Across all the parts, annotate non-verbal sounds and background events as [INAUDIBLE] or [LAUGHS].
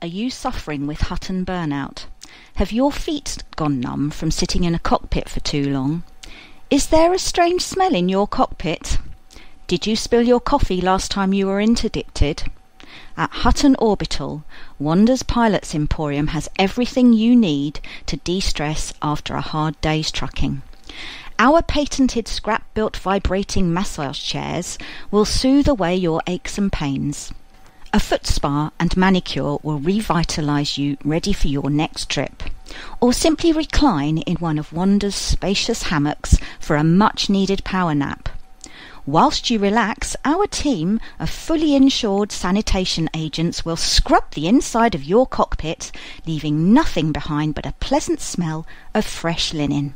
Are you suffering with Hutton burnout? Have your feet gone numb from sitting in a cockpit for too long? Is there a strange smell in your cockpit? Did you spill your coffee last time you were interdicted? At Hutton Orbital, Wanda's Pilots Emporium has everything you need to de stress after a hard day's trucking. Our patented scrap built vibrating massage chairs will soothe away your aches and pains. A foot spa and manicure will revitalize you ready for your next trip. Or simply recline in one of Wanda's spacious hammocks for a much needed power nap. Whilst you relax, our team of fully insured sanitation agents will scrub the inside of your cockpit, leaving nothing behind but a pleasant smell of fresh linen.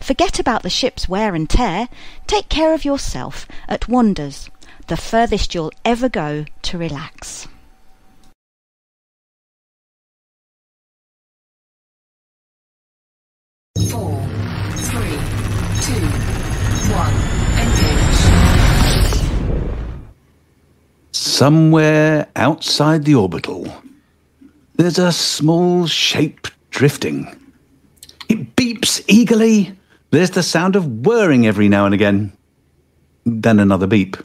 Forget about the ship's wear and tear. Take care of yourself at Wanda's, the furthest you'll ever go to relax. Four, three, two, one, engage. Somewhere outside the orbital, there's a small shape drifting. It beeps eagerly. There's the sound of whirring every now and again. Then another beep.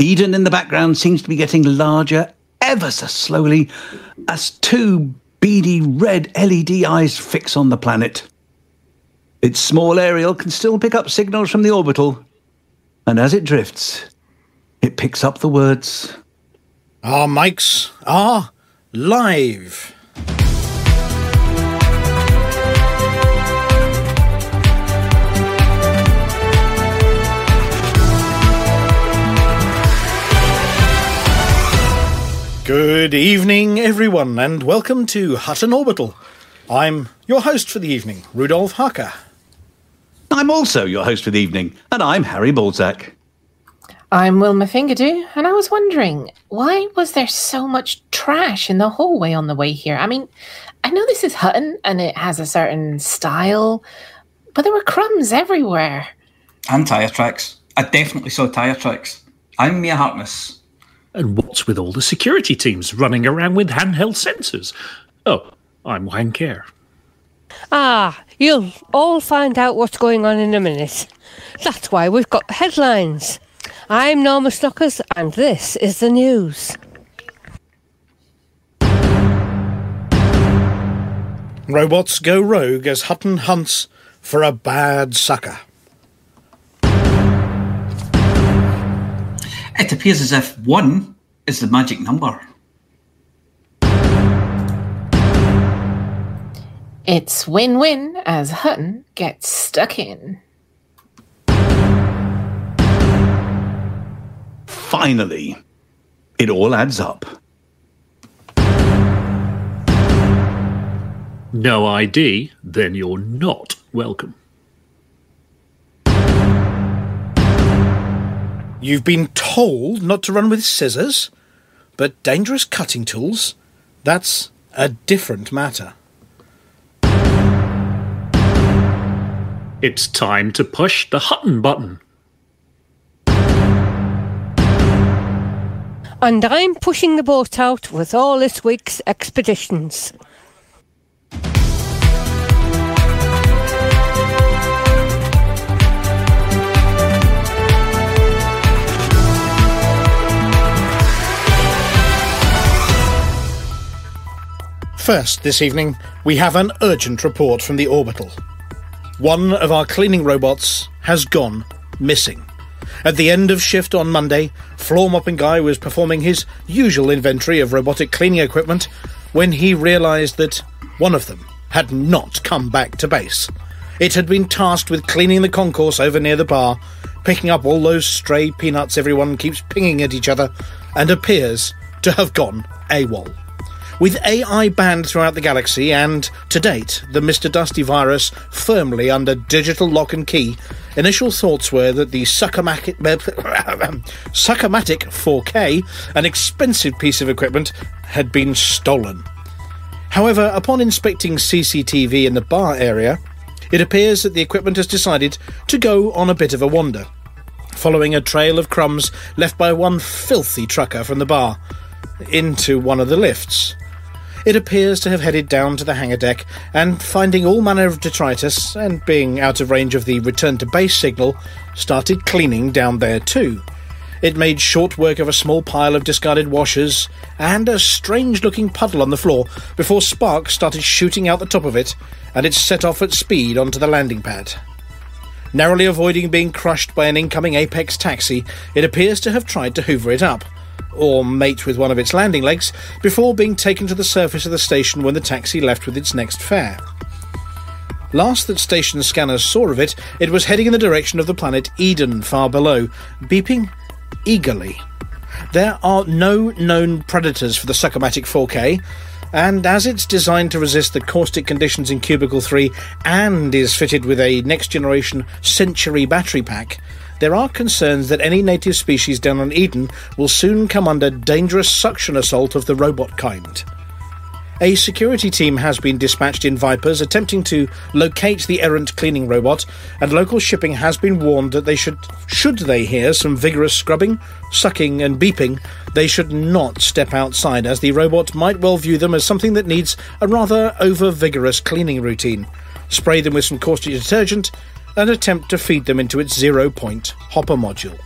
Eden in the background seems to be getting larger ever so slowly as two beady red LED eyes fix on the planet. Its small aerial can still pick up signals from the orbital, and as it drifts, it picks up the words Our mics are live. Good evening, everyone, and welcome to Hutton Orbital. I'm your host for the evening, Rudolf Harker. I'm also your host for the evening, and I'm Harry Balzac. I'm Wilma Fingerdew, and I was wondering why was there so much trash in the hallway on the way here? I mean, I know this is Hutton and it has a certain style, but there were crumbs everywhere. And tyre tracks. I definitely saw tyre tracks. I'm Mia Harkness. And what's with all the security teams running around with handheld sensors? Oh, I'm Wang Care. Ah, you'll all find out what's going on in a minute. That's why we've got headlines. I'm Norma Snookers, and this is the news. Robots go rogue as Hutton hunts for a bad sucker. It appears as if one is the magic number. It's win win as Hutton gets stuck in. Finally, it all adds up. No ID, then you're not welcome. You've been told not to run with scissors, but dangerous cutting tools? That's a different matter. It's time to push the Hutton button. And I'm pushing the boat out with all this week's expeditions. First, this evening, we have an urgent report from the orbital. One of our cleaning robots has gone missing. At the end of shift on Monday, floor mopping guy was performing his usual inventory of robotic cleaning equipment when he realised that one of them had not come back to base. It had been tasked with cleaning the concourse over near the bar, picking up all those stray peanuts everyone keeps pinging at each other, and appears to have gone AWOL. With AI banned throughout the galaxy and, to date, the Mr. Dusty virus firmly under digital lock and key, initial thoughts were that the Succomatic Suckermatic [COUGHS] 4K, an expensive piece of equipment, had been stolen. However, upon inspecting CCTV in the bar area, it appears that the equipment has decided to go on a bit of a wander, following a trail of crumbs left by one filthy trucker from the bar into one of the lifts. It appears to have headed down to the hangar deck and, finding all manner of detritus and being out of range of the return to base signal, started cleaning down there too. It made short work of a small pile of discarded washers and a strange looking puddle on the floor before sparks started shooting out the top of it and it set off at speed onto the landing pad. Narrowly avoiding being crushed by an incoming Apex taxi, it appears to have tried to hoover it up, or mate with one of its landing legs, before being taken to the surface of the station when the taxi left with its next fare. Last that station scanners saw of it, it was heading in the direction of the planet Eden far below, beeping eagerly. There are no known predators for the Succomatic 4K, and as it's designed to resist the caustic conditions in Cubicle 3 and is fitted with a next generation Century battery pack, there are concerns that any native species down on Eden will soon come under dangerous suction assault of the robot kind. A security team has been dispatched in Vipers attempting to locate the errant cleaning robot, and local shipping has been warned that they should, should they hear some vigorous scrubbing, sucking, and beeping, they should not step outside, as the robot might well view them as something that needs a rather over vigorous cleaning routine. Spray them with some caustic detergent, and attempt to feed them into its zero point hopper module.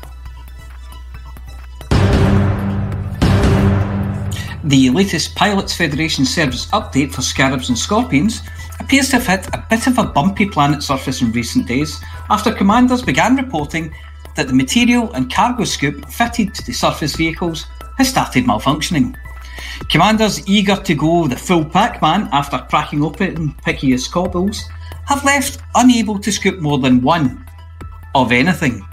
The latest Pilots Federation service update for Scarabs and Scorpions appears to have hit a bit of a bumpy planet surface in recent days after commanders began reporting that the material and cargo scoop fitted to the surface vehicles has started malfunctioning. Commanders eager to go the full Pac Man after cracking open Piccius cobbles have left unable to scoop more than one of anything.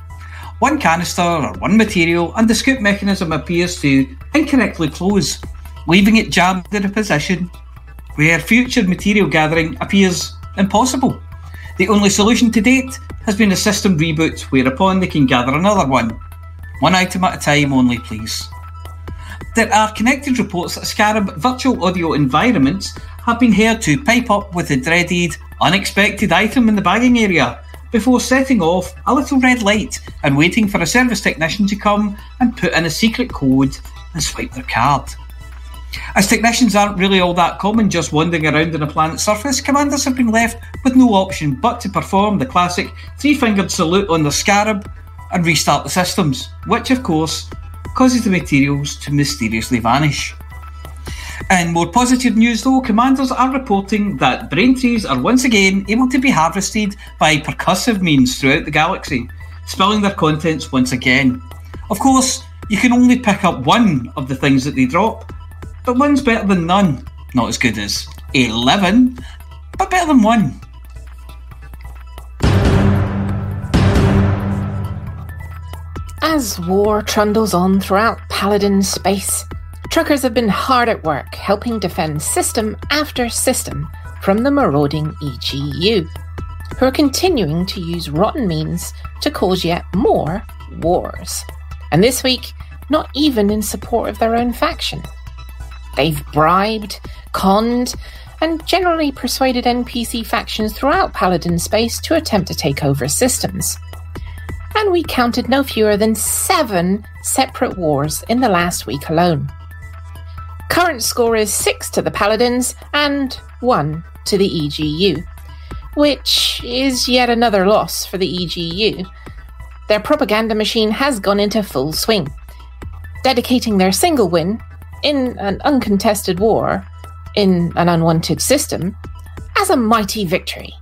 One canister or one material, and the scoop mechanism appears to incorrectly close, leaving it jammed in a position where future material gathering appears impossible. The only solution to date has been a system reboot, whereupon they can gather another one. One item at a time only, please. There are connected reports that Scarab virtual audio environments have been heard to pipe up with the dreaded unexpected item in the bagging area before setting off a little red light and waiting for a service technician to come and put in a secret code and swipe their card. As technicians aren't really all that common just wandering around on a planet's surface, commanders have been left with no option but to perform the classic three fingered salute on the scarab and restart the systems, which of course causes the materials to mysteriously vanish. In more positive news, though, commanders are reporting that brain trees are once again able to be harvested by percussive means throughout the galaxy, spilling their contents once again. Of course, you can only pick up one of the things that they drop, but one's better than none. Not as good as 11, but better than one. As war trundles on throughout Paladin space, truckers have been hard at work helping defend system after system from the marauding EGU, who are continuing to use rotten means to cause yet more wars. And this week, not even in support of their own faction. They've bribed, conned, and generally persuaded NPC factions throughout Paladin space to attempt to take over systems. And we counted no fewer than seven separate wars in the last week alone. Current score is six to the Paladins and one to the EGU, which is yet another loss for the EGU. Their propaganda machine has gone into full swing, dedicating their single win in an uncontested war in an unwanted system as a mighty victory.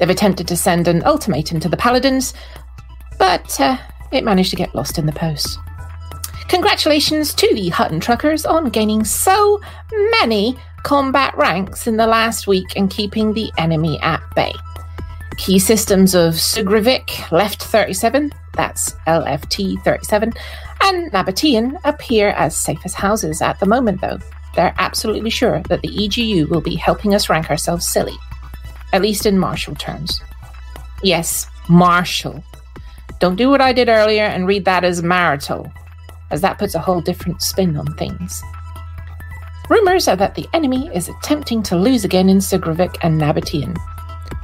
They've attempted to send an ultimatum to the Paladins, but uh, it managed to get lost in the post. Congratulations to the Hutton Truckers on gaining so many combat ranks in the last week and keeping the enemy at bay. Key systems of Sugrivik, Left 37, that's LFT 37, and Nabatean appear as safe as houses at the moment, though. They're absolutely sure that the EGU will be helping us rank ourselves silly, at least in martial terms. Yes, martial. Don't do what I did earlier and read that as marital, as that puts a whole different spin on things. Rumours are that the enemy is attempting to lose again in Sugrivik and Nabatean.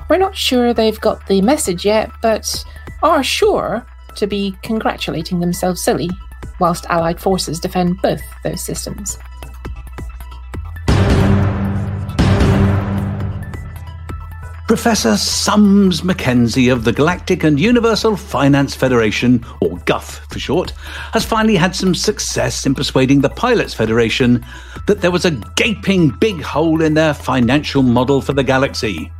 We're not sure they've got the message yet, but are sure to be congratulating themselves silly whilst Allied forces defend both those systems. Professor Sums Mackenzie of the Galactic and Universal Finance Federation, or GUF for short, has finally had some success in persuading the Pilots Federation that there was a gaping big hole in their financial model for the galaxy.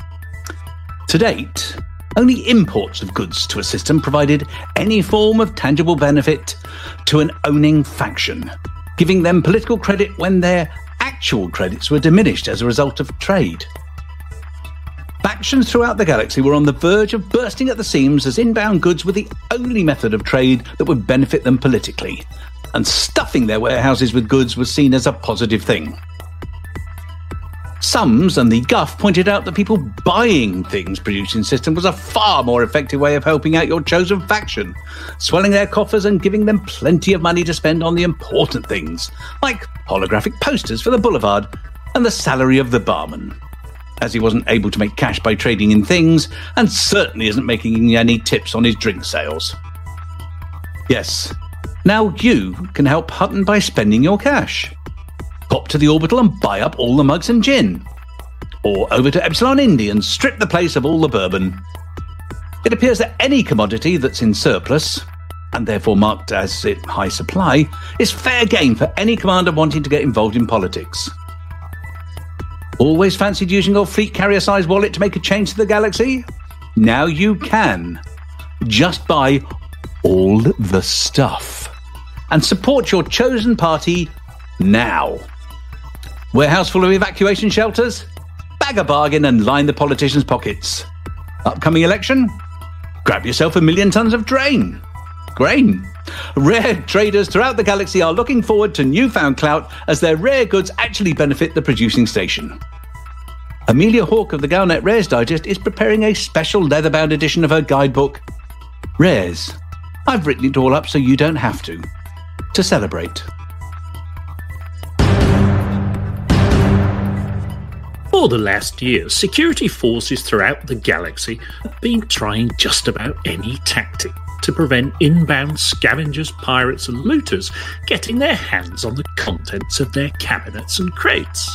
To date, only imports of goods to a system provided any form of tangible benefit to an owning faction, giving them political credit when their actual credits were diminished as a result of trade. Factions throughout the galaxy were on the verge of bursting at the seams as inbound goods were the only method of trade that would benefit them politically, and stuffing their warehouses with goods was seen as a positive thing. Sums and the Guff pointed out that people buying things produced in system was a far more effective way of helping out your chosen faction, swelling their coffers and giving them plenty of money to spend on the important things, like holographic posters for the boulevard and the salary of the barman. As he wasn't able to make cash by trading in things, and certainly isn't making any tips on his drink sales. Yes, now you can help Hutton by spending your cash pop to the orbital and buy up all the mugs and gin. Or over to Epsilon Indi and strip the place of all the bourbon. It appears that any commodity that's in surplus, and therefore marked as in high supply, is fair game for any commander wanting to get involved in politics. Always fancied using your fleet carrier sized wallet to make a change to the galaxy? Now you can. Just buy all the stuff and support your chosen party now. Warehouse full of evacuation shelters? Bag a bargain and line the politicians' pockets. Upcoming election? Grab yourself a million tons of drain. Grain. Rare traders throughout the galaxy are looking forward to newfound clout as their rare goods actually benefit the producing station. Amelia Hawke of the Galnet Rares Digest is preparing a special leather bound edition of her guidebook, Rares. I've written it all up so you don't have to. To celebrate. For the last year, security forces throughout the galaxy have been trying just about any tactic to prevent inbound scavengers, pirates, and looters getting their hands on the contents of their cabinets and crates.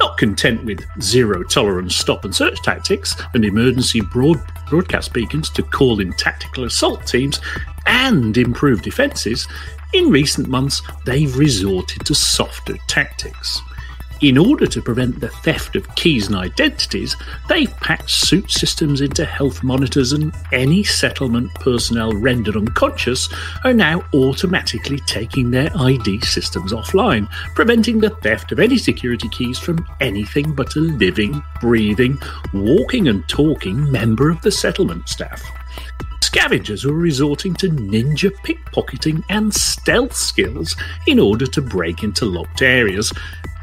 Not content with zero tolerance stop and search tactics and emergency broad- broadcast beacons to call in tactical assault teams and improve defences, in recent months they've resorted to softer tactics. In order to prevent the theft of keys and identities, they've packed suit systems into health monitors, and any settlement personnel rendered unconscious are now automatically taking their ID systems offline, preventing the theft of any security keys from anything but a living, breathing, walking, and talking member of the settlement staff. Scavengers were resorting to ninja pickpocketing and stealth skills in order to break into locked areas,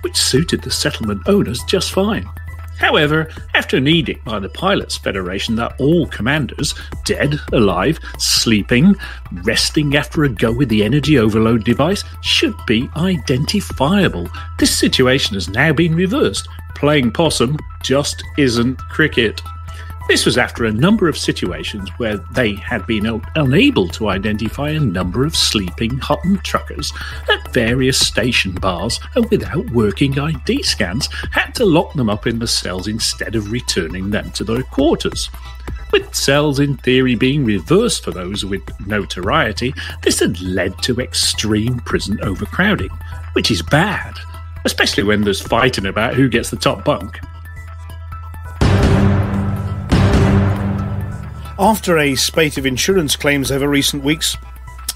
which suited the settlement owners just fine. However, after an edict by the Pilots Federation that all commanders, dead, alive, sleeping, resting after a go with the energy overload device, should be identifiable, this situation has now been reversed. Playing possum just isn't cricket. This was after a number of situations where they had been un- unable to identify a number of sleeping Hutton truckers at various station bars and without working ID scans had to lock them up in the cells instead of returning them to their quarters. With cells in theory being reversed for those with notoriety, this had led to extreme prison overcrowding, which is bad, especially when there's fighting about who gets the top bunk. After a spate of insurance claims over recent weeks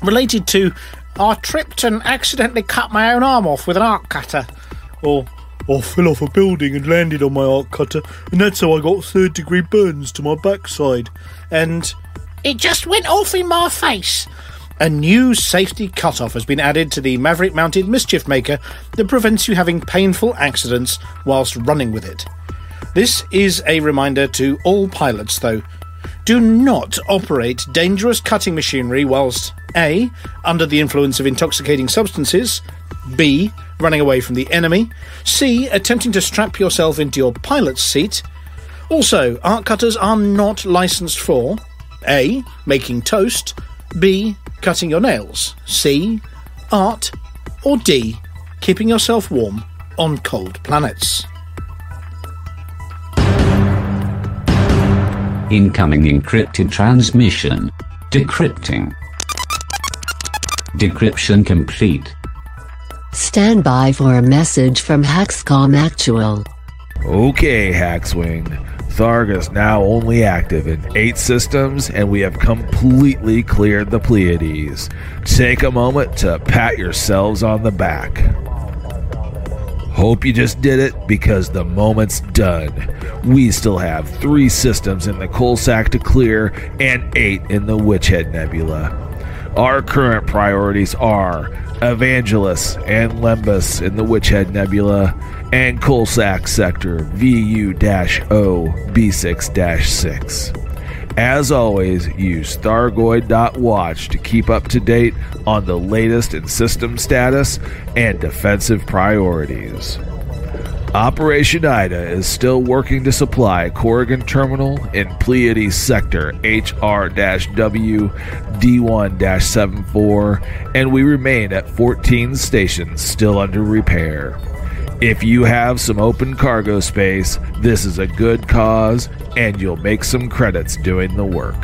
related to I tripped and accidentally cut my own arm off with an arc cutter, or I fell off a building and landed on my arc cutter, and that's how I got third degree burns to my backside, and it just went off in my face. A new safety cutoff has been added to the Maverick mounted Mischief Maker that prevents you having painful accidents whilst running with it. This is a reminder to all pilots, though. Do not operate dangerous cutting machinery whilst A. under the influence of intoxicating substances, B. running away from the enemy, C. attempting to strap yourself into your pilot's seat. Also, art cutters are not licensed for A. making toast, B. cutting your nails, C. art, or D. keeping yourself warm on cold planets. Incoming encrypted transmission. Decrypting. Decryption complete. Stand by for a message from Haxcom Actual. Okay, Haxwing. Tharg is now only active in eight systems, and we have completely cleared the Pleiades. Take a moment to pat yourselves on the back. Hope you just did it because the moment's done. We still have three systems in the Coalsack to clear and eight in the Witchhead Nebula. Our current priorities are Evangelus and Lembus in the Witchhead Nebula and Coalsack Sector VU O B6 6. As always, use Thargoid.watch to keep up to date on the latest in system status and defensive priorities. Operation Ida is still working to supply Corrigan Terminal in Pleiades Sector HR W D1 74, and we remain at 14 stations still under repair. If you have some open cargo space, this is a good cause, and you'll make some credits doing the work.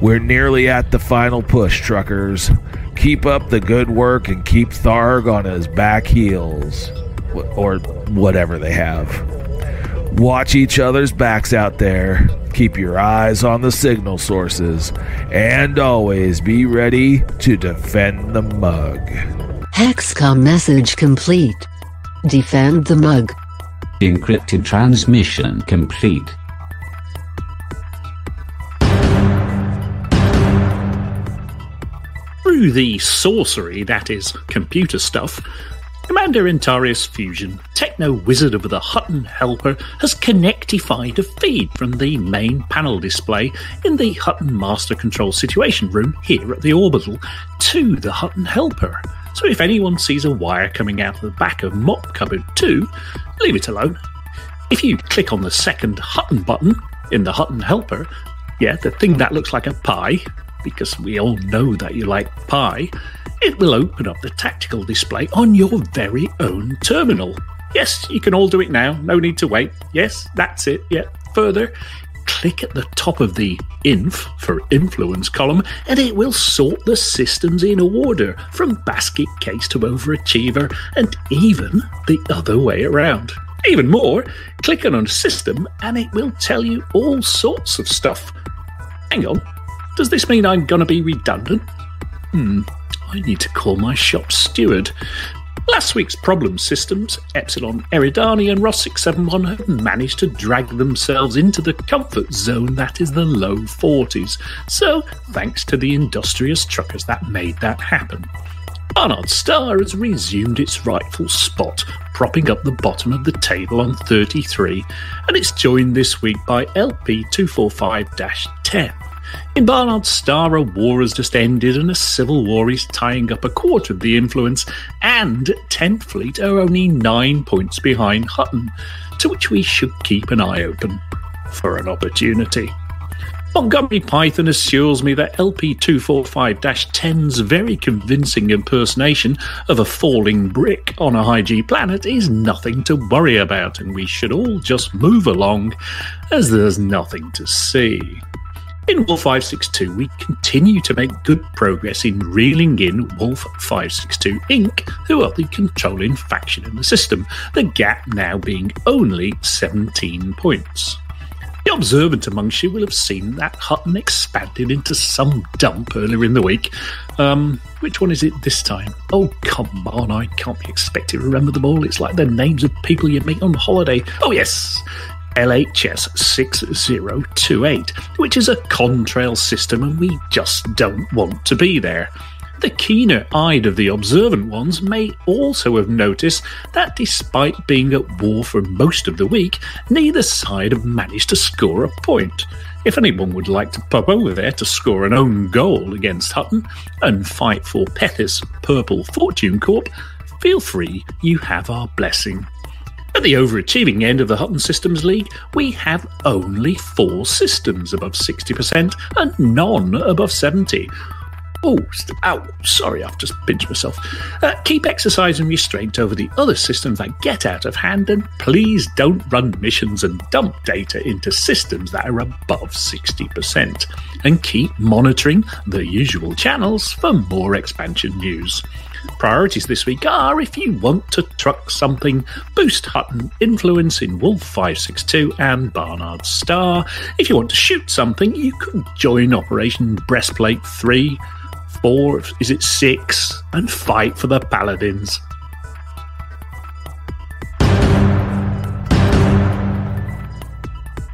We're nearly at the final push, truckers. Keep up the good work and keep Tharg on his back heels. Or whatever they have. Watch each other's backs out there. Keep your eyes on the signal sources. And always be ready to defend the mug. Haxcom message complete. Defend the mug. Encrypted transmission complete. Through the sorcery that is computer stuff, Commander Intarius Fusion, techno wizard of the Hutton Helper, has connectified a feed from the main panel display in the Hutton Master Control Situation Room here at the Orbital to the Hutton Helper. So if anyone sees a wire coming out of the back of Mop Cupboard 2, leave it alone. If you click on the second Hutton button in the Hutton Helper, yeah, the thing that looks like a pie, because we all know that you like pie, it will open up the tactical display on your very own terminal. Yes, you can all do it now, no need to wait. Yes, that's it. Yeah, further, click at the top of the inf for influence column and it will sort the systems in order from basket case to overachiever and even the other way around. Even more, click on a system and it will tell you all sorts of stuff. Hang on, does this mean I'm gonna be redundant? Hmm, I need to call my shop steward. Last week's problem systems, Epsilon Eridani and Ross 671, have managed to drag themselves into the comfort zone that is the low 40s. So, thanks to the industrious truckers that made that happen. Barnard Star has resumed its rightful spot, propping up the bottom of the table on 33, and it's joined this week by LP245 10. In Barnard Star, a war has just ended and a civil war is tying up a quarter of the influence, and 10th Fleet are only nine points behind Hutton, to which we should keep an eye open for an opportunity. Montgomery Python assures me that LP245 10's very convincing impersonation of a falling brick on a high G planet is nothing to worry about, and we should all just move along as there's nothing to see. In Wolf 562, we continue to make good progress in reeling in Wolf 562 Inc., who are the controlling faction in the system, the gap now being only 17 points. The observant amongst you will have seen that Hutton expanded into some dump earlier in the week. Um, which one is it this time? Oh, come on, I can't be expected to remember them all. It's like the names of people you meet on holiday. Oh, yes, LHS 6028, which is a contrail system, and we just don't want to be there. The keener eyed of the observant ones may also have noticed that despite being at war for most of the week, neither side have managed to score a point. If anyone would like to pop over there to score an own goal against Hutton and fight for Pethis Purple Fortune Corp, feel free, you have our blessing. At the overachieving end of the Hutton Systems League, we have only four systems above 60% and none above 70. Oh, ow, sorry, I've just pinched myself. Uh, keep exercising restraint over the other systems that get out of hand, and please don't run missions and dump data into systems that are above 60%. And keep monitoring the usual channels for more expansion news. Priorities this week are if you want to truck something, boost Hutton influence in Wolf 562 and Barnard Star. If you want to shoot something, you could join Operation Breastplate 3, 4, is it 6, and fight for the Paladins.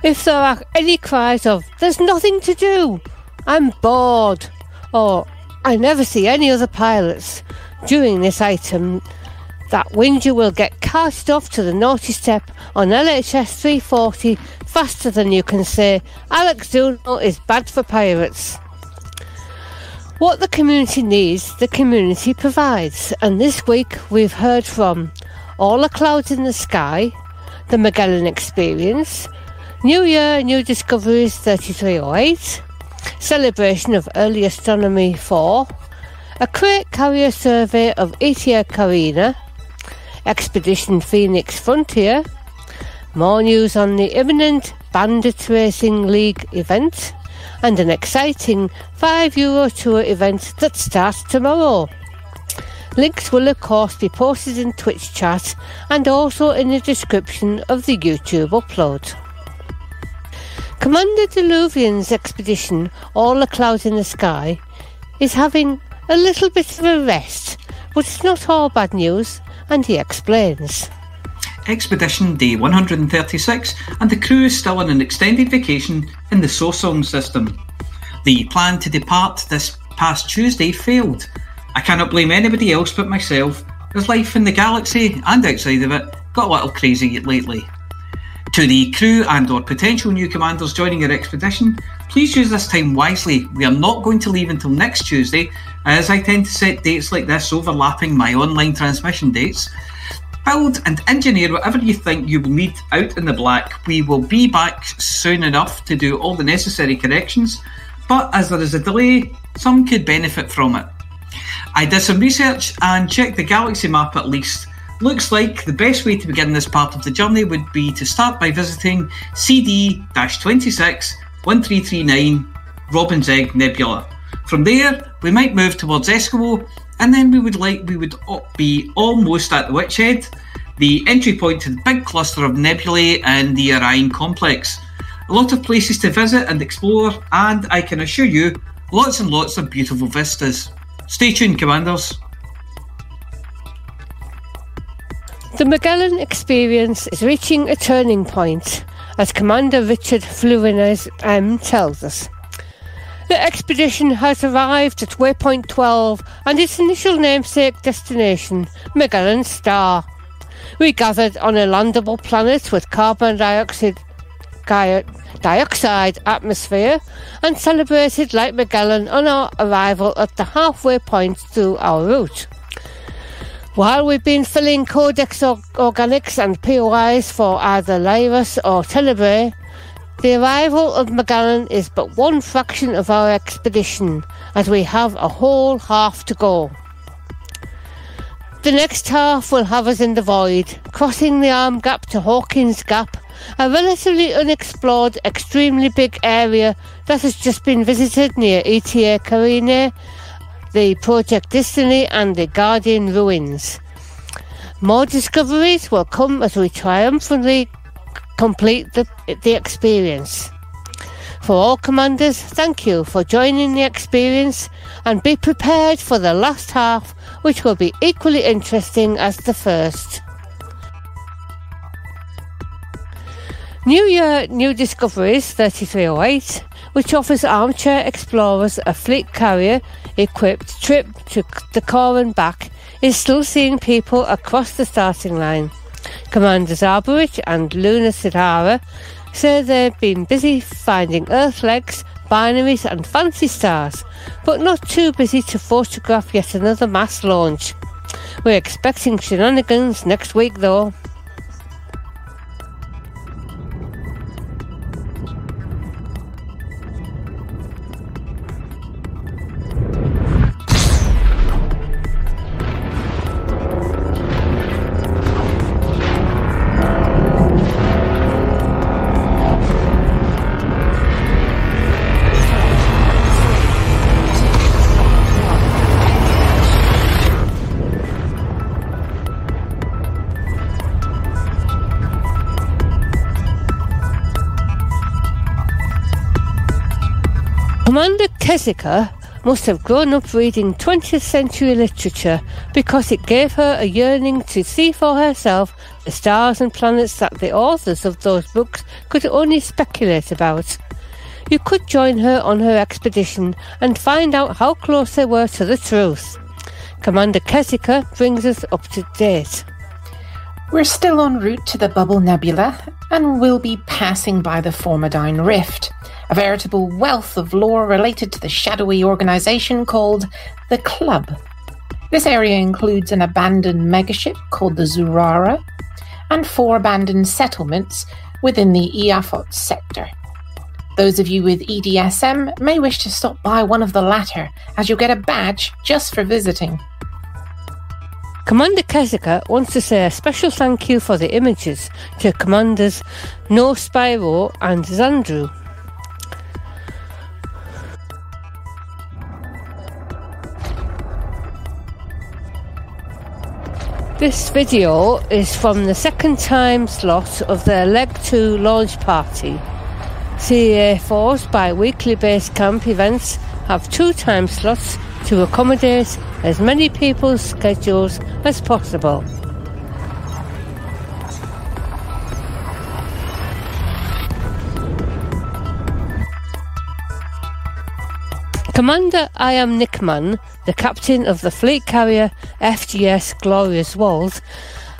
If there are any cries of, there's nothing to do, I'm bored, or I never see any other pilots during this item, that Winger will get carted off to the naughty step on LHS 340 faster than you can say Alex Zuno is bad for pirates. What the community needs, the community provides. And this week we've heard from All the Clouds in the Sky, the Magellan Experience, New Year, New Discoveries 3308, Celebration of Early Astronomy 4, a Crate Carrier Survey of ETA Carina, Expedition Phoenix Frontier, more news on the imminent Bandit Racing League event, and an exciting 5 Euro Tour event that starts tomorrow. Links will of course be posted in Twitch chat and also in the description of the YouTube upload. Commander Deluvian's expedition, All the Clouds in the Sky, is having a little bit of a rest, but it's not all bad news, and he explains. Expedition Day 136, and the crew is still on an extended vacation in the Sosong system. The plan to depart this past Tuesday failed. I cannot blame anybody else but myself, as life in the galaxy and outside of it got a little crazy lately. To the crew and or potential new commanders joining our expedition, please use this time wisely. We are not going to leave until next Tuesday, as I tend to set dates like this overlapping my online transmission dates. Build and engineer whatever you think you will need out in the black. We will be back soon enough to do all the necessary corrections, but as there is a delay, some could benefit from it. I did some research and checked the galaxy map at least. Looks like the best way to begin this part of the journey would be to start by visiting CD 26 1339 Robin's Egg Nebula. From there, we might move towards Eskimo, and then we would like we would be almost at the Witch Head, the entry point to the big cluster of nebulae and the Orion complex. A lot of places to visit and explore, and I can assure you, lots and lots of beautiful vistas. Stay tuned, Commanders. The Magellan experience is reaching a turning point, as Commander Richard Fluines M um, tells us. The expedition has arrived at waypoint 12 and its initial namesake destination, Magellan Star. We gathered on a landable planet with carbon dioxide, di- dioxide atmosphere and celebrated like Magellan on our arrival at the halfway point through our route. While we've been filling Codex or- Organics and POIs for either Lyris or Tenebrae, the arrival of Magellan is but one fraction of our expedition, as we have a whole half to go. The next half will have us in the void, crossing the arm gap to Hawkins Gap, a relatively unexplored, extremely big area that has just been visited near ETA Carine, the Project Destiny, and the Guardian Ruins. More discoveries will come as we triumphantly complete the, the experience. For all commanders, thank you for joining the experience and be prepared for the last half, which will be equally interesting as the first. New Year, New Discoveries 3308, which offers armchair explorers a fleet carrier equipped trip to the core and back, is still seeing people across the starting line. Commanders Arborich and Luna Sidara say they've been busy finding Earth likes, binaries, and fancy stars, but not too busy to photograph yet another mass launch. We're expecting shenanigans next week though. Commander Kesika must have grown up reading 20th century literature because it gave her a yearning to see for herself the stars and planets that the authors of those books could only speculate about. You could join her on her expedition and find out how close they were to the truth. Commander Kesika brings us up to date. We're still en route to the Bubble Nebula and we'll be passing by the Formidine Rift, a veritable wealth of lore related to the shadowy organization called the Club. This area includes an abandoned megaship called the Zurara and four abandoned settlements within the Iafot sector. Those of you with EDSM may wish to stop by one of the latter, as you'll get a badge just for visiting. Commander Kesika wants to say a special thank you for the images to Commanders No Spyro and Xandru. This video is from the second time slot of their Leg 2 launch party. CA4's bi weekly base camp events have two time slots to accommodate as many people's schedules as possible. Commander I am Nickman, the captain of the fleet carrier FGS Glorious Walls,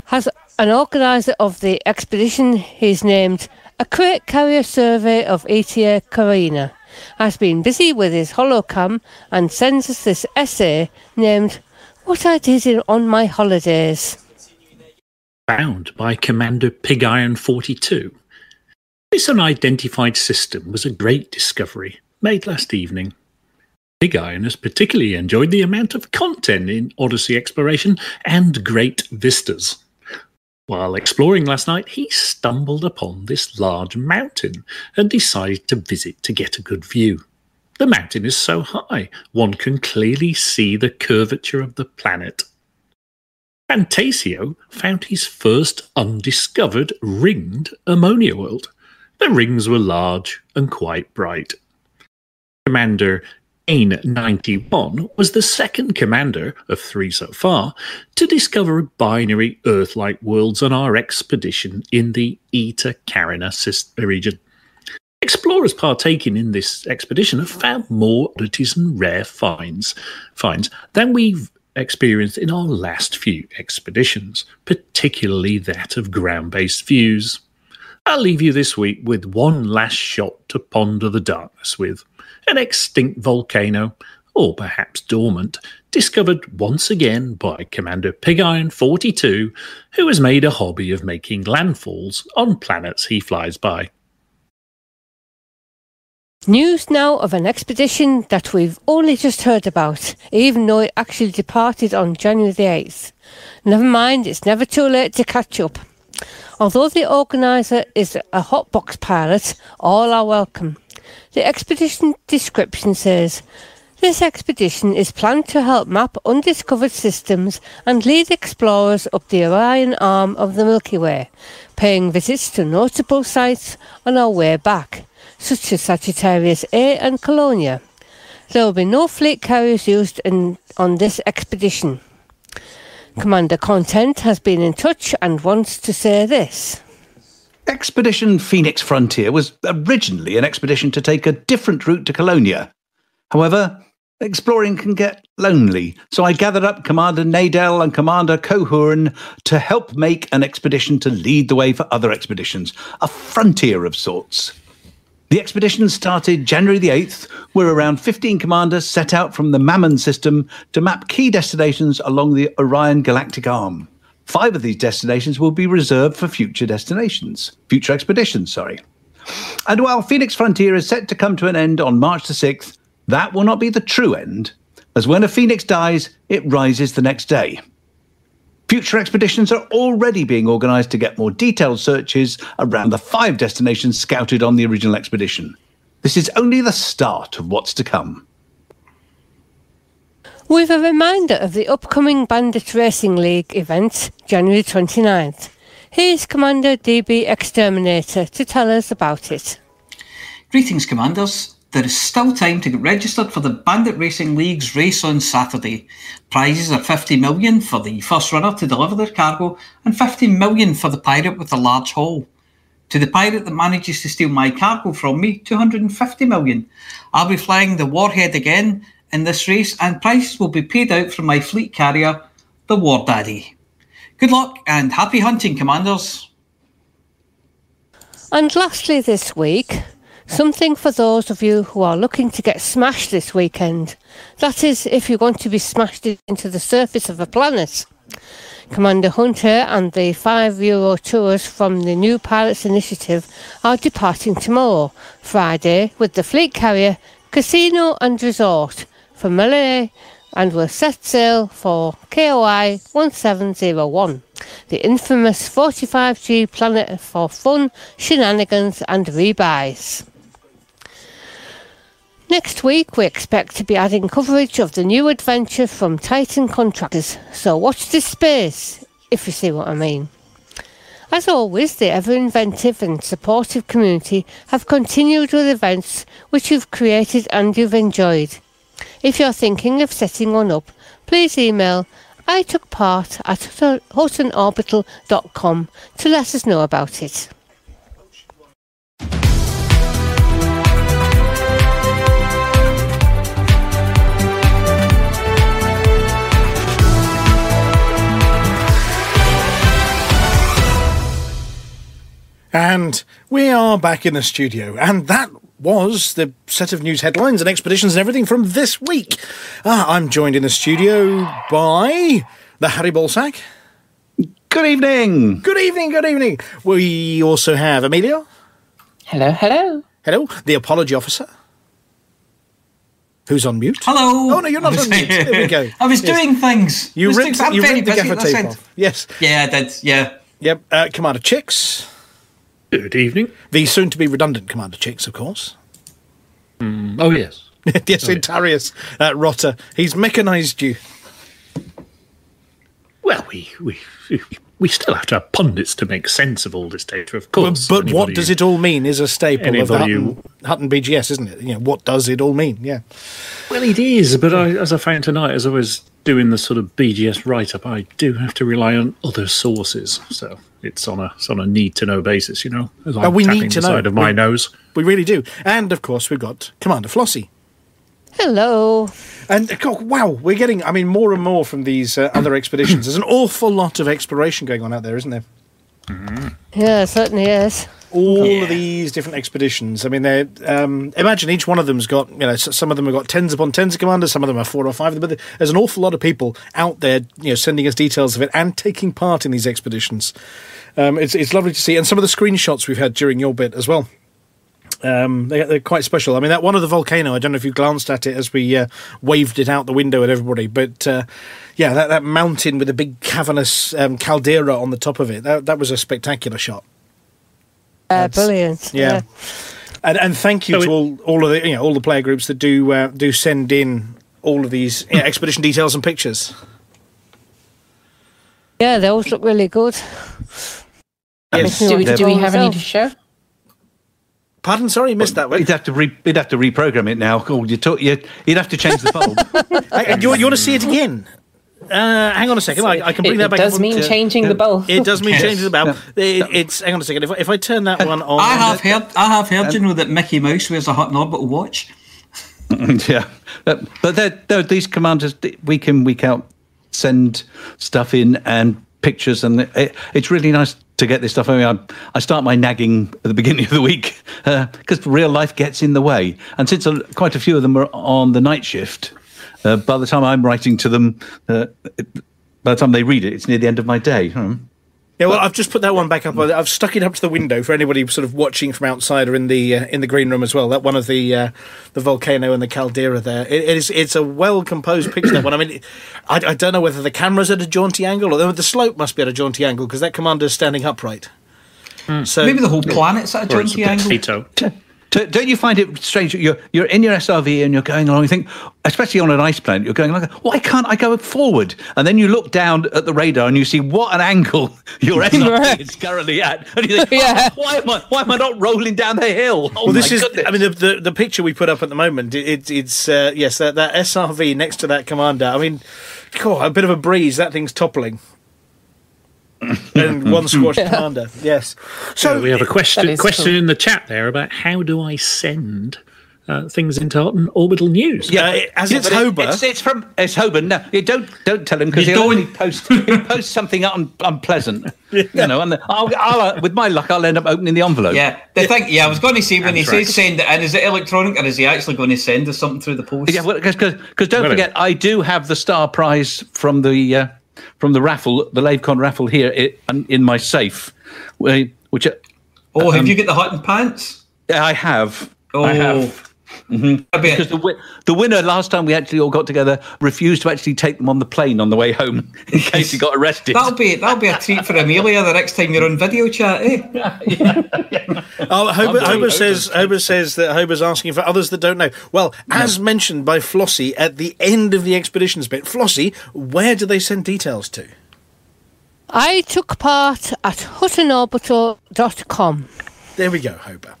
has an organizer of the expedition he's named a crate carrier survey of ETA Carina has been busy with his holocam and sends us this essay named What I Did on My Holidays. Found by Commander Pig Iron 42. This unidentified system was a great discovery made last evening. Pig Iron has particularly enjoyed the amount of content in Odyssey Exploration and Great Vistas. While exploring last night, he stumbled upon this large mountain and decided to visit to get a good view. The mountain is so high, one can clearly see the curvature of the planet. Fantasio found his first undiscovered ringed ammonia world. The rings were large and quite bright. Commander Ain 91 was the second commander of three so far to discover binary Earth like worlds on our expedition in the Eta Carina region. Explorers partaking in this expedition have found more oddities and rare finds, finds than we've experienced in our last few expeditions, particularly that of ground based views. I'll leave you this week with one last shot to ponder the darkness with an extinct volcano, or perhaps dormant, discovered once again by Commander Pig Iron 42, who has made a hobby of making landfalls on planets he flies by. News now of an expedition that we've only just heard about, even though it actually departed on January the 8th. Never mind, it's never too late to catch up. Although the organiser is a hotbox pilot, all are welcome. The expedition description says this expedition is planned to help map undiscovered systems and lead explorers up the Orion arm of the Milky Way, paying visits to notable sites on our way back, such as Sagittarius A and Colonia. There will be no fleet carriers used in, on this expedition. Commander Content has been in touch and wants to say this. Expedition Phoenix Frontier was originally an expedition to take a different route to Colonia. However, exploring can get lonely, so I gathered up Commander Nadel and Commander Cohorn to help make an expedition to lead the way for other expeditions, a frontier of sorts. The expedition started January the 8th, where around 15 commanders set out from the Mammon system to map key destinations along the Orion galactic arm. Five of these destinations will be reserved for future destinations, future expeditions, sorry. And while Phoenix Frontier is set to come to an end on March the 6th, that will not be the true end, as when a phoenix dies, it rises the next day. Future expeditions are already being organised to get more detailed searches around the five destinations scouted on the original expedition. This is only the start of what's to come. With a reminder of the upcoming Bandit Racing League event, January 29th. Here's Commander DB Exterminator to tell us about it. Greetings, Commanders. There is still time to get registered for the Bandit Racing League's race on Saturday. Prizes are 50 million for the first runner to deliver their cargo and 50 million for the pirate with the large haul. To the pirate that manages to steal my cargo from me, 250 million. I'll be flying the Warhead again in this race and prizes will be paid out from my fleet carrier, the War Daddy. Good luck and happy hunting, Commanders. And lastly, this week, something for those of you who are looking to get smashed this weekend. That is, if you want to be smashed into the surface of a planet. Commander Hunter and the five Euro tours from the New Pilots Initiative are departing tomorrow, Friday, with the fleet carrier Casino and Resort from Malay and will set sail for KOI 1701, the infamous 45G planet for fun, shenanigans, and rebuys. Next week, we expect to be adding coverage of the new adventure from Titan Contractors, so watch this space, if you see what I mean. As always, the ever inventive and supportive community have continued with events which you've created and you've enjoyed. If you're thinking of setting one up, please email I took part at huttonorbital.com to let us know about it. And we are back in the studio, and that was the set of news headlines and expeditions and everything from this week. Ah, I'm joined in the studio by the Harry Ballsack. Good evening. Good evening, good evening. We also have Amelia. Hello, hello. Hello, the apology officer. Who's on mute? Hello. Oh no, you're not on mute. There we go. [LAUGHS] I was Yes. doing things. You I was ripped, doing- you very ripped the busy, gaffer tape it. off. Yes. Yeah, I did. Yeah. Yep. Uh, Commander Chicks. Good evening. The soon to be redundant Commander Chicks, of course. Oh, yes. [LAUGHS] yes, Intarius uh, Rotter. He's mechanised you. Well, we, we we still have to have pundits to make sense of all this data, of course. But, but what does it all mean is a staple of Hutton, Hutton BGS, isn't it? You know, what does it all mean? Yeah. Well, it is, but I, as I found tonight, as I was doing the sort of BGS write up, I do have to rely on other sources. So it's on a it's on a need to know basis, you know. As oh, I'm Oh, we need to the know. side of my We- nose. We really do. And of course, we've got Commander Flossie. Hello. And uh, wow, we're getting, I mean, more and more from these uh, other expeditions. There's an awful lot of exploration going on out there, isn't there? Yeah, certainly is. all of these different expeditions. I mean, they um, imagine each one of them's got you know, some of them have got tens upon tens of commanders, some of them are four or five of them. But there's an awful lot of people out there, you know, sending us details of it and taking part in these expeditions. Um, it's it's lovely to see, and some of the screenshots we've had during your bit as well. Um, they, they're quite special. I mean, that one of the volcano. I don't know if you glanced at it as we uh, waved it out the window at everybody, but uh, yeah, that, that mountain with a big cavernous um, caldera on the top of it. That that was a spectacular shot. Uh, brilliant. Yeah. And, and thank you So to it- all, all of the you know all the player groups that do uh, do send in all of these you know, expedition details and pictures. Yeah, they always look really good. Yes. Do we, do we have any to show? Pardon, sorry, missed that one. You'd have to re- you'd have to reprogram it now. Oh, you talk, you, you'd have to change the bulb. [LAUGHS] Uh, you, you want to see it again? Uh, hang on a second. I, I can bring It, that it does up. mean uh, changing the bulb. It does mean Yes. changing the bulb. It, it's hang on a second. If, I- if I turn that one on, I have heard. I have heard. You know that Mickey Mouse wears a Hutton Orbital watch. [LAUGHS] yeah, but, but they're, they're, these commanders week in week out send stuff in and pictures, and it, it's really nice to get this stuff. I mean, I, I start my nagging at the beginning of the week because real life gets in the way, and since a, quite a few of them are on the night shift, uh, by the time I'm writing to them, uh, by the time they read it, it's near the end of my day. Hmm. Yeah, well, I've just put that one back up. I've stuck it up to the window for anybody sort of watching from outside or in the uh, in the green room as well. That one of the uh, the volcano and the caldera there. It, it is it's a well composed picture. That one. I mean, I, I don't know whether the camera's at a jaunty angle or the slope must be at a jaunty angle because that commander's standing upright. So Maybe the whole planet's at a jaunty a angle. [LAUGHS] potato. Do- Don't you find it strange? that You're you're in your SRV and you're going along. You think, especially on an ice planet, you're going like, why can't I go forward? And then you look down at the radar and you see what an angle [LAUGHS] your SRV [LAUGHS] Right. is currently at, and you think, [LAUGHS] Yeah. "Oh, why am I why am I not rolling down the hill? Oh well, this my is. goodness. I mean, the, the the picture we put up at the moment. It, it, it's uh, yes, that, that SRV next to that commander. I mean, God, a bit of a breeze. That thing's toppling. And [LAUGHS] one squash commander. Yes. So So we have a question question cool. in the chat there about how do I send uh, things into on orbital news? yeah, it- as it's But it- It's, it's from it's Hoban. No, you don't don't tell him because he'll don't. only post he'll post something un, unpleasant. [LAUGHS] You know, and I'll, I'll uh, with my luck I'll end up opening the envelope. Yeah, the thing. Yeah, I was going to say when he Anthrax. says send it in, is it electronic or is he actually going to send us something through the post? Yeah, because because don't Well, forget, I do have the star prize from the uh, from the raffle, the LaveCon raffle here in, in my safe, which oh, have um, you got the hut and pants? I have. Oh, I have. I bet. Because the, wi- the winner last time we actually all got together refused to actually take them on the plane on the way home [LAUGHS] in case he got arrested. That'll be that'll be a treat for Amelia the next time you're on video chat, eh? [LAUGHS] Oh, Hober, Hober says Hober says that Hober's asking for others that don't know. Well, as mentioned by Flossie at the end of the expeditions bit, Flossie, where do they send details to? I took part at huttonorbital.com. There we go, Hober.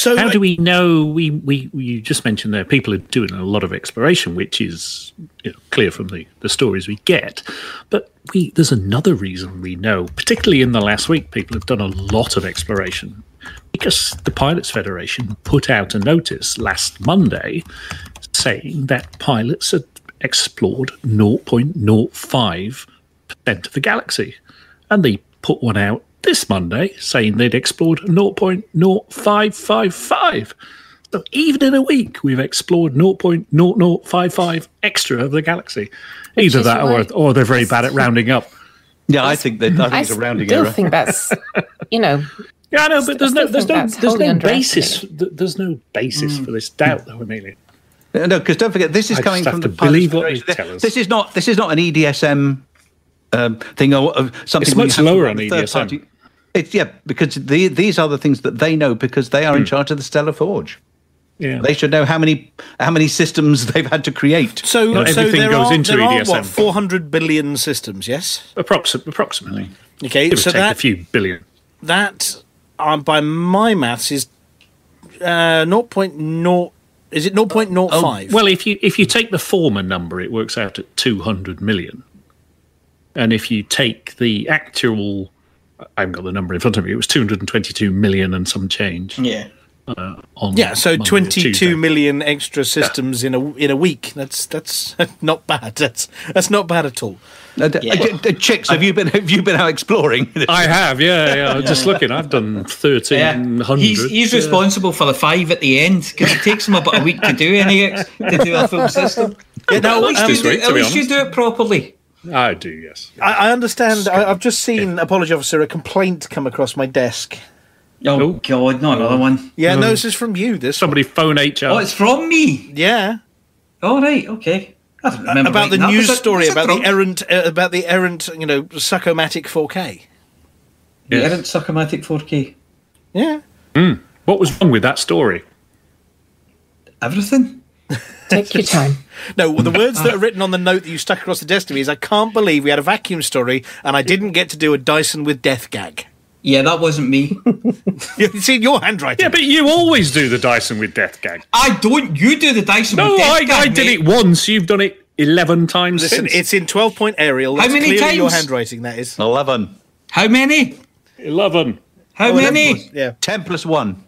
So How do we know? We, we you just mentioned there people are doing a lot of exploration, which is you know, clear from the, the stories we get. But we there's another reason we know, particularly in the last week, people have done a lot of exploration because the Pilots Federation put out a notice last Monday saying that pilots had explored 0.05 percent of the galaxy, and they put one out this Monday saying they'd explored 0.0555. So even in a week, we've explored 0.0055 extra of the galaxy. Either is that, or or they're very bad at rounding up. yeah, I think that I think I it's a rounding still error. think that's, [LAUGHS] you know, Yeah, I know, but there's no there's no there's no basis there's no basis for this doubt, though, Amelia. No, because don't forget, this is I coming just from have the believe Pilots what they tell us. This is not this is not an EDSM um, thing or uh, something. It's much have lower on a third EDSM. party- It's yeah, because the, these are the things that they know because they are Hmm. in charge of the Stellar Forge. Yeah. They should know how many how many systems [LAUGHS] they've had to create. so, Not so everything there goes are, into there are what 400 billion systems, yes? Approxi- approximately. Okay, It would so take a few billion. that um, by my maths is uh, 0.0 is it 0.05? Well, if you if you take the former number, it works out at two hundred million. And if you take the actual, I haven't got the number in front of me. It was two hundred and twenty-two million and some change. Yeah. Uh, on yeah, so Monday or 22 Tuesday. million extra systems in a in a week. That's that's [LAUGHS] not bad. That's that's not bad at all. Uh, d- uh, chicks, have you been have you been out exploring? [LAUGHS] I have, yeah, yeah. [LAUGHS] I'm just looking. I've done 1300. Yeah. hundred. He's, he's responsible for the five at the end because it takes him about a week to do any ex- to do a full system. Yeah, no, at least, um, you, do, Sweet, at least you do it properly. I do, yes. I, I understand. I, I've just seen apology officer a complaint come across my desk. Oh, Oh. God, not another one. Yeah, no, this is from you. This Somebody phone HR. Oh, it's from me. yeah. All right, okay. I don't remember about the writing that. news story about the errant uh, about the errant you know succomatic 4K. The Yes. errant succomatic 4K. Yeah. What was wrong with that story? Everything. [LAUGHS] Take your [LAUGHS] time. no, well, the words that are written on the note that you stuck across the desk to me is I can't believe we had a vacuum story and I didn't get to do a Dyson with death gag. Yeah, that wasn't me. [LAUGHS] [LAUGHS] You've seen your handwriting. Yeah, but you always do the Dyson with death gag. I don't. You do the Dyson no, with I, death I, gag. No, I did mate. it once. You've done it 11 times Listen, since. It's in 12 point aerial. That's How many clearly times? your handwriting, that is. 11. How many? 11. How oh, many? plus, yeah. 10 plus 1.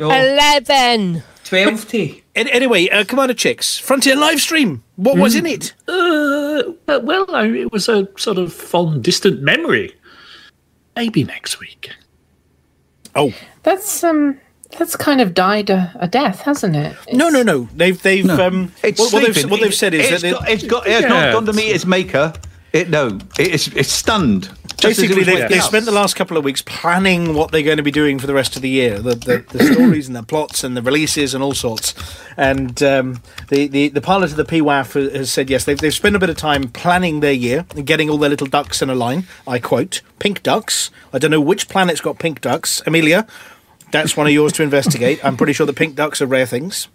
Oh. 11. Twelve. Anyway, uh, Commander Chicks Frontier live stream. What was in hmm. it? Uh, uh well, it was a sort of fond, distant memory. Maybe next week. Oh, that's um, that's kind of died a, a death, hasn't it? It's... No, no, no. They've they've no. um. It's what, what, they've, what they've said is it's that got, it's got it's yeah. not gone to meet its maker. It no, it's it's stunned. Just as it basically they, they've spent the last couple of weeks planning what they're going to be doing for the rest of the year the, the, the [COUGHS] stories and the plots and the releases and all sorts and um, the, the, the pilot of the PWAF has- has said yes they've, they've spent a bit of time planning their year and getting all their little ducks in a line I quote pink ducks I don't know which planet's got pink ducks Amelia That's one of yours to investigate. I'm pretty sure the pink ducks are rare things.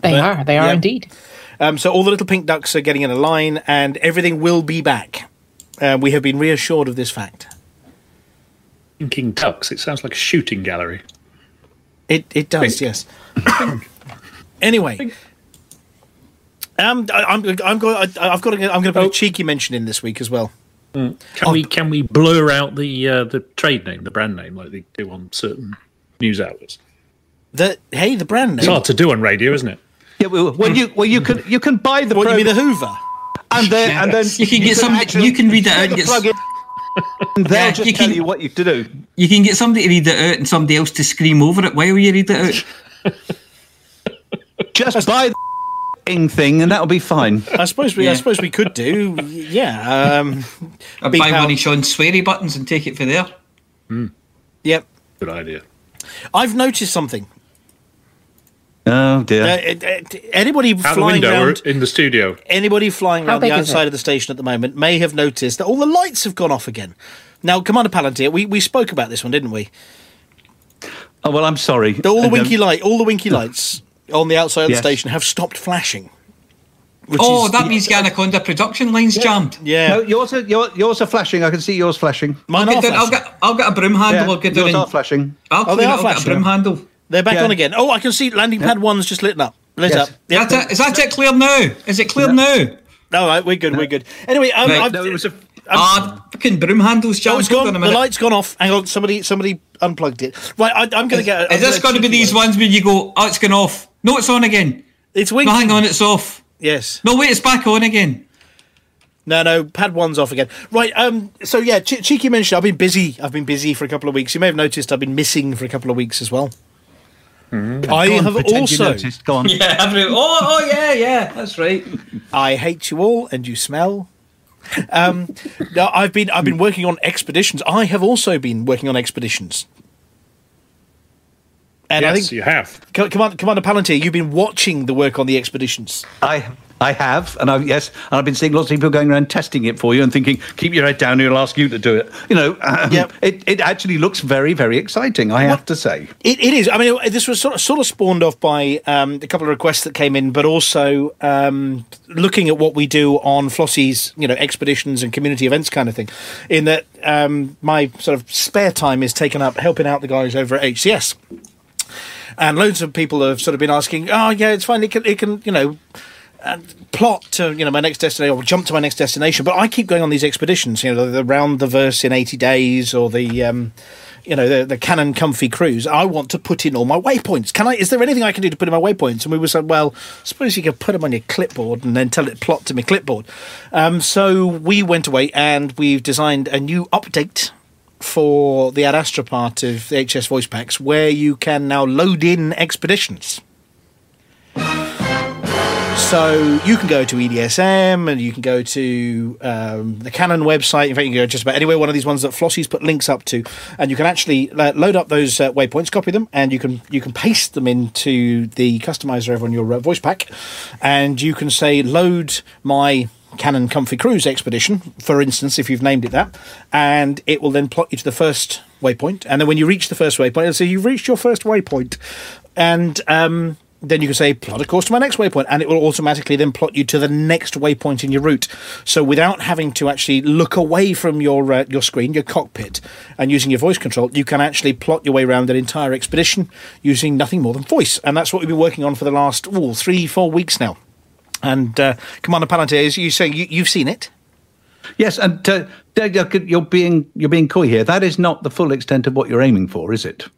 They But- are. They are yeah. indeed. Um, so all the little pink ducks are getting in a line, and everything will be back. Uh, we have been reassured of this fact. Thinking ducks. It sounds like a shooting gallery. It it does, Pink. yes. [COUGHS] anyway, um, I, I'm I'm going. I've got. To, I'm going to put a cheeky mention in this week as well. Can we can we blur out the uh, the trade name, the brand name, like they do on certain news outlets? The hey, the brand name. It's hard to do on radio, isn't it? Yeah, well, well, you well you can you can buy the What you mean the Hoover? And then and then You can get some. actually You can read it out. And get, plug it. And they'll Yeah, just you tell can- you what you have to do. you can get somebody to read it out and somebody else to scream over it while you read it out. [LAUGHS] Just buy the ing thing, and that'll be fine. I suppose we. I Yeah. suppose we could do. Yeah. Um, buy out. one of Sean's sweary buttons and take it for there. yep. Good idea. I've noticed something. Oh Uh, dear. it- it- anybody Out flying window or around, in the studio. anybody flying How around the outside of the station at the moment may have noticed that all the lights have gone off again. Now, Commander Palantir, we, we spoke about this one, didn't we? oh well, I'm sorry. All the And, um, winky light, all the winky lights on the outside of Yes. the station have stopped flashing. Which Oh, is- that means Anaconda production lines jammed. yeah. No, yours are your, yours are flashing. I can see yours flashing. Mine I'll are get, down, I'll flashing. get I'll get a broom handle. Yeah, I'll get down yours are and flashing. I'll Oh, clean they it. I'll get a flashing. broom handle. They're back Yeah. on again. Oh, I can see landing pad one's just lit up. Lit Yes. up. Yep. That's it. Is that it clear now? Is it clear now? All right, we're good. We're good. Anyway, um, Right. I've, No, it was a. Ah, fucking broom handles jammed. oh, it's Hold gone. The minute. light's gone off. Hang on, somebody, somebody unplugged it. Right, I, I'm going to get. Is this going to be these ones where you go, oh, it's gone off? No, it's on again. It's No, winking. hang on, it's off. Yes. No, wait, it's back on again. No, no, pad one's off again. Right. Um. So yeah, che- cheeky mention. I've been busy. I've been busy for a couple of weeks. You may have noticed I've been missing for a couple of weeks as well. I Go on, have also. noticed. Go on. [LAUGHS] Yeah, oh, oh, yeah, yeah, that's right. I hate you all, and you smell. Um, no, I've been I've been working on expeditions. I have also been working on expeditions. And I yes, think, you have. Co- Commander, Commander Palantir, you've been watching the work on the expeditions. I I have, and I've yes, and I've been seeing lots of people going around testing it for you and thinking, keep your head down, he'll ask you to do it. You know, um, Yep. it it actually looks very very exciting. I have to say. It, it is. I mean, this was sort of, sort of spawned off by um, a couple of requests that came in, but also um, looking at what we do on Flossie's, you know, expeditions and community events kind of thing. In that, um, my sort of spare time is taken up helping out the guys over at HCS. And loads of people have sort of been asking, "Oh, yeah, it's fine. It can, it can, you know, plot to you know my next destination or jump to my next destination." But I keep going on these expeditions. You know, the, round the verse in eighty days, or the um, you know the the Canonn Comfy Cruise. I want to put in all my waypoints. Can I? Is there anything I can do to put in my waypoints? And we were saying, well, suppose you could put them on your clipboard and then tell it plot to my clipboard. Um, so we went away and we've designed a new update for the Ad Astra part of the HS voice packs where you can now load in expeditions. So you can go to EDSM and you can go to um, the Canonn website. In fact, you can go just about anywhere. One of these ones that Flossie's put links up to, and you can actually uh, load up those uh, waypoints, copy them, and you can you can paste them into the customizer over on your uh, voice pack, and you can say load my Canonn Comfy Cruise expedition, for instance, if you've named it that, and it will then plot you to the first waypoint, and then when you reach the first waypoint, it'll say you've reached your first waypoint, and um, then you can say plot a course to my next waypoint, and it will automatically then plot you to the next waypoint in your route. So without having to actually look away from your uh, your screen, your cockpit, and using your voice control, you can actually plot your way around an entire expedition using nothing more than voice, and that's what we've been working on for the last ooh, three, four weeks now. And uh, Commander Palantir, as you say, you, you've seen it. Yes, and uh, you're you're being you're being coy here. That is not the full extent of what you're aiming for, is it?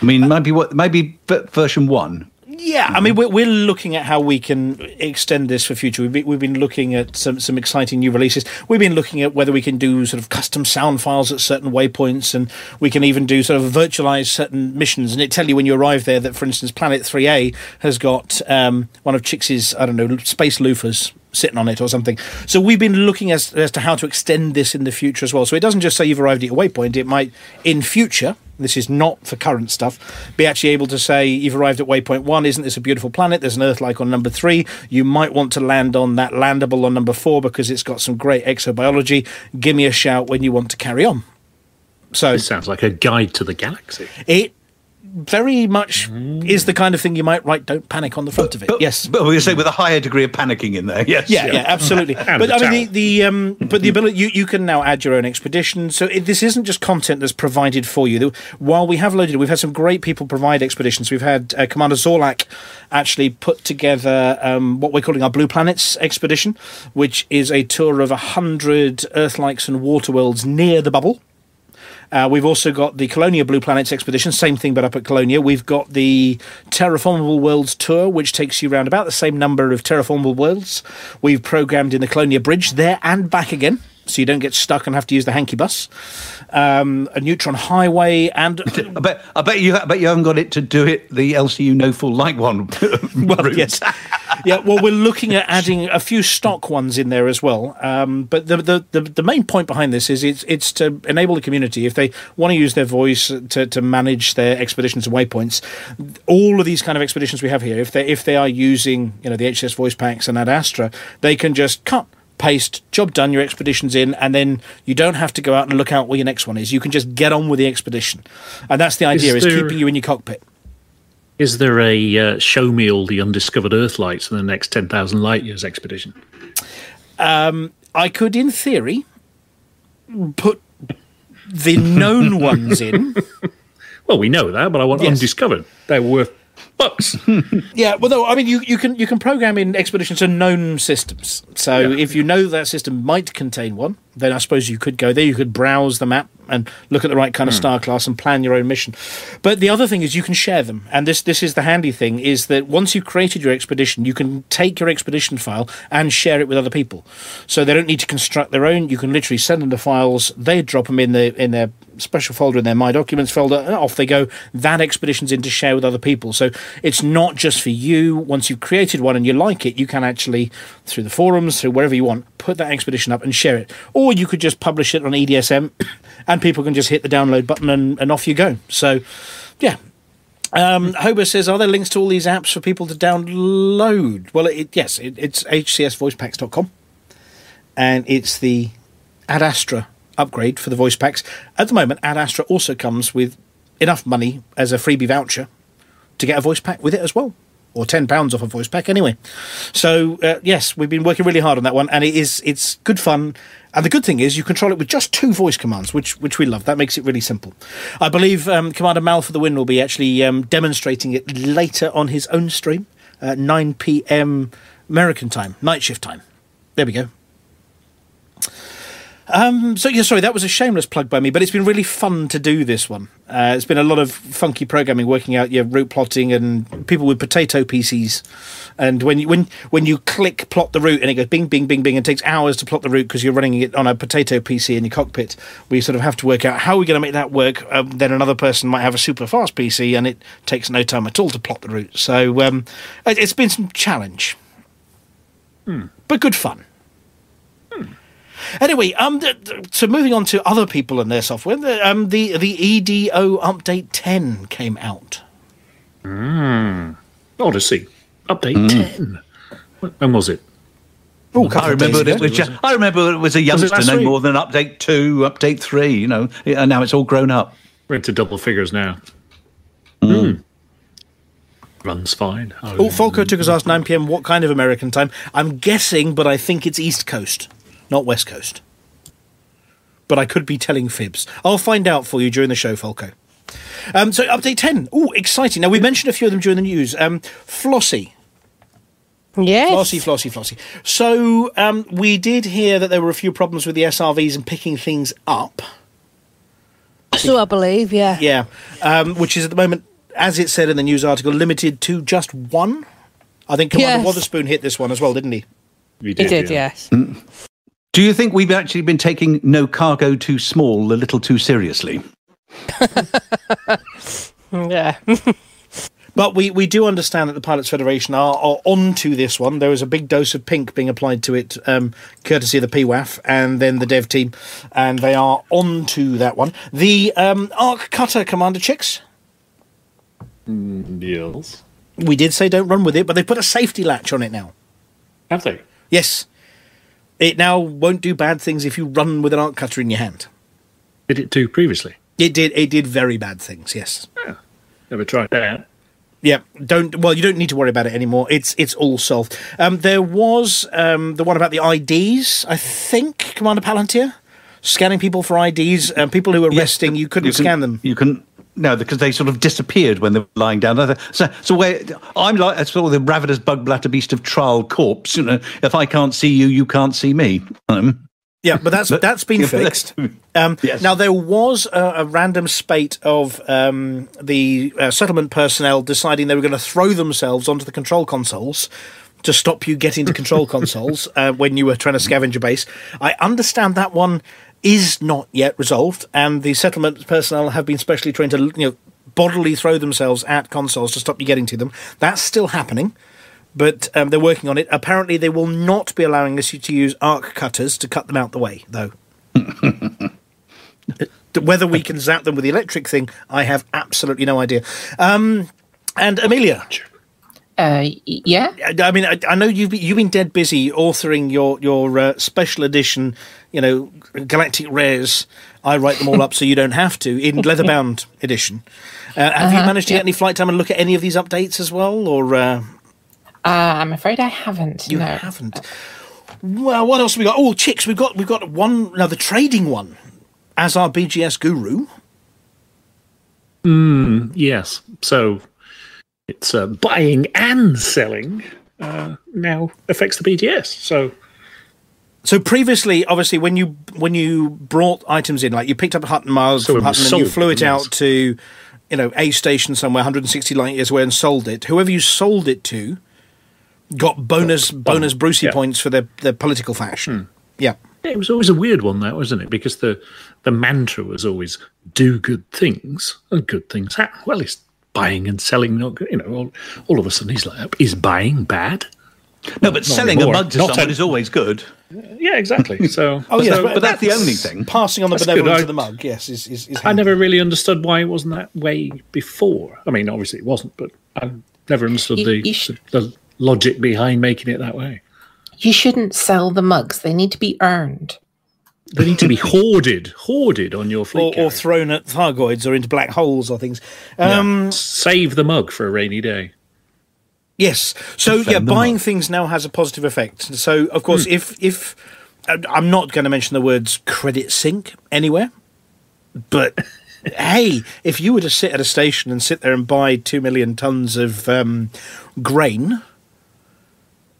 I mean, maybe what maybe version one. Yeah, I mean, we're, we're looking at how we can extend this for future. We've been, we've been looking at some, some exciting new releases. We've been looking at whether we can do sort of custom sound files at certain waypoints, and we can even do sort of virtualize certain missions. And it tell you when you arrive there that, for instance, Planet 3A has got um, one of Chix's, I don't know, space loofers sitting on it or something. So we've been looking as, as to how to extend this in the future as well. So it doesn't just say you've arrived at your waypoint, it might, in future, this is not for current stuff, be actually able to say you've arrived at waypoint one, isn't this a beautiful planet? There's an Earth like on number three. You might want to land on that landable on number four because it's got some great exobiology. Give me a shout when you want to carry on. So This sounds like a guide to the galaxy. it very much is the kind of thing you might write "Don't panic" on the front of it. yes, But we say with a higher degree of panicking in there. Yes. yeah, yeah, absolutely. [LAUGHS] But I mean, the, the um, but the ability you, you can now add your own expedition. So it, this isn't just content that's provided for you. While we have loaded, it, we've had some great people provide expeditions. We've had uh, Commander Zorlak actually put together um, what we're calling our Blue Planets expedition, which is a tour of a hundred Earth-likes and water worlds near the bubble. Uh, we've also got the Colonia Blue Planets expedition, same thing but up at Colonia. We've got the Terraformable Worlds tour, which takes you around about the same number of terraformable worlds. We've programmed in the Colonia Bridge there and back again, so you don't get stuck and have to use the hanky bus. Um, a Neutron Highway and [LAUGHS] I bet, I bet you, I bet you haven't got it to do it the LCU no full light one. [LAUGHS] [LAUGHS] route. yes. yeah, well, we're looking at adding a few stock ones in there as well. Um, but the, the, the, the main point behind this is it's, it's to enable the community, if they want to use their voice to, to manage their expeditions and waypoints, all of these kind of expeditions we have here, if they, if they are using you know the HCS voice packs and Ad Astra, they can just cut. Paste, job done, your expedition's in, and then you don't have to go out and look out where your next one is. You can just get on with the expedition. And that's the idea, is, there- keeping you in your cockpit. Is there a uh, show me all the undiscovered Earth likes in the next 10,000 light years expedition? I could, in theory, put the known ones in. [LAUGHS] Well, we know that, but I want Yes. undiscovered. They're worth bucks. [LAUGHS] Yeah, well, though I mean, you, you can you can program in expeditions to known systems. So Yeah. if you know that system might contain one, then I suppose you could go there. You could browse the map and look at the right kind of hmm. star class and plan your own mission. But the other thing is you can share them, and this this is the handy thing: is that once you've created your expedition, you can take your expedition file and share it with other people. So they don't need to construct their own. You can literally send them the files. They drop them in the in their special folder in their My Documents folder, and off they go. That expedition's in to share with other people. So it's not just for you. Once you've created one and you like it, you can actually, through the forums, through wherever you want, put that expedition up and share it. Or you could just publish it on EDSM, and people can just hit the download button and, and off you go. So, yeah. Um, Hober says, "Are there links to all these apps for people to download?" Well, it, yes, it, it's hcsvoicepacks.com, and it's the Ad Astra upgrade for the voice packs. At the moment, Ad Astra also comes with enough money as a freebie voucher to get a voice pack with it as well, or ten pounds off a voice pack anyway. So uh, yes, we've been working really hard on that one, and it is it's good fun. And the good thing is you control it with just two voice commands, which which we love. That makes it really simple. I believe um, Commander Mal for the Win will be actually um, demonstrating it later on his own stream, at 9 p.m. American time, night shift time. There we go. Um, so yeah, sorry, that was a shameless plug by me, but it's been really fun to do this one. Uh, it's been a lot of funky programming, working out your route plotting, and people with potato PCs. And when you when when you click plot the route, and it goes bing bing bing bing, and it takes hours to plot the route because you're running it on a potato PC in your cockpit. We sort of have to work out how we're going to make that work. Um, then another person might have a super fast PC, and it takes no time at all to plot the route. So um, it, it's been some challenge, but good fun. Anyway, um, th- th- so moving on to other people and their software, the, um, the the EDO update ten came out. Mmm Odyssey. Update 10. When was it? Oh, I remember it was. Just, I remember it was a youngster, last no week? more than update two, update three. You know, and now it's all grown up. We're into double figures now. Hmm. Runs fine. Oh, Falco took us asked 9 p.m. What kind of American time? I'm guessing, but I think it's East Coast, not West Coast. But I could be telling fibs. I'll find out for you during the show, Falco. Um, so update 10. Oh, exciting. Now, we mentioned a few of them during the news. Um, Flossie. Yes. Flossy, flossy, flossy. So um, we did hear that there were a few problems with the SRVs and picking things up. So I believe, yeah. Yeah, um, which is at the moment, as it said in the news article, limited to just one. I think Commander Yes. Wotherspoon hit this one as well, didn't he? We He did, yes. Do you think we've actually been taking no cargo too small a little too seriously? [LAUGHS] Yeah. [LAUGHS] But we, we do understand that the Pilots Federation are, are on to this one. There is a big dose of pink being applied to it, um, courtesy of the PWAF and then the dev team, and they are on to that one. The um, Arc Cutter Commander Chicks, Yes. we did say don't run with it, but they put a safety latch on it now. Have they? Yes. It now won't do bad things if you run with an Arc Cutter in your hand. Did it do previously? It did. It did very bad things. Yes. Yeah. Never tried that. Yeah, don't. Well, you don't need to worry about it anymore. It's it's all solved. Um, there was um, the one about the IDs. I think Commander Palantir scanning people for IDs. Um, people who were resting, you couldn't you can- scan them. You can no, because they sort of disappeared when they were lying down. So, so where I'm like sort of the ravenous Bugblatter beast of Traal corpse. You know, if I can't see you, you can't see me. Um, Yeah, but that's that's been [LAUGHS] fixed. Um, Now there was a, a random spate of um, the uh, settlement personnel deciding they were going to throw themselves onto the control consoles to stop you getting to control [LAUGHS] consoles uh, when you were trying to scavenge a base. I understand that one is not yet resolved, and the settlement personnel have been specially trained to you know bodily throw themselves at consoles to stop you getting to them. That's still happening but um, they're working on it. Apparently, they will not be allowing us to use arc cutters to cut them out the way, though. [LAUGHS] Whether we can zap them with the electric thing, I have absolutely no idea. Um, and Amelia, Uh, yeah. I I mean, I, I know you've been, you've been dead busy authoring your your uh, special edition, you know, galactic rares. I write them all up so you don't have to in [LAUGHS] leatherbound edition. Uh, have you Uh-huh, managed to yeah. get any flight time and look at any of these updates as well, or? Uh, Uh, I'm afraid I haven't. You no. haven't. Well, what else have we got? Oh, chicks, we've got we've got one now the trading one as our BGS guru. Mm, yes. So it's uh, buying and selling uh, now affects the BGS. So So previously, obviously, when you when you brought items in, like you picked up a Hutton Miles So from Hutton and you flew it out to, you know, a station somewhere, 160 light years away, and sold it. Whoever you sold it to got bonus bonus Brucey yeah. points for their their political faction. Hmm. Yeah. it was always a weird one, that wasn't it? Because the the mantra was always do good things, and good things happen. Well, it's buying and selling not good. You know, all, all of a sudden he's like, is buying bad? No, but Not selling a mug to Not someone an- is always good. Yeah, exactly. [LAUGHS] So, Oh yes, so- but that's the only thing. Passing on the That's good. benevolence of the mug. Yes, is is, is I never really understood why it wasn't that way before. I mean, obviously it wasn't, but I never understood You- the, you sh- the logic behind making it that way. You shouldn't sell the mugs. They need to be earned. They need to be hoarded, hoarded on your fleet. or, or thrown at Thargoids or into black holes or things. Um, Save the mug for a rainy day. Yes. So yeah, buying mug. things now has a positive effect. So of course, if if uh, I'm not going to mention the words credit sink anywhere, but [LAUGHS] hey, if you were to sit at a station and sit there and buy two million tons of um, grain.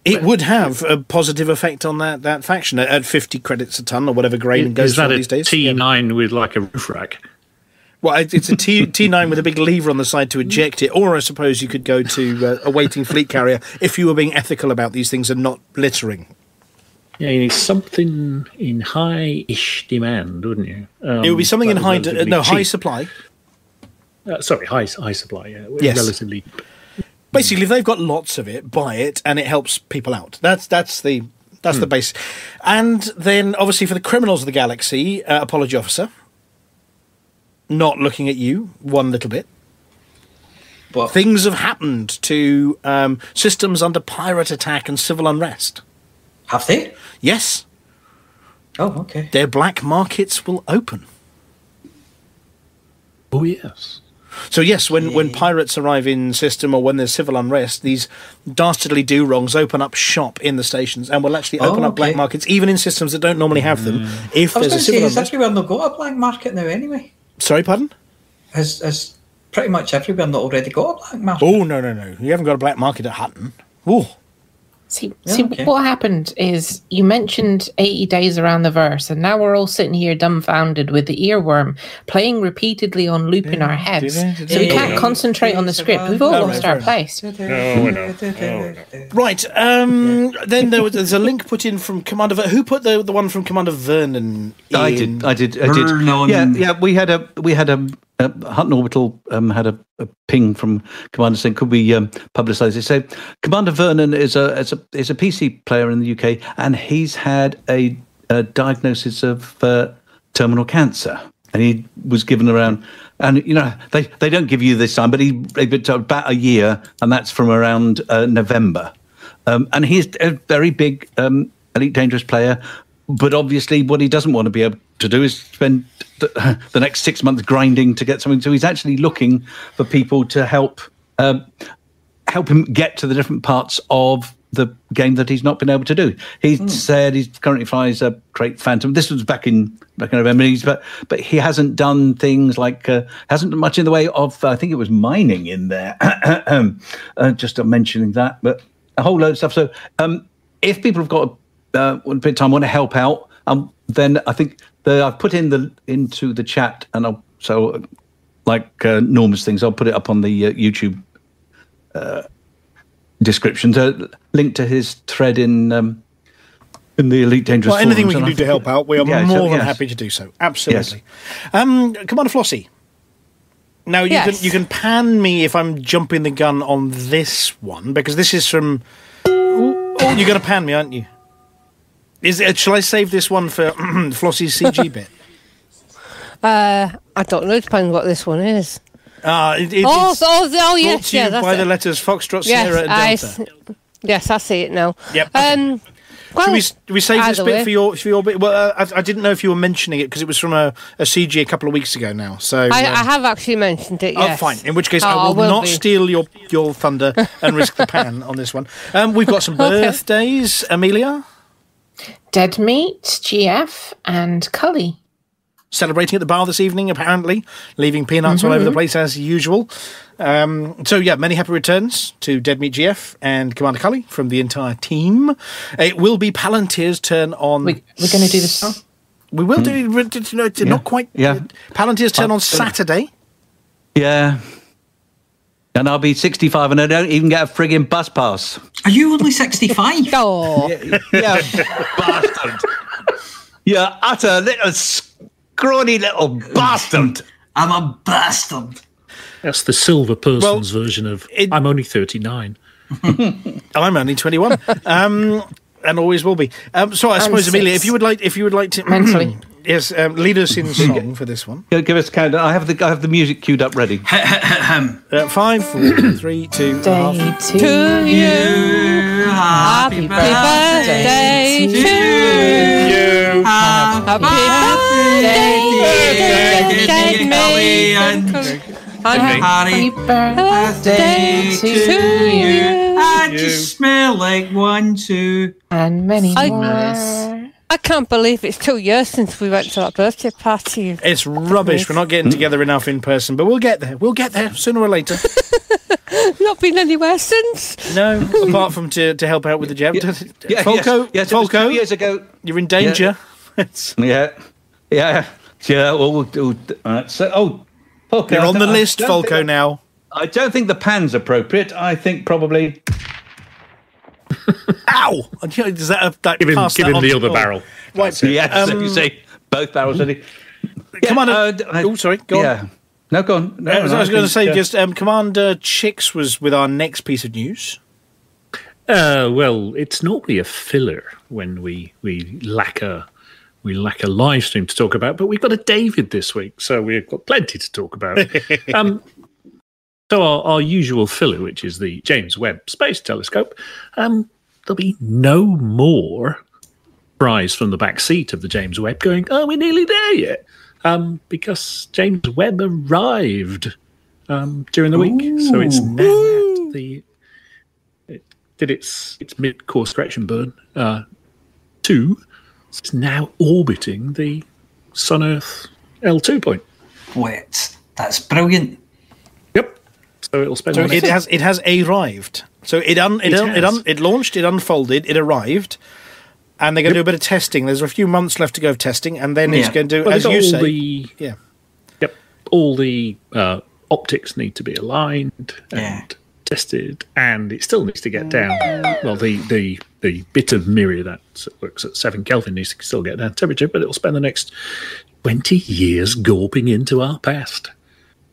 It would have a positive effect on that, that faction at, at 50 credits a ton or whatever grain goes Is that for a these days. T9 with like a roof rack? Well, it's a T [LAUGHS] T9 with a big lever on the side to eject it, or I suppose you could go to uh, a waiting fleet carrier if you were being ethical about these things and not littering. Yeah, you need something in high-ish demand, wouldn't you? Um, it would be something in high, no high supply. Uh, sorry, high high supply. Yeah, Yes. relatively. Basically, if they've got lots of it, buy it, and it helps people out. That's that's the that's the base. And then, obviously, for the criminals of the galaxy, uh, apology officer, not looking at you one little bit. But Things have happened to um, systems under pirate attack and civil unrest. have they? Yes, Oh, okay. their black markets will open. Oh yes. So yes, when, when pirates arrive in system or when there's civil unrest, these dastardly do wrongs open up shop in the stations and will actually Oh, open up black markets, even in systems that don't normally have them. If I was there's going a to say, civil has unrest, everywhere not got a black market now anyway? Sorry, pardon. Has, has pretty much everywhere not already got a black market? Oh no no no! You haven't got a black market at Hutton. Ooh. See, Yeah, see, okay. what happened is you mentioned 80 days around the verse, and now we're all sitting here dumbfounded with the earworm playing repeatedly on loop in our heads. So we can't concentrate on the script. We've all lost our place. I. No. [LAUGHS] Right. Um. Then there was there's a link put in from Commander. Ver- Who put the the one from Commander Vernon? In? I did. I did. I did. Vernon. Yeah, yeah. We had a we had a, a Hutton Orbital um, had a, a ping from Commander saying, "Could we um, publicise it?" So Commander Vernon is a is a is a PC player in the UK, and he's had a, a diagnosis of uh, terminal cancer, and he was given around. And you know they, they don't give you this time, but he told about a year, and that's from around uh, November. Um, and he's a very big um, elite dangerous player but obviously, what he doesn't want to be able to do is spend the, the next six months grinding to get something. So he's actually looking for people to help um, help him get to the different parts of the game that he's not been able to do. He said he currently flies a Krait Phantom. This was back in back in November, but but he hasn't done things like uh, hasn't done much in the way of I think it was mining in there. [COUGHS] uh, just uh, mentioning that, but a whole load of stuff. So um, if people have got uh, a bit of time, want to help out, um, then I think the, I've put in the into the chat, and I'll so uh, like uh, Norma's things, I'll put it up on the uh, YouTube uh, description. So link to his thread in um, in the Elite Dangerous. Well, anything we can do I to help out, we are Yeah, more so, than yes. happy to do so. Absolutely. Um, Commander Flossie. Now you Yes. can you can pan me if I'm jumping the gun on this one because this is from. Oh, you're going to pan me, aren't you? Is it, shall I save this one for [CLEARS THROAT] Flossie's CG [LAUGHS] bit? Uh, I don't know. It depends what this one is. Ah, it, it, oh, it's oh, oh, brought yes, to you yeah, that's by it. the letters Foxtrot, yes, Sierra, and Delta. s- yes, I see it now. Yep. Um, well, Should we, s- we save this bit way. for your for your bit? Well, uh, I, I didn't know if you were mentioning it because it was from a, a CG a couple of weeks ago now. So I, um, I have actually mentioned it. Oh, Yes. fine. In which case, Oh, I will, will not be. steal your, your thunder and risk the [LAUGHS] pan on this one. Um, we've got some [LAUGHS] Okay. birthdays. Amelia, Dead Meat, GF, and Cully. celebrating at the bar this evening, apparently, leaving peanuts all over the place as usual. Um, so, yeah, many happy returns to Dead Meat GF and Commander Cully from the entire team. It will be Palantir's turn on. We, we're going to do this song? We will do it. No, it's Not quite. Yeah. Palantir's turn on Uh, Saturday. Yeah. And I'll be 65 and I don't even get a frigging bus pass. Are you only 65? [LAUGHS] Oh, Yeah, bastard. You're utter little scrawny little bastard. I'm a bastard. That's the silver person's version of it- I'm only 39. [LAUGHS] I'm only 21. um, and always will be. Um, so I I'm suppose, Amelia, if you would like, if you would like to [CLEARS THROAT] Mentally. Yes, um, lead us in [LAUGHS] song for this one. Give us a count. I have the I have the music queued up ready. Uh, five, four, [CLEARS THROAT] three, two, Day half. to to you. Happy Happy birthday to you. Happy birthday, dead mate. Happy birthday to you. I just smell like one, two. And many more. I can't believe it's two years since we went to that birthday party. It's rubbish. We're not getting together enough in person, but we'll get there. We'll get there sooner or later. [LAUGHS] Not been anywhere since. No, apart from to, to help out with the jab. Yeah, Falco, yes, yes, it Falco, two years ago. you're in danger. It's- [LAUGHS] Yeah, yeah, yeah. Well, we'll do. Uh, so, oh, Polka, you're on the don't- I list, don't Falco. think- Now, I don't think the pan's appropriate. I think probably. [LAUGHS] ow! Is that a, that Give him, give that him the other Paul? barrel. Right. Yes, Um, you say both barrels ready. Commander. uh, d- I- oh, sorry. Go on. yeah. No, go on. No, Uh, no, I was going to say, uh, just um, Commander Chicks was with our next piece of news. Uh, well, it's normally a filler when we, we lack a we lack a live stream to talk about, but we've got a David this week, so we've got plenty to talk about. [LAUGHS] um, so our, our usual filler, which is the James Webb Space Telescope, um, there'll be no more cries from the back seat of the James Webb going, "Oh, we're nearly there yet," um, because James Webb arrived um, during the week, so it's now at the it did its its mid course correction burn uh, two. It's now orbiting the Sun Earth L two point. Wait, that's brilliant. Yep. So it'll spend. So it has it has arrived. So it un, it It un, it, un, it launched, it unfolded, it arrived, and they're going to do a bit of testing. There's a few months left to go of testing, and then it's going to do Well, as you all say. the Yeah. Yep. All the uh, optics need to be aligned and Yeah. tested, and it still needs to get down. Well, the the the bit of mirror that works at seven Kelvin needs to still get down temperature, but it'll spend the next twenty years gulping into our past.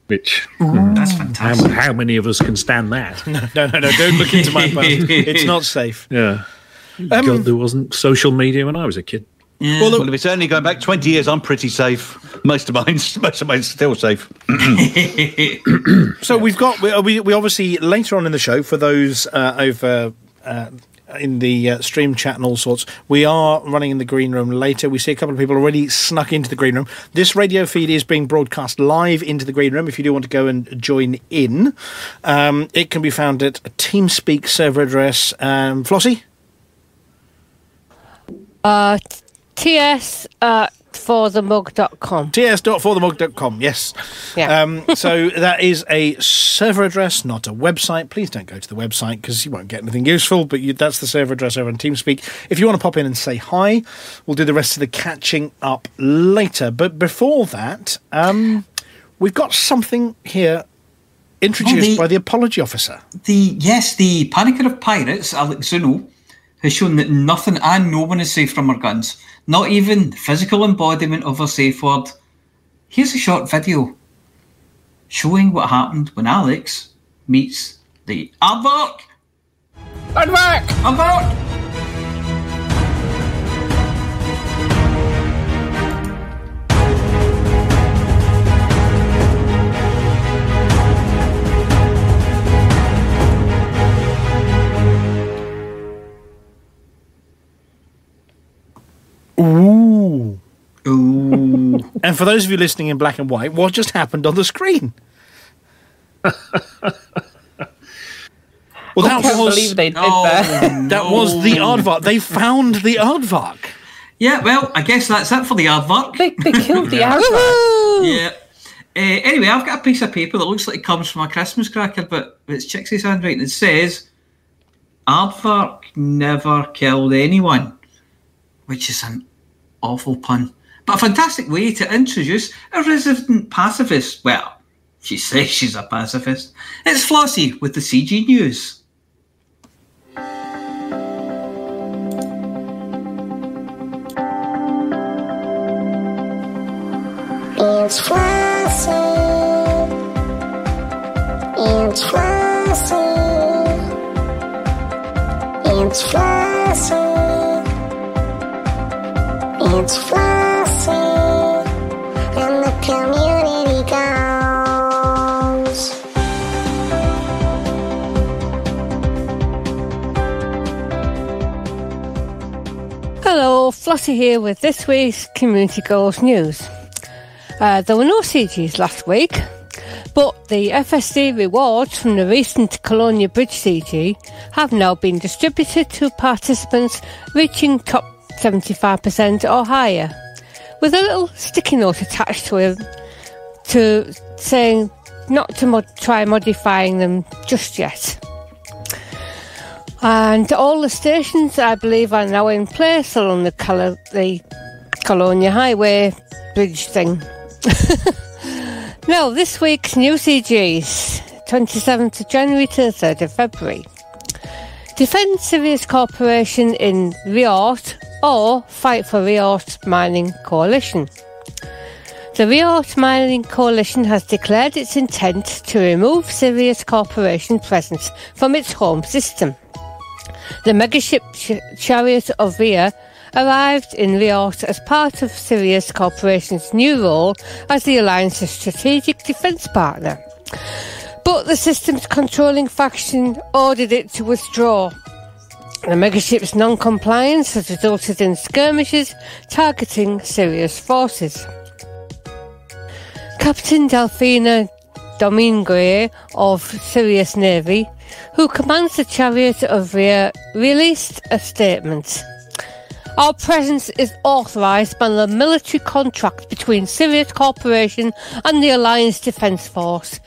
Which That's fantastic. how many of us can stand that? [LAUGHS] No, no, no! Don't look into my past. It's not safe. [LAUGHS] Yeah. Um, God, there wasn't social media when I was a kid. Yeah. Well, look, Well, if it's only going back 20 years, I'm pretty safe. Most of mine's, [LAUGHS] most of mine's still safe. [COUGHS] So we've got we, we we obviously later on in the show for those uh, over uh, in the uh, stream chat and all sorts. We are running in the green room later. We see a couple of people already snuck into the green room. This radio feed is being broadcast live into the green room. If you do want to go and join in, um, it can be found at TeamSpeak server address. Um, Flossie. Uh, ts at forthemug.com. ts.forthemug.com, yes. Yeah. Um, so [LAUGHS] that is a server address, not a website. Please don't go to the website because you won't get anything useful, but you, that's the server address over on TeamSpeak. If you want to pop in and say hi, we'll do the rest of the catching up later. But before that, um, we've got something here introduced Oh, the- by the apology officer. The yes, the panicker of pirates, Alex Zuno, has shown that nothing and no one is safe from our guns. Not even the physical embodiment of a safe word. Here's a short video showing what happened when Alex meets the aardvark. Aardvark! Aardvark! Ooh. Ooh. And for those of you listening in black and white, what just happened on the screen? well, that I can't was believe they did Oh, that. that was the aardvark. They found the aardvark. Yeah, well, I guess that's it for the aardvark. They, they killed the [LAUGHS] aardvark. Yeah. Uh, anyway, I've got a piece of paper that looks like it comes from a Christmas cracker, but it's Chixie's handwriting. It says, Aardvark never killed anyone, which is an awful pun. But a fantastic way to introduce a resident pacifist. Well, she says [LAUGHS] she's a pacifist. It's Flossie with the CG News. It's Flossie. It's Flossie. It's Flossie. It's Flossie. Hello, Flossie here with this week's Community Goals News. Uh, there were no CGs last week, but the FSD rewards from the recent Colonia Bridge CG have now been distributed to participants reaching top 75% or higher, with a little sticky note attached to it to saying not to mod- try modifying them just yet. And all the stations, I believe, are now in place along the, the Colonia Highway bridge thing. [LAUGHS] now, this week's new CGs, 27th of January to the 3rd of February. Defend Sirius Corporation in Riort or Fight for Riort Mining Coalition. The Riort Mining Coalition has declared its intent to remove Sirius Corporation presence from its home system. The megaship ch- Chariot of Rhea arrived in Riort as part of Sirius Corporation's new role as the Alliance's strategic defence partner. But the system's controlling faction ordered it to withdraw. The megaship's non-compliance has resulted in skirmishes targeting Sirius forces. Captain Delphina Domingue of Sirius Navy, who commands the Chariot of Rhea, released a statement. Our presence is authorised by the military contract between Sirius Corporation and the Alliance Defence Force.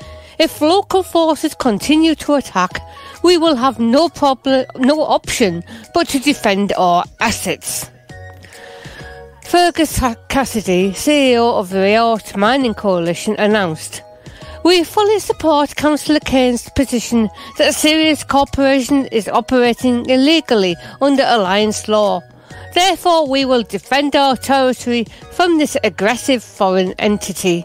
If local forces continue to attack, we will have no problem, no option but to defend our assets. Fergus Cassidy, CEO of the Riort Mining Coalition, announced, We fully support Councillor Kaine's position that Sirius Corporation is operating illegally under Alliance law. Therefore, we will defend our territory from this aggressive foreign entity.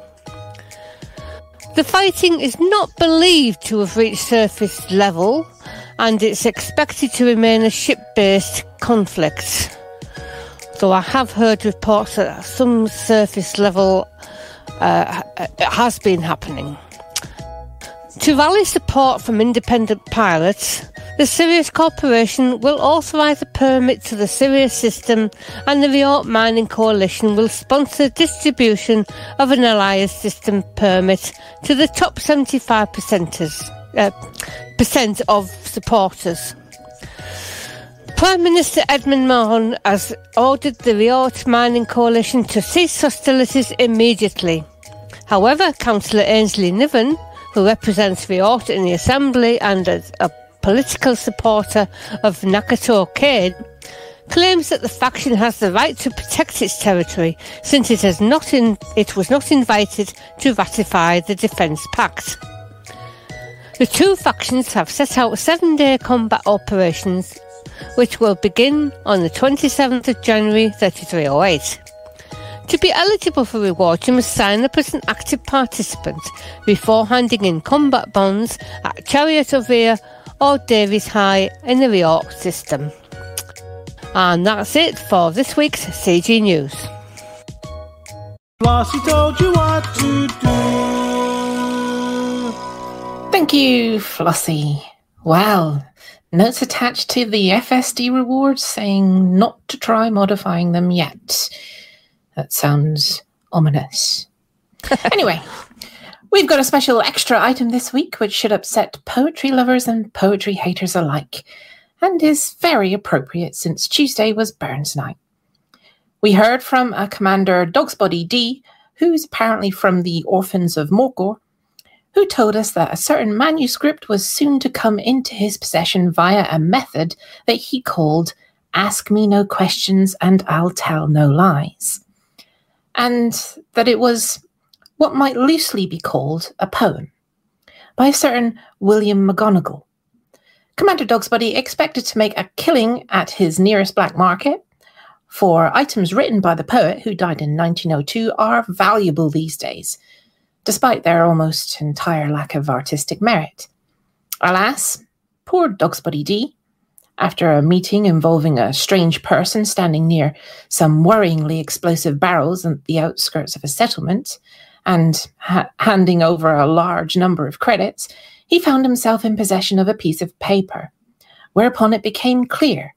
The fighting is not believed to have reached surface level, and it's expected to remain a ship based conflict though I have heard reports that some surface level uh, has been happening. To rally support from independent pilots, the Sirius Corporation will authorise a permit to the Sirius system and the Riort Mining Coalition will sponsor distribution of an Alioth system permit to the top 75 percenters, uh, percent of supporters. Prime Minister Edmund Mahon has ordered the Riort Mining Coalition to cease hostilities immediately. However, Councillor Ainsley Niven, who represents Riort in the Assembly and is a political supporter of Nakato Kaine, claims that the faction has the right to protect its territory since it, has not in, it was not invited to ratify the Defence Pact. The two factions have set out seven day combat operations which will begin on the 27th of January 3308. To be eligible for reward, you must sign up as an active participant before handing in combat bonds at Chariot of Rhea or Davies High in the Riort system. And that's it for this week's CG News. Flossie told you what to do. Thank you, Flossie. Well, notes attached to the FSD rewards saying not to try modifying them yet. That sounds ominous. [LAUGHS] anyway, we've got a special extra item this week which should upset poetry lovers and poetry haters alike, and is very appropriate since Tuesday was Burns Night. We heard from a Commander Dogsbody D, who's apparently from the Orphans of Morgor, who told us that a certain manuscript was soon to come into his possession via a method that he called Ask Me No Questions and I'll Tell No Lies, and that it was what might loosely be called a poem by a certain William McGonagall. Commander Dogsbody expected to make a killing at his nearest black market, for items written by the poet who died in 1902 are valuable these days, despite their almost entire lack of artistic merit. Alas, poor Dogsbody D, after a meeting involving a strange person standing near some worryingly explosive barrels at the outskirts of a settlement, and ha- handing over a large number of credits, he found himself in possession of a piece of paper, whereupon it became clear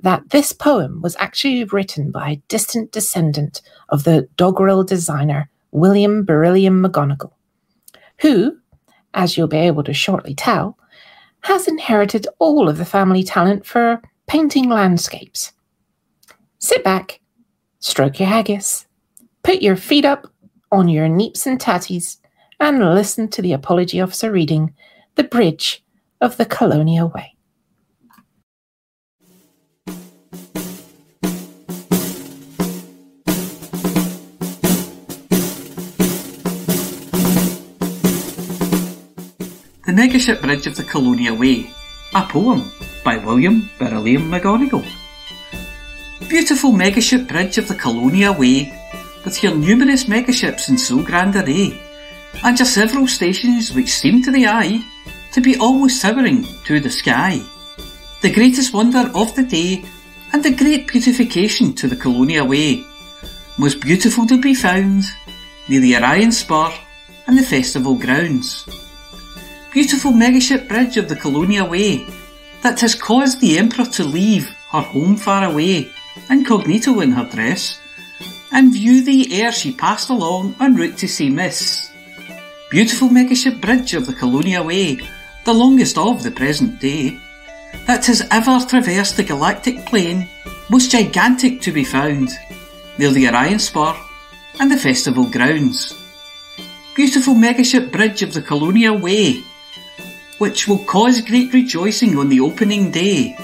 that this poem was actually written by a distant descendant of the doggerel designer William Beryllium McGonagall, who, as you'll be able to shortly tell, has inherited all of the family talent for painting landscapes. Sit back, stroke your haggis, put your feet up on your neeps and tatties, and listen to the apology officer reading The Bridge of the Colonia Way. The Megaship Bridge of the Colonia Way, a poem by William Beryllium McGonagall. Beautiful megaship bridge of the Colonia Way, with your numerous megaships in so grand array, and your several stations which seem to the eye to be almost towering to the sky. The greatest wonder of the day, and the great beautification to the Colonia Way, most beautiful to be found near the Orion Spur and the festival grounds beautiful megaship bridge of the Colonia Way that has caused the Emperor to leave her home far away, incognito in her dress, and view thee ere she passed along en route to see Miss. Beautiful megaship bridge of the Colonia Way, the longest of the present day, that has ever traversed the galactic plane, most gigantic to be found, near the Orion Spur and the festival grounds. Beautiful megaship bridge of the Colonia Way, which will cause great rejoicing on the opening day,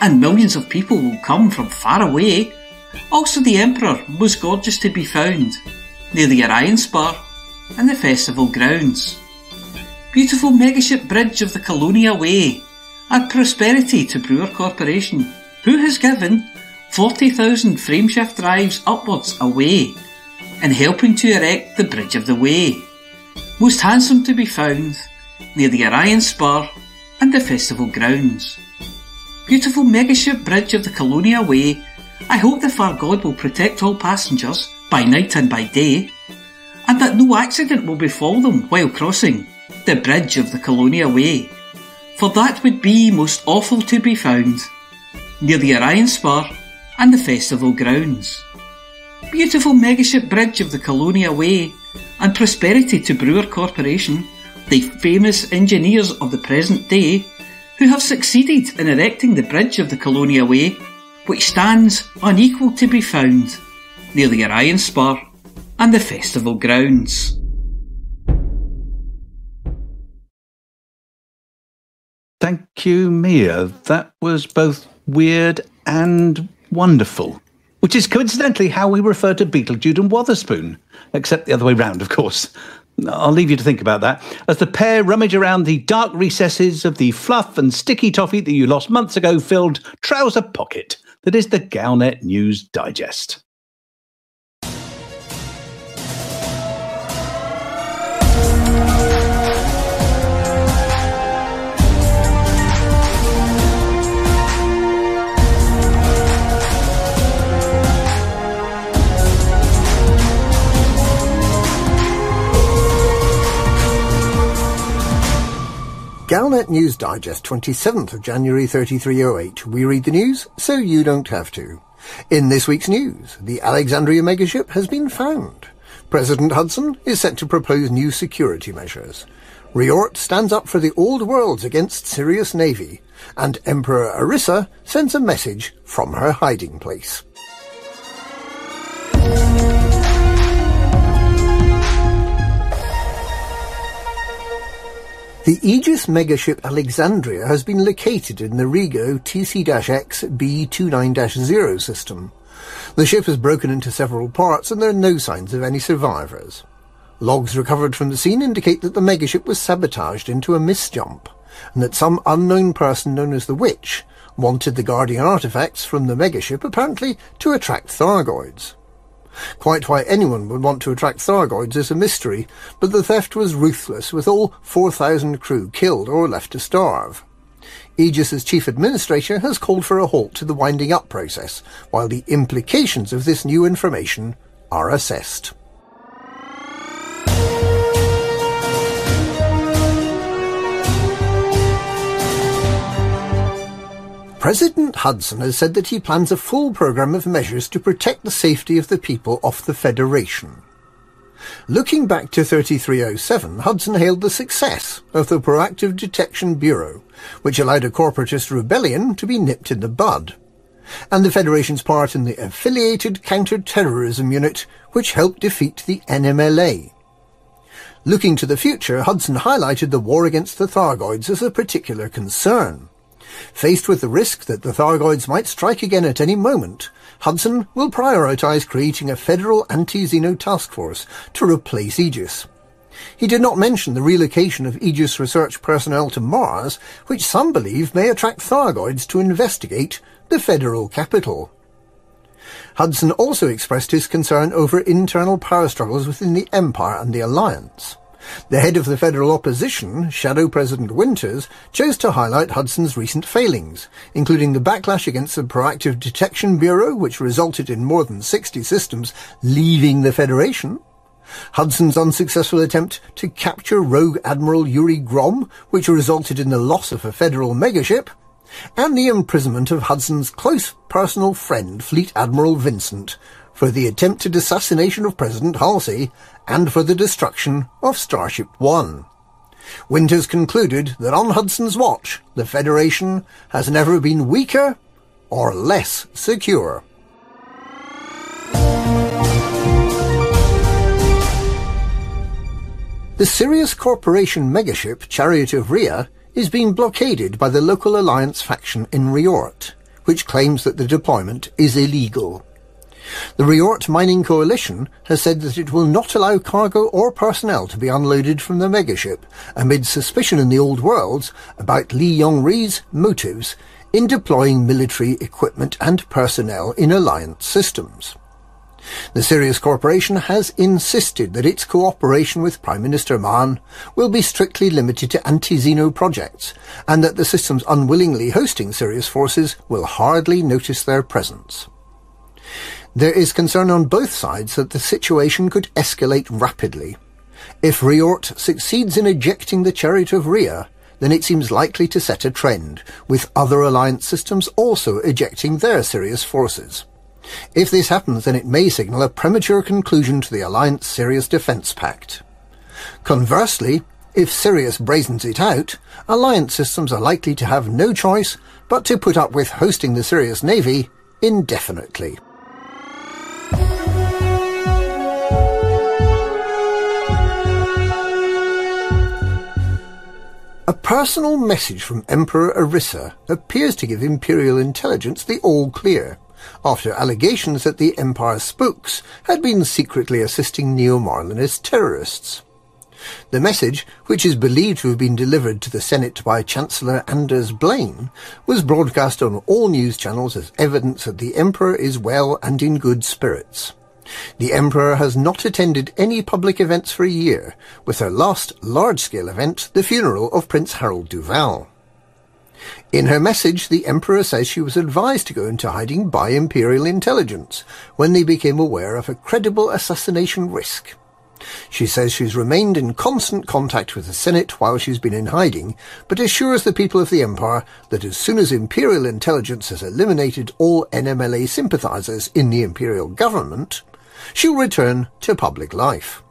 and millions of people will come from far away. Also, the Emperor was gorgeous to be found near the Orion Spur and the festival grounds. Beautiful megaship bridge of the Colonia Way, and prosperity to Brewer Corporation, who has given 40,000 frameshift drives upwards away in helping to erect the Bridge of the Way. Most handsome to be found near the Orion Spur and the festival grounds. Beautiful megaship bridge of the Colonia Way, I hope the far God will protect all passengers by night and by day, and that no accident will befall them while crossing the bridge of the Colonia Way, for that would be most awful to be found, near the Orion Spur and the festival grounds. Beautiful megaship bridge of the Colonia Way, and prosperity to Brewer Corporation, the famous engineers of the present day, who have succeeded in erecting the bridge of the Colonia Way, which stands unequal to be found, near the Orion Spur and the festival grounds. Thank you, Mia. That was both weird and wonderful. Which is coincidentally how we refer to Beetlejude and Wotherspoon, except the other way round, of course. I'll leave you to think about that as the pair rummage around the dark recesses of the fluff and sticky toffee that you lost months ago filled trouser pocket that is the Galnet News Digest. Galnet News Digest, 27th of January 3308. We read the news so you don't have to. In this week's news, the Alexandria megaship has been found. President Hudson is set to propose new security measures. Riort stands up for the old worlds against Sirius Navy, and Emperor Arissa sends a message from her hiding place. The Aegis megaship Alexandria has been located in the Rigo TC-X B29-0 system. The ship has broken into several parts and there are no signs of any survivors. Logs recovered from the scene indicate that the megaship was sabotaged into a misjump, and that some unknown person known as the Witch wanted the Guardian artifacts from the megaship apparently to attract Thargoids. Quite why anyone would want to attract Thargoids is a mystery, but the theft was ruthless, with all 4,000 crew killed or left to starve. Aegis's chief administrator has called for a halt to the winding up process, while the implications of this new information are assessed. President Hudson has said that he plans a full program of measures to protect the safety of the people of the Federation. Looking back to 3307, Hudson hailed the success of the Proactive Detection Bureau, which allowed a corporatist rebellion to be nipped in the bud, and the Federation's part in the Affiliated Counter-Terrorism Unit, which helped defeat the NMLA. Looking to the future, Hudson highlighted the war against the Thargoids as a particular concern. Faced with the risk that the Thargoids might strike again at any moment, Hudson will prioritise creating a federal anti-Xeno task force to replace Aegis. He did not mention the relocation of Aegis research personnel to Mars, which some believe may attract Thargoids to investigate the federal capital. Hudson also expressed his concern over internal power struggles within the Empire and the Alliance. The head of the federal opposition, Shadow President Winters, chose to highlight Hudson's recent failings, including the backlash against the Proactive Detection Bureau, which resulted in more than 60 systems leaving the Federation, Hudson's unsuccessful attempt to capture rogue Admiral Yuri Grom, which resulted in the loss of a federal megaship, and the imprisonment of Hudson's close personal friend, Fleet Admiral Vincent, for the attempted assassination of President Halsey and for the destruction of Starship One. Winters concluded that on Hudson's watch, the Federation has never been weaker or less secure. The Sirius Corporation megaship Chariot of Rhea is being blockaded by the local alliance faction in Riort, which claims that the deployment is illegal. The Riort Mining Coalition has said that it will not allow cargo or personnel to be unloaded from the megaship amid suspicion in the old worlds about Li Yong-Rui's motives in deploying military equipment and personnel in alliance systems. The Sirius Corporation has insisted that its cooperation with Prime Minister Mahon will be strictly limited to anti-Xeno projects, and that the systems unwillingly hosting Sirius forces will hardly notice their presence. There is concern on both sides that the situation could escalate rapidly. If Riort succeeds in ejecting the chariot of Rhea, then it seems likely to set a trend, with other alliance systems also ejecting their Sirius forces. If this happens, then it may signal a premature conclusion to the Alliance Sirius Defense Pact. Conversely, if Sirius brazens it out, Alliance systems are likely to have no choice but to put up with hosting the Sirius Navy indefinitely. A personal message from Emperor Arissa appears to give Imperial intelligence the all clear, after allegations that the Empire spooks had been secretly assisting Neo-Marlinist terrorists. The message, which is believed to have been delivered to the Senate by Chancellor Anders Blaine, was broadcast on all news channels as evidence that the Emperor is well and in good spirits. The Emperor has not attended any public events for a year, with her last large-scale event the funeral of Prince Harold Duval. In her message, the Emperor says she was advised to go into hiding by Imperial intelligence when they became aware of a credible assassination risk. She says she's remained in constant contact with the Senate while she's been in hiding, but assures the people of the Empire that as soon as Imperial intelligence has eliminated all NMLA sympathizers in the Imperial government, she'll return to public life.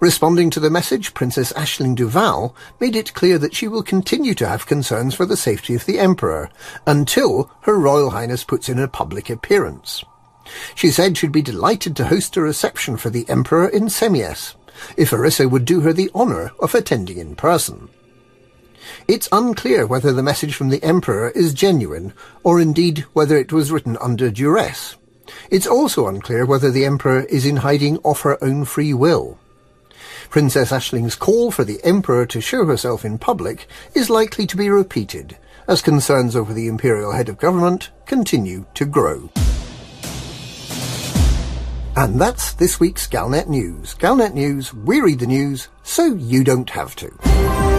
Responding to the message, Princess Aisling Duval made it clear that she will continue to have concerns for the safety of the Emperor until Her Royal Highness puts in a public appearance. She said she'd be delighted to host a reception for the Emperor in Cemiess, if Arissa would do her the honour of attending in person. It's unclear whether the message from the Emperor is genuine, or indeed whether it was written under duress. It's also unclear whether the Emperor is in hiding of her own free will. Princess Aisling's call for the Emperor to show herself in public is likely to be repeated, as concerns over the Imperial head of government continue to grow. And that's this week's Galnet News. Galnet News, we read the news so you don't have to.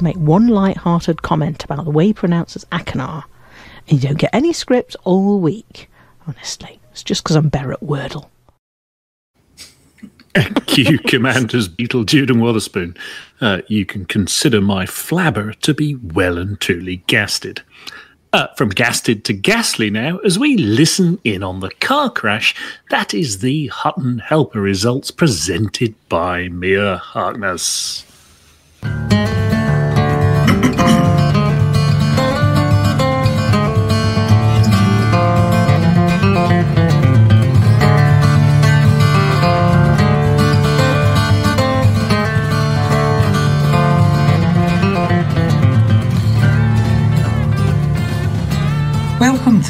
Make one light-hearted comment about the way he pronounces Akanar, and you don't get any scripts all week. Honestly, it's just because I'm better at Wordle. [LAUGHS] Q Commanders Beetle Jude and Witherspoon. Uh, you can consider my flabber to be well and truly gasted. Uh, from gasted to ghastly now, as we listen in on the car crash, that is the Hutton Helper results presented by Mia Harkness.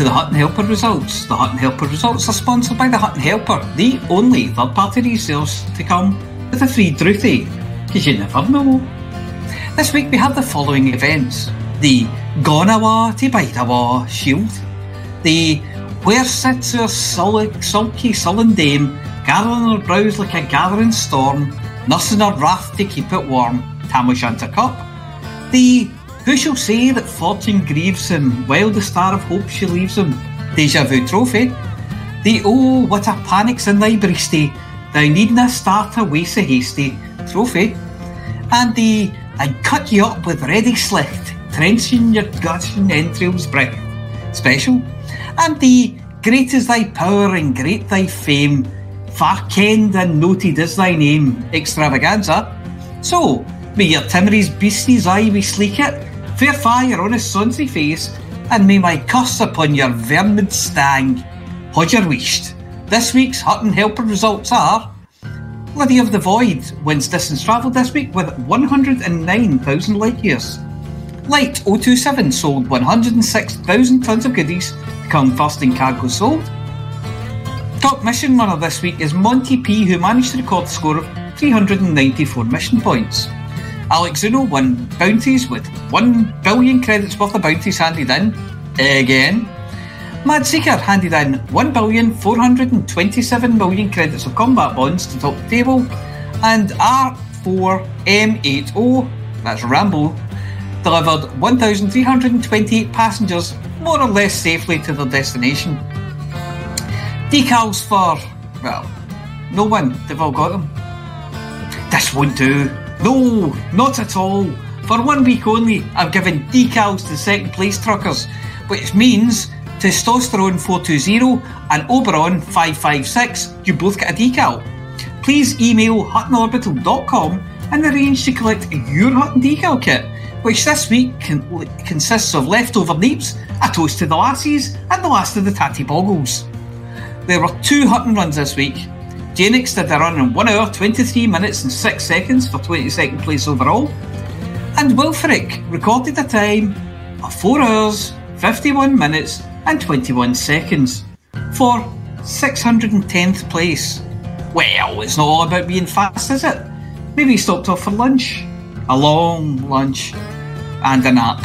To the Hutton Helper results. The Hutton Helper results are sponsored by the Hutton Helper, the only third party resource to come with a free Druthie, because you never know. This week we have the following events. The Gonawa to Bidawa Shield, the Where Sits Our sulky, sulky sullen dame, gathering her brows like a gathering storm, nursing her wrath to keep it warm, Tamoshanta Cup, the who shall say that fortune grieves him while the star of hope she leaves him? Deja vu trophy. The oh, what a panic's in thy breasty, thou needna start away so hasty trophy. And the I'd cut you up with ready slicht, trenching your guts and entrails bright special. And the great is thy power and great thy fame, far kenned and noted is thy name, extravaganza. So, may your timorous beastie's eye be sleek it, fair fire on his sonsy face, and may my curse upon your vermin stang. Hodger wished. This week's Hutton Helper results are Lydia of the Void wins distance travelled this week with 109,000 light years. Light 027 sold 106,000 tonnes of goodies come first in cargo sold. Top mission runner this week is Monty P, who managed to record a score of 394 mission points. Alex Zuno won bounties with 1 billion credits worth of bounties handed in. Again. Mad Seeker handed in 1,427 million credits of combat bonds to top the table, and R4M80, that's Rambo, delivered 1,328 passengers more or less safely to their destination. Decals for, well, no one, they've all got them. This won't do. No, not at all. For one week only, I've given decals to second place truckers, which means Testosterone 420 and Oberon 556, you both get a decal. Please email huttonorbital.com and arrange to collect your Hutton decal kit, which this week con- consists of leftover neeps, a toast to the lassies, and the last of the tatty boggles. There were two Hutton runs this week. Janix did a run in 1 hour, 23 minutes and 6 seconds for 22nd place overall. And Wilfric recorded a time of 4 hours, 51 minutes and 21 seconds for 610th place. Well, it's not all about being fast, is it? Maybe he stopped off for lunch. A long lunch. And a nap.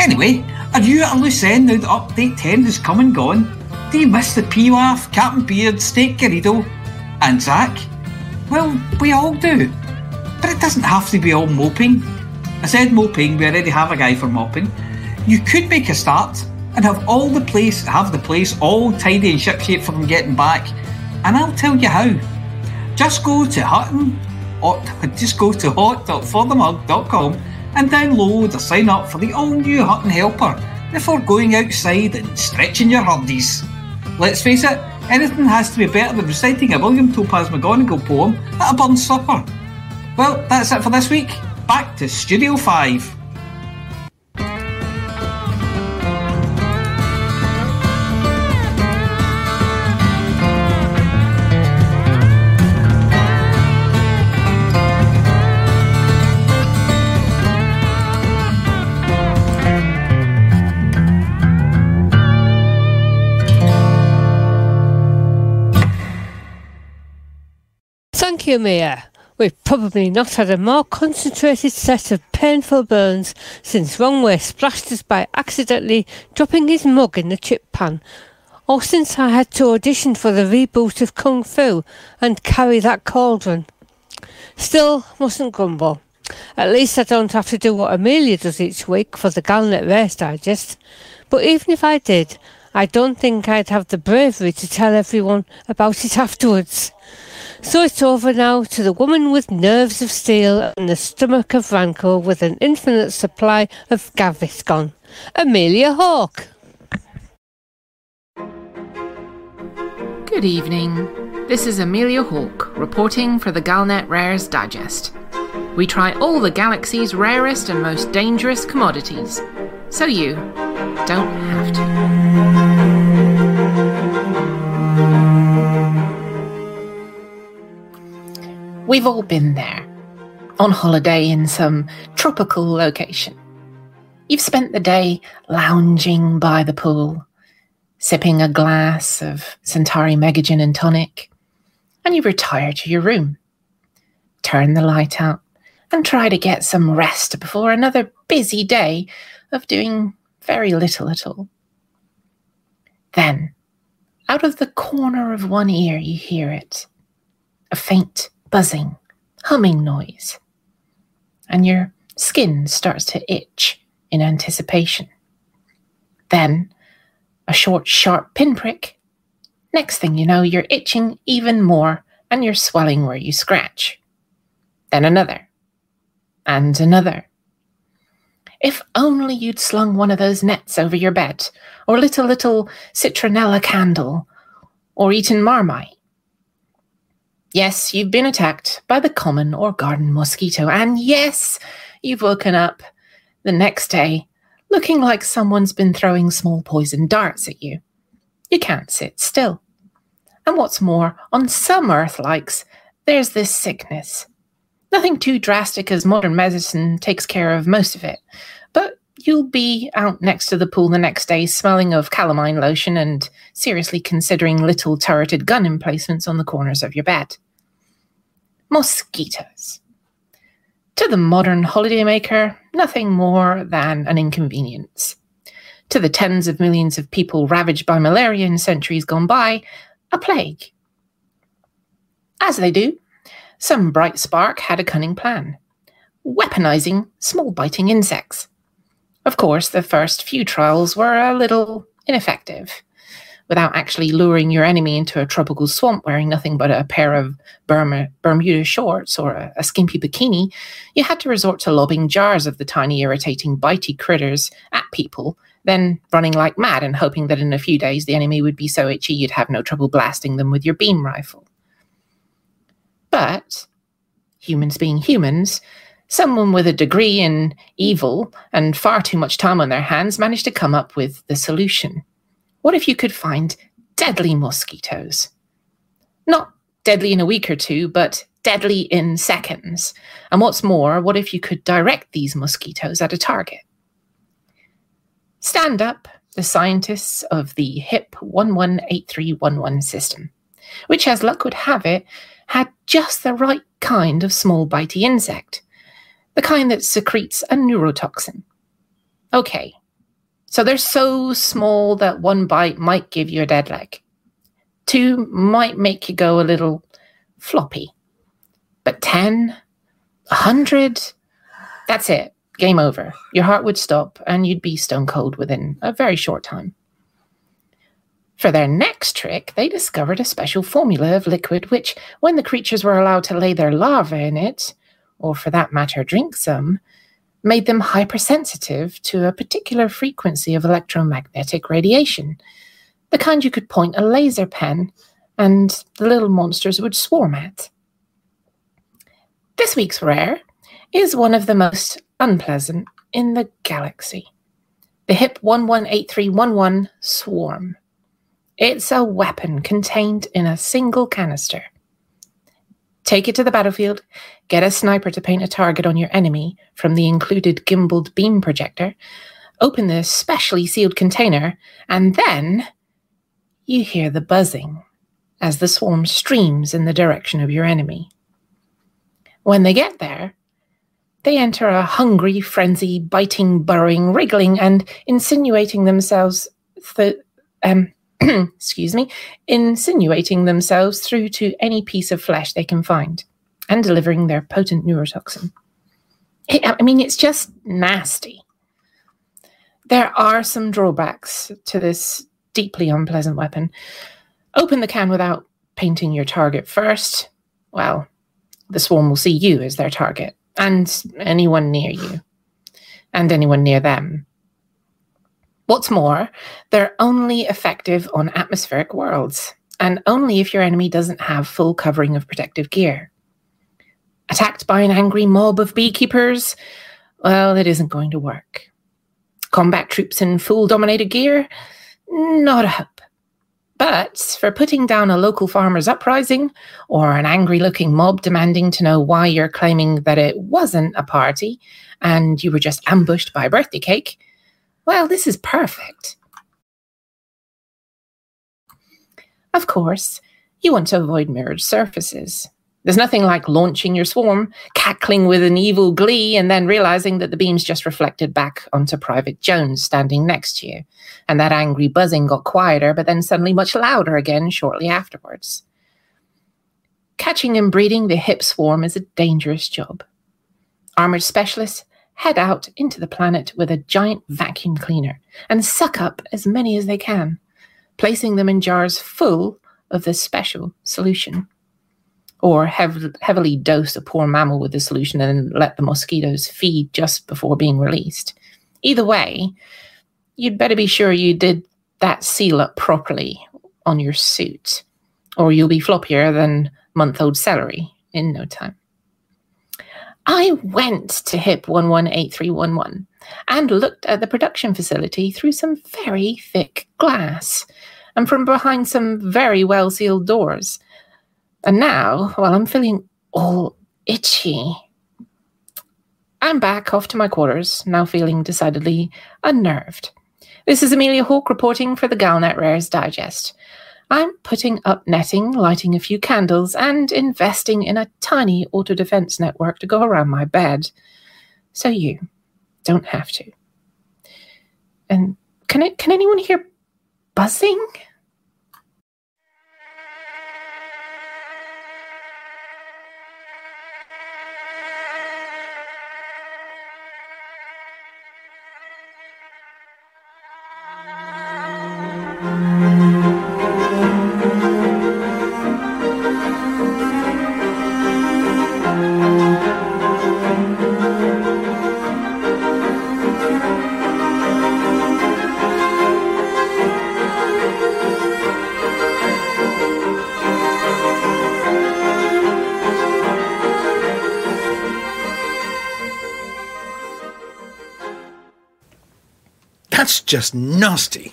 Anyway, are you at a loose end now that update 10 has come and gone? Do you miss the P-Waff, Captain Beard, Steak Garrido, and Zach? Well, we all do. But it doesn't have to be all moping. I said moping, we already have a guy for mopping. You could make a start and have all the place have the place all tidy and shipshape for them getting back. And I'll tell you how. Just go to Hutton or [LAUGHS] just go to hot.forthemug.com and download or sign up for the all new Hutton Helper before going outside and stretching your hurdies. Let's face it, anything has to be better than reciting a William Topaz McGonagall poem at a burn supper. Well, that's it for this week. Back to Studio 5. We've probably not had a more concentrated set of painful burns since Wrongway splashed us by accidentally dropping his mug in the chip pan, or since I had to audition for the reboot of Kung Fu and carry that cauldron. Still, mustn't grumble. At least I don't have to do what Amelia does each week for the Galnet Rares Digest. But even if I did, I don't think I'd have the bravery to tell everyone about it afterwards. So it's over now to the woman with nerves of steel and the stomach of rancor with an infinite supply of Gaviscon, Amelia Hawke. Good evening. This is Amelia Hawke reporting for the Galnet Rares Digest. We try all the galaxy's rarest and most dangerous commodities, so you don't have to. We've all been there, on holiday in some tropical location. You've spent the day lounging by the pool, sipping a glass of Centauri Mega and Tonic, and you retire to your room. Turn the light out and try to get some rest before another busy day of doing very little at all. Then, out of the corner of one ear, you hear it a faint buzzing, humming noise, and your skin starts to itch in anticipation. Then, a short, sharp pinprick. Next thing you know, you're itching even more and you're swelling where you scratch. Then another, and another. If only you'd slung one of those nets over your bed, or lit a little citronella candle, or eaten marmite. Yes, you've been attacked by the common or garden mosquito, and yes, you've woken up the next day looking like someone's been throwing small poison darts at you. You can't sit still. And what's more, on some Earth likes, there's this sickness. Nothing too drastic as modern medicine takes care of most of it, but you'll be out next to the pool the next day smelling of calamine lotion and seriously considering little turreted gun emplacements on the corners of your bed. Mosquitoes. To the modern holidaymaker, nothing more than an inconvenience. To the tens of millions of people ravaged by malaria in centuries gone by, a plague. As they do, some bright spark had a cunning plan weaponizing small biting insects. Of course, the first few trials were a little ineffective. Without actually luring your enemy into a tropical swamp wearing nothing but a pair of Burma, Bermuda shorts or a, a skimpy bikini, you had to resort to lobbing jars of the tiny, irritating, bitey critters at people, then running like mad and hoping that in a few days the enemy would be so itchy you'd have no trouble blasting them with your beam rifle. But, humans being humans, someone with a degree in evil and far too much time on their hands managed to come up with the solution. What if you could find deadly mosquitoes? Not deadly in a week or two, but deadly in seconds. And what's more, what if you could direct these mosquitoes at a target? Stand up, the scientists of the HIP 118311 system, which, as luck would have it, had just the right kind of small bitey insect, the kind that secretes a neurotoxin. Okay, so they're so small that one bite might give you a dead leg. Two might make you go a little floppy. But 10, 100, that's it. Game over. Your heart would stop and you'd be stone cold within a very short time. For their next trick, they discovered a special formula of liquid which, when the creatures were allowed to lay their larvae in it, or for that matter, drink some, made them hypersensitive to a particular frequency of electromagnetic radiation, the kind you could point a laser pen and the little monsters would swarm at. This week's rare is one of the most unpleasant in the galaxy the HIP 118311 Swarm. It's a weapon contained in a single canister. Take it to the battlefield, get a sniper to paint a target on your enemy from the included gimbaled beam projector, open the specially sealed container, and then you hear the buzzing as the swarm streams in the direction of your enemy. When they get there, they enter a hungry frenzy, biting, burrowing, wriggling, and insinuating themselves th- um, [CLEARS THROAT] excuse me, insinuating themselves through to any piece of flesh they can find and delivering their potent neurotoxin. It, I mean, it's just nasty. There are some drawbacks to this deeply unpleasant weapon. Open the can without painting your target first. Well, the swarm will see you as their target and anyone near you and anyone near them. What's more, they're only effective on atmospheric worlds, and only if your enemy doesn't have full covering of protective gear. Attacked by an angry mob of beekeepers? Well, it isn't going to work. Combat troops in full dominated gear? Not a hope. But for putting down a local farmer's uprising, or an angry looking mob demanding to know why you're claiming that it wasn't a party and you were just ambushed by a birthday cake, well, this is perfect. Of course, you want to avoid mirrored surfaces. There's nothing like launching your swarm, cackling with an evil glee, and then realizing that the beam's just reflected back onto Private Jones standing next to you. And that angry buzzing got quieter, but then suddenly much louder again shortly afterwards. Catching and breeding the hip swarm is a dangerous job. Armored specialists head out into the planet with a giant vacuum cleaner and suck up as many as they can, placing them in jars full of the special solution. Or hev- heavily dose a poor mammal with the solution and let the mosquitoes feed just before being released. Either way, you'd better be sure you did that seal up properly on your suit, or you'll be floppier than month old celery in no time. I went to HIP 118311 and looked at the production facility through some very thick glass and from behind some very well sealed doors. And now, while I'm feeling all itchy, I'm back off to my quarters, now feeling decidedly unnerved. This is Amelia Hawke reporting for the Galnet Rares Digest. I'm putting up netting, lighting a few candles, and investing in a tiny auto defense network to go around my bed. So you don't have to. And can it? Can anyone hear buzzing? Just nasty.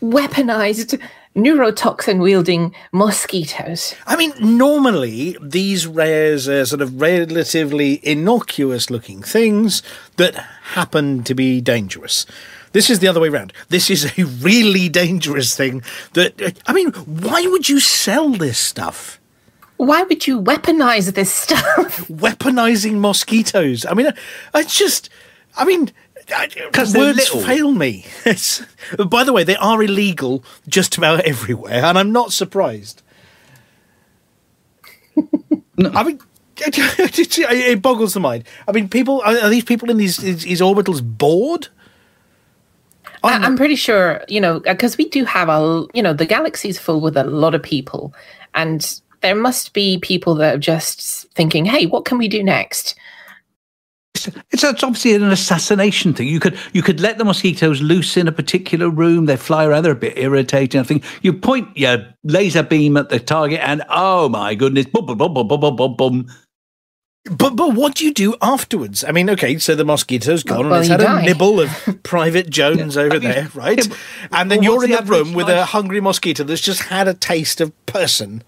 Weaponized neurotoxin wielding mosquitoes. I mean, normally these rares are uh, sort of relatively innocuous looking things that happen to be dangerous. This is the other way around. This is a [LAUGHS] really dangerous thing that, uh, I mean, why would you sell this stuff? Why would you weaponize this stuff? [LAUGHS] Weaponizing mosquitoes. I mean, I, I just, I mean, [LAUGHS] Because words little. fail me. [LAUGHS] By the way, they are illegal just about [LAUGHS] everywhere, and I'm not surprised. I mean, it, it boggles the mind. I mean, people are, are these people in these, these these orbitals bored? I, I'm pretty sure, you know, because we do have a, you know, the galaxy's full with a lot of people, and there must be people that are just thinking, "Hey, what can we do next?" It's, it's, it's, obviously an assassination thing. You could you could let the mosquitoes loose in a particular room. They fly around. They're a bit irritating. I think you point your laser beam at the target, and oh my goodness, boom, boom, boom, boom, boom, boom, boom. boom. But but what do you do afterwards? I mean, okay, so the mosquito's gone well, and it's had die. a nibble of [LAUGHS] Private Jones yeah. over I mean, there, right? Yeah, but, and then well, you're in that room life? with a hungry mosquito that's just had a taste of person.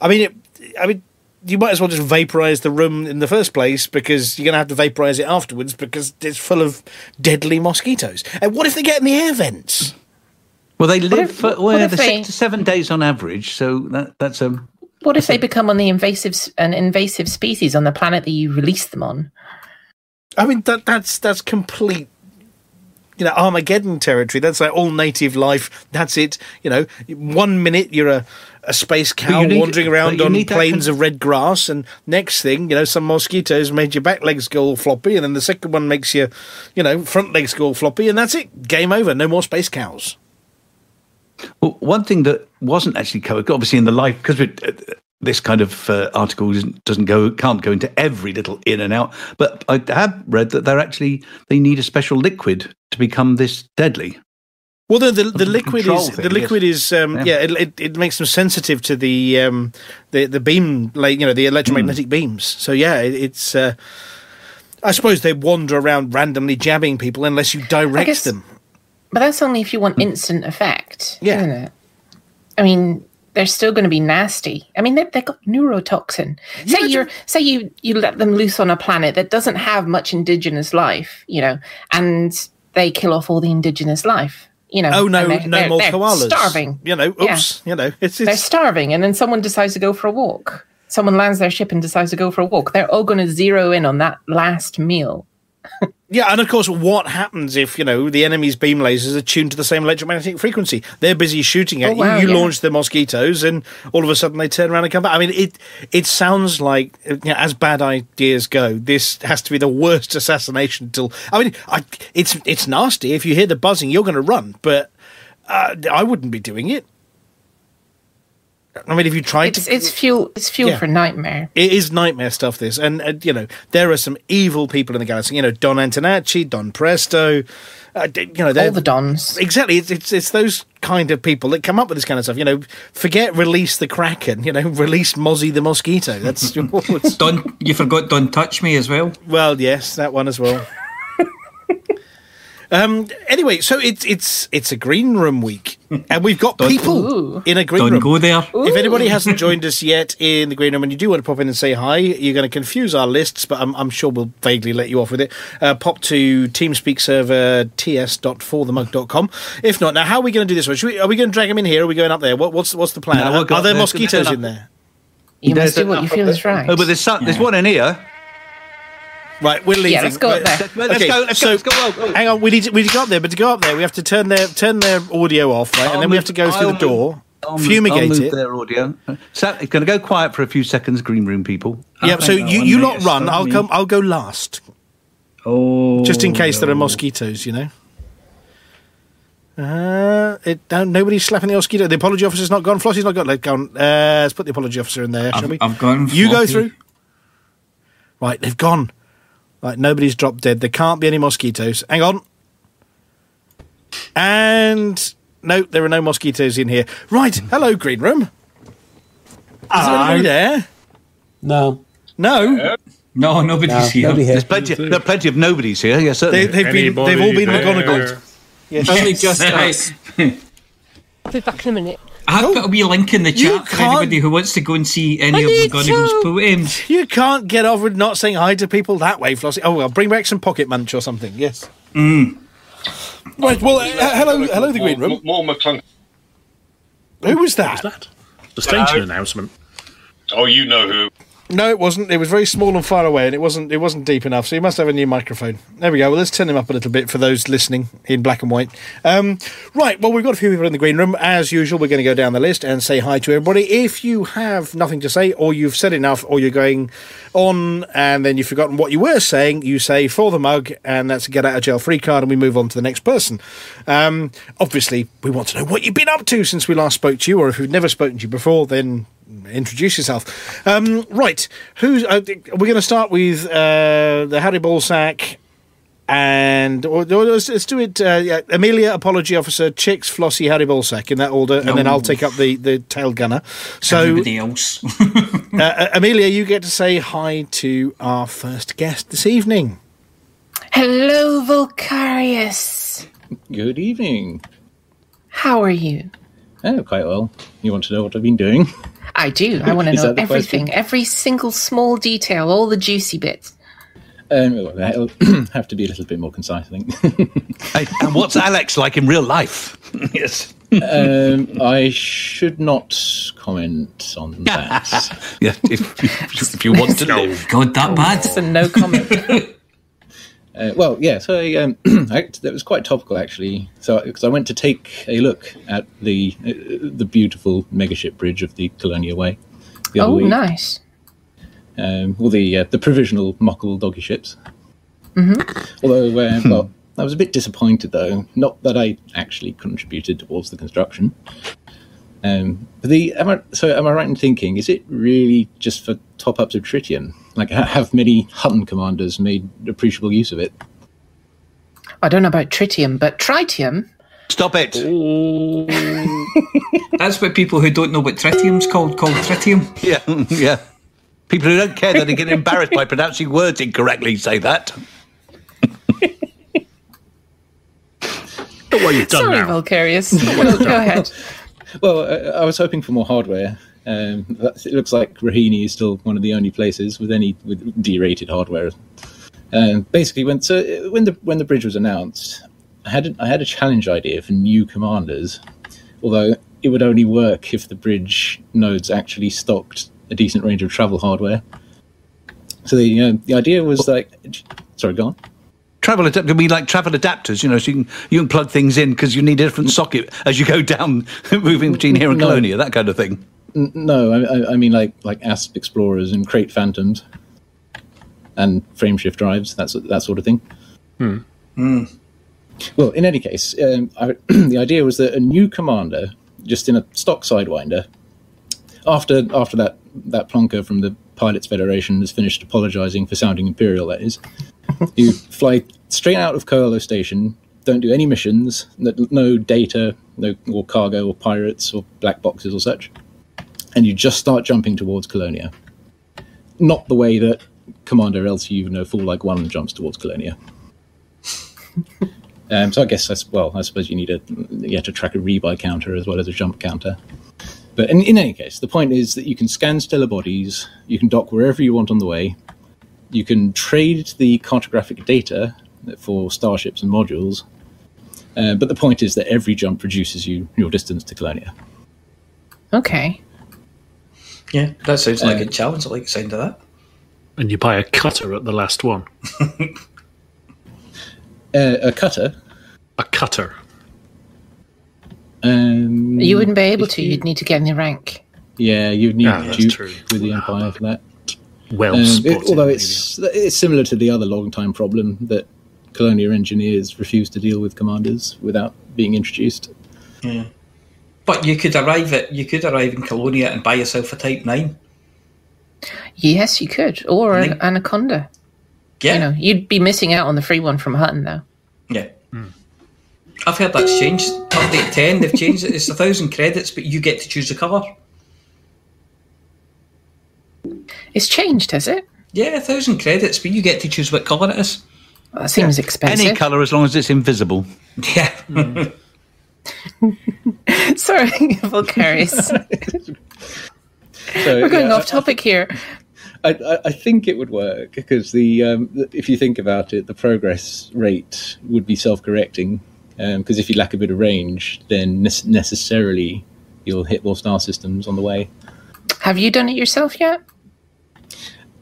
I mean, it, I mean, you might as well just vaporize the room in the first place because you're going to have to vaporize it afterwards because it's full of deadly mosquitoes. And what if they get in the air vents? Well, they live if- for what well, if the they- six to seven days on average. So that that's um. What if they become on the invasive an invasive species on the planet that you release them on? I mean, that that's that's complete. You know, Armageddon territory. That's like all native life. That's it. You know, one minute you're a, a space cow need- wandering around on plains con- of red grass, and next thing, you know, some mosquitoes made your back legs go all floppy, and then the second one makes your, you know, front legs go all floppy, and that's it. Game over. No more space cows. Well, one thing that wasn't actually covered, obviously in the life, because uh, this kind of uh, article doesn't, doesn't go, can't go into every little in and out. But I have read that they're actually they need a special liquid to become this deadly. Well, the the, the liquid is thing, the liquid is um, Yeah. yeah, it, it, it makes them sensitive to the um, the the beam like you know the electromagnetic beams. So yeah, it, it's. Uh, I suppose they wander around randomly jabbing people unless you direct guess- them. But that's only if you want instant effect, Yeah. isn't it? I mean, they're still going to be nasty. I mean, they they've got neurotoxin. Say you're say you you let them loose on a planet that doesn't have much indigenous life, you know, and they kill off all the indigenous life. You know, Oh no, they're- no they're- more they're koalas. Starving. You know, Yeah. oops. You know, it's They're it's starving, and then someone decides to go for a walk. Someone lands their ship and decides to go for a walk. They're all going to zero in on that last meal. Yeah, and of course, what happens if you know the enemy's beam lasers are tuned to the same electromagnetic frequency? They're busy shooting at Oh, wow, you. You yeah. launch the mosquitoes, and all of a sudden they turn around and come back. I mean, it it sounds like you know, as bad ideas go, this has to be the worst [LAUGHS] assassination tool. I mean, I, it's it's nasty. If you hear the buzzing, you're going to run, but uh, I wouldn't be doing it. I mean, if you tried It's to, it's fuel. It's fuel Yeah. for nightmare. it is nightmare stuff. This, and uh, you know, there are some evil people in the galaxy. You know, Don Antonacci, Don Presto. Uh, you know, All the dons. exactly. It's, it's it's those kind of people that come up with this kind of stuff. You know, forget release the kraken. You know, [LAUGHS] release Mozzie the mosquito. That's [LAUGHS] what's- Don't you forgot Don't Touch Me as well? well, yes, that one as well. [LAUGHS] Um. Anyway, so it's it's it's a green room week, and we've got [LAUGHS] people Ooh. in a green Don't room. go there. If anybody hasn't [LAUGHS] joined us yet in the green room and you do want to pop in and say hi, you're going to confuse our lists, but I'm, I'm sure we'll vaguely let you off with it. Uh, pop to TeamSpeak server ts.forthemug.com. If not, now how are we going to do this one? We, are we going to drag them in here? Or are we going up there? What, what's what's the plan? No, are, got- are there mosquitoes in there? You There's must do what you feel is right. Oh, but there's some, there's Yeah. one in here. Right, we're leaving. Yeah, let's go up there. Let's go, let's go, let's so, go, let's go. Oh, oh. Hang on, we need to, we need to go up there, but to go up there, we have to turn their turn their audio off, right? and I'll then we have to go through I'll the door, I'll move- fumigate I'll move it. their audio. So it's going to go quiet for a few seconds, green room people. Yeah, so you, you lot run. I'll come. I'll go last, Oh, just in case there are mosquitoes. You know. Uh, it don't, nobody's slapping the mosquito. The apology officer's not gone. Flossie's not gone. Let's go. On. Uh, let's put the apology officer in there, shall I've, we? I've gone. You go through. Right, they've gone. Right, nobody's dropped dead. There can't be any mosquitoes. Hang on. And no, there are no mosquitoes in here. Right, hello, green room. Is there anybody there? No. No. No, nobody's No, here. nobody here. There's plenty. There are plenty of nobodies here. Yes, certainly. They, they've been. They've all been McGonagall. Yes. Only just us. Be back in a minute. I have put a wee link in the You chat for anybody who wants to go and see any I of need McGonagall's to. poems. You can't get over not saying hi to people that way, Flossie. Oh well, bring back some pocket munch or something. Yes. Mm. Right. Well, uh, hello, hello, the green room. More McClunk. Who was that? that? The station Uh, announcement. Oh, you know who. No, it wasn't. It was very small and far away, and it wasn't. It wasn't deep enough. So you must have a new microphone. There we go. Well, let's turn him up a little bit for those listening in black and white. Um, right. Well, we've got a few people in the green room. As usual, we're going to go down the list and say hi to everybody. If you have nothing to say, or you've said enough, or you're going on and then you've forgotten what you were saying, you say for the mug, and that's a get out of jail free card, and we move on to the next person. Um, obviously, we want to know what you've been up to since we last spoke to you, or if we've never spoken to you before, then introduce yourself. Um, right, who's uh, we're going to start with uh, the Harry Ballsack. And or, or let's, let's do it. Uh, yeah, Amelia, apology officer, Chicks, Flossie, Harry Ballsack in that order, and then I'll take up the the tail gunner. So, Everybody else. [LAUGHS] uh, uh, Amelia, you get to say hi to our first guest this evening. Hello, Volcarius. Good evening. How are you? Oh, quite well. You want to know what I've been doing? I do. I want to know everything, question? every single small detail, all the juicy bits. Um, well, that'll [CLEARS THROAT] have to be a little bit more concise, I think. [LAUGHS] Hey, and what's Alex like in real life? [LAUGHS] yes. um, I should not comment on [LAUGHS] that. Yeah, if, if, if you want to know. God, that bad. So no comment. Uh, well, yeah, so I, um, [CLEARS THROAT] I, that was quite topical actually. So because I went to take a look at the uh, the beautiful megaship bridge of the Colonia Way the oh, week. nice. Um, well, the uh, the provisional Muckle doggy ships. hmm Although, uh, well, I was a bit disappointed though. Not that I actually contributed towards the construction. Um, but the am I, so am I right in thinking is it really just for top ups of tritium? Like, have many Hutton commanders made appreciable use of it? I don't know about tritium, but tritium. Stop it. [LAUGHS] That's what people who don't know what tritium's called called tritium. [LAUGHS] Yeah, yeah. People who don't care that they get embarrassed by pronouncing words incorrectly say that. Look what you've done Sorry, now. Volcarius. go, go ahead. Well, uh, I was hoping for more hardware. Um, it looks like Rahini is still one of the only places with any with D-rated hardware. Um, basically, when so uh, when the when the bridge was announced, I had a, I had a challenge idea for new commanders, although it would only work if the bridge nodes actually stocked a decent range of travel hardware. So the uh, the idea was like, sorry, go on. Travel adapter, we like travel adapters, you know, so you can you can plug things in because you need a different socket as you go down, [LAUGHS] moving between here and No. Colonia, that kind of thing. N- no, I, I- I mean like like Asp Explorers and Krait Phantoms, and frameshift drives, that sort- that sort of thing. Well, in any case, um, I, [CLEARS THROAT] the idea was that a new commander, just in a stock sidewinder, after after that that plonker from the Pilots Federation has finished apologising for sounding imperial, that is, [LAUGHS] you fly straight out of Coelho Station. Don't do any missions, no, no data, no or cargo or pirates or black boxes or such, and you just start jumping towards Colonia. Not the way that Commander LCU No Fool Like One jumps towards Colonia. [LAUGHS] Um, so I guess that's well. I suppose you need a you have to track a rebuy counter as well as a jump counter. But in, in any case, the point is that you can scan stellar bodies. You can dock wherever you want on the way. You can trade the cartographic data for starships and modules. Uh, but the point is that every jump reduces you your distance to Colonia. Okay. Yeah, that sounds like a challenge. I like the sound of that. And you buy a cutter at the last one. [LAUGHS] Uh, a cutter. A cutter. Um, You wouldn't be able to. You'd need to get in the rank. Yeah, you'd need Ah, Duke true. with the Empire for that. Well Um, it- although it's it's similar to the other long time problem that colonial engineers refuse to deal with commanders without being introduced. Yeah. But you could arrive at you could arrive in Colonia and buy yourself a Type Nine. Yes, you could, or an anaconda. Yeah. You know, you'd be missing out on the free one from Hutton, though. Yeah. Hmm. I've heard that's changed. Update ten, they've changed it. It's a thousand credits, but you get to choose the colour. It's changed, has it? Yeah, a thousand credits, but you get to choose what colour it is. that seems expensive. Any colour as long as it's invisible. [LAUGHS] Yeah. Hmm. [LAUGHS] Sorry, [LAUGHS] Vulcarius. [LAUGHS] So, We're going yeah, off topic here. I, I, I think it would work because the um, if you think about it, the progress rate would be self-correcting. Because if you lack a bit of range, then ne- necessarily you'll hit more star systems on the way. Have you done it yourself yet?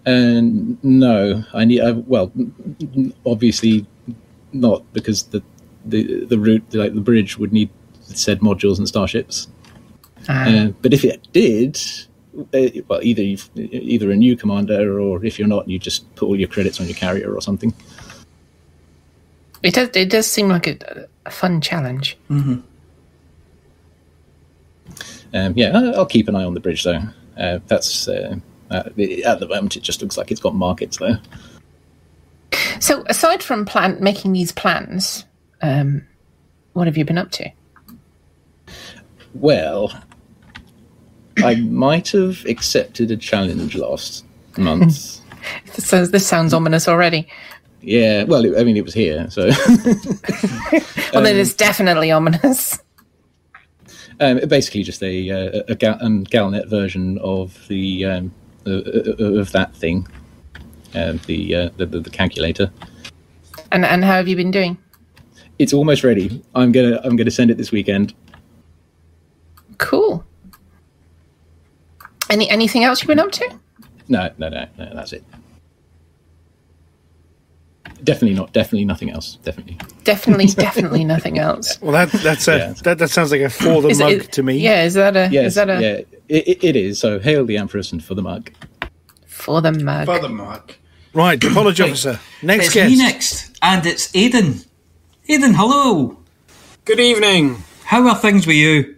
And no, I need. I, well, n- n- obviously not because the the the route, like the bridge, would need said modules and starships. Ah. Uh, but if it did, uh, well, either you've, either a new commander, or if you're not, you just put all your credits on your carrier or something. It does. It does seem like a, a fun challenge. Mm-hmm. Um, yeah, I- I'll keep an eye on the bridge though. Uh, that's uh, uh, at the moment it just looks like it's got markets there. So, aside from plan making these plans, um, what have you been up to? Well, I might have accepted a challenge last month. [LAUGHS] This sounds, this sounds ominous already. yeah, well, it, I mean, it was here, so [LAUGHS] [LAUGHS] Well, then it's definitely ominous. um, basically just a uh, a, Gal- um, Galnet version of the um, uh, uh, of that thing, um, the, uh, the the the calculator. And and how have you been doing? It's almost ready. I'm gonna I'm gonna send it this weekend. Cool. Any anything else you've been up to? No, no, no, no. That's it. Definitely not. Definitely nothing else. Definitely. Definitely, [LAUGHS] definitely nothing else. Well, that that's a Yeah. that, that sounds like a for the Is it- mug to me. Yeah, is that a Yes. is that a yeah. It, it- it is. So hail the Empress and for the mug. for the mug? For the mug. Right, apology officer. Next it's guest. me next, and it's Aidan. Aidan, hello. Good evening. How are things with you?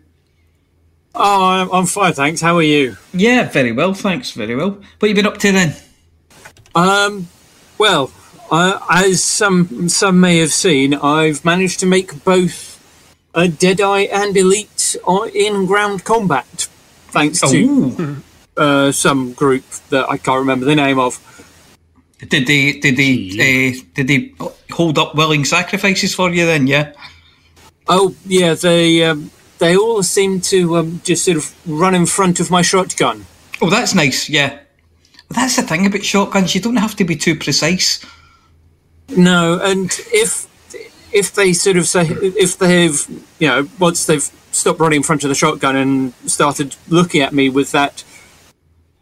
Oh, I'm, I'm fine, thanks. How are you? Yeah, very well, thanks, very well. What have you been up to then? Um, well, uh, as some some may have seen, I've managed to make both a Deadeye and Elite in ground combat, thanks to [LAUGHS] uh, some group that I can't remember the name of. Did they did they uh, did they hold up willing sacrifices for you then? Yeah. Oh, yeah, they um, they all seem to um, just sort of run in front of my shotgun. Oh, that's nice. Yeah. That's the thing about shotguns. You don't have to be too precise. No, and if if they sort of say if they've you know once they've stopped running in front of the shotgun and started looking at me with that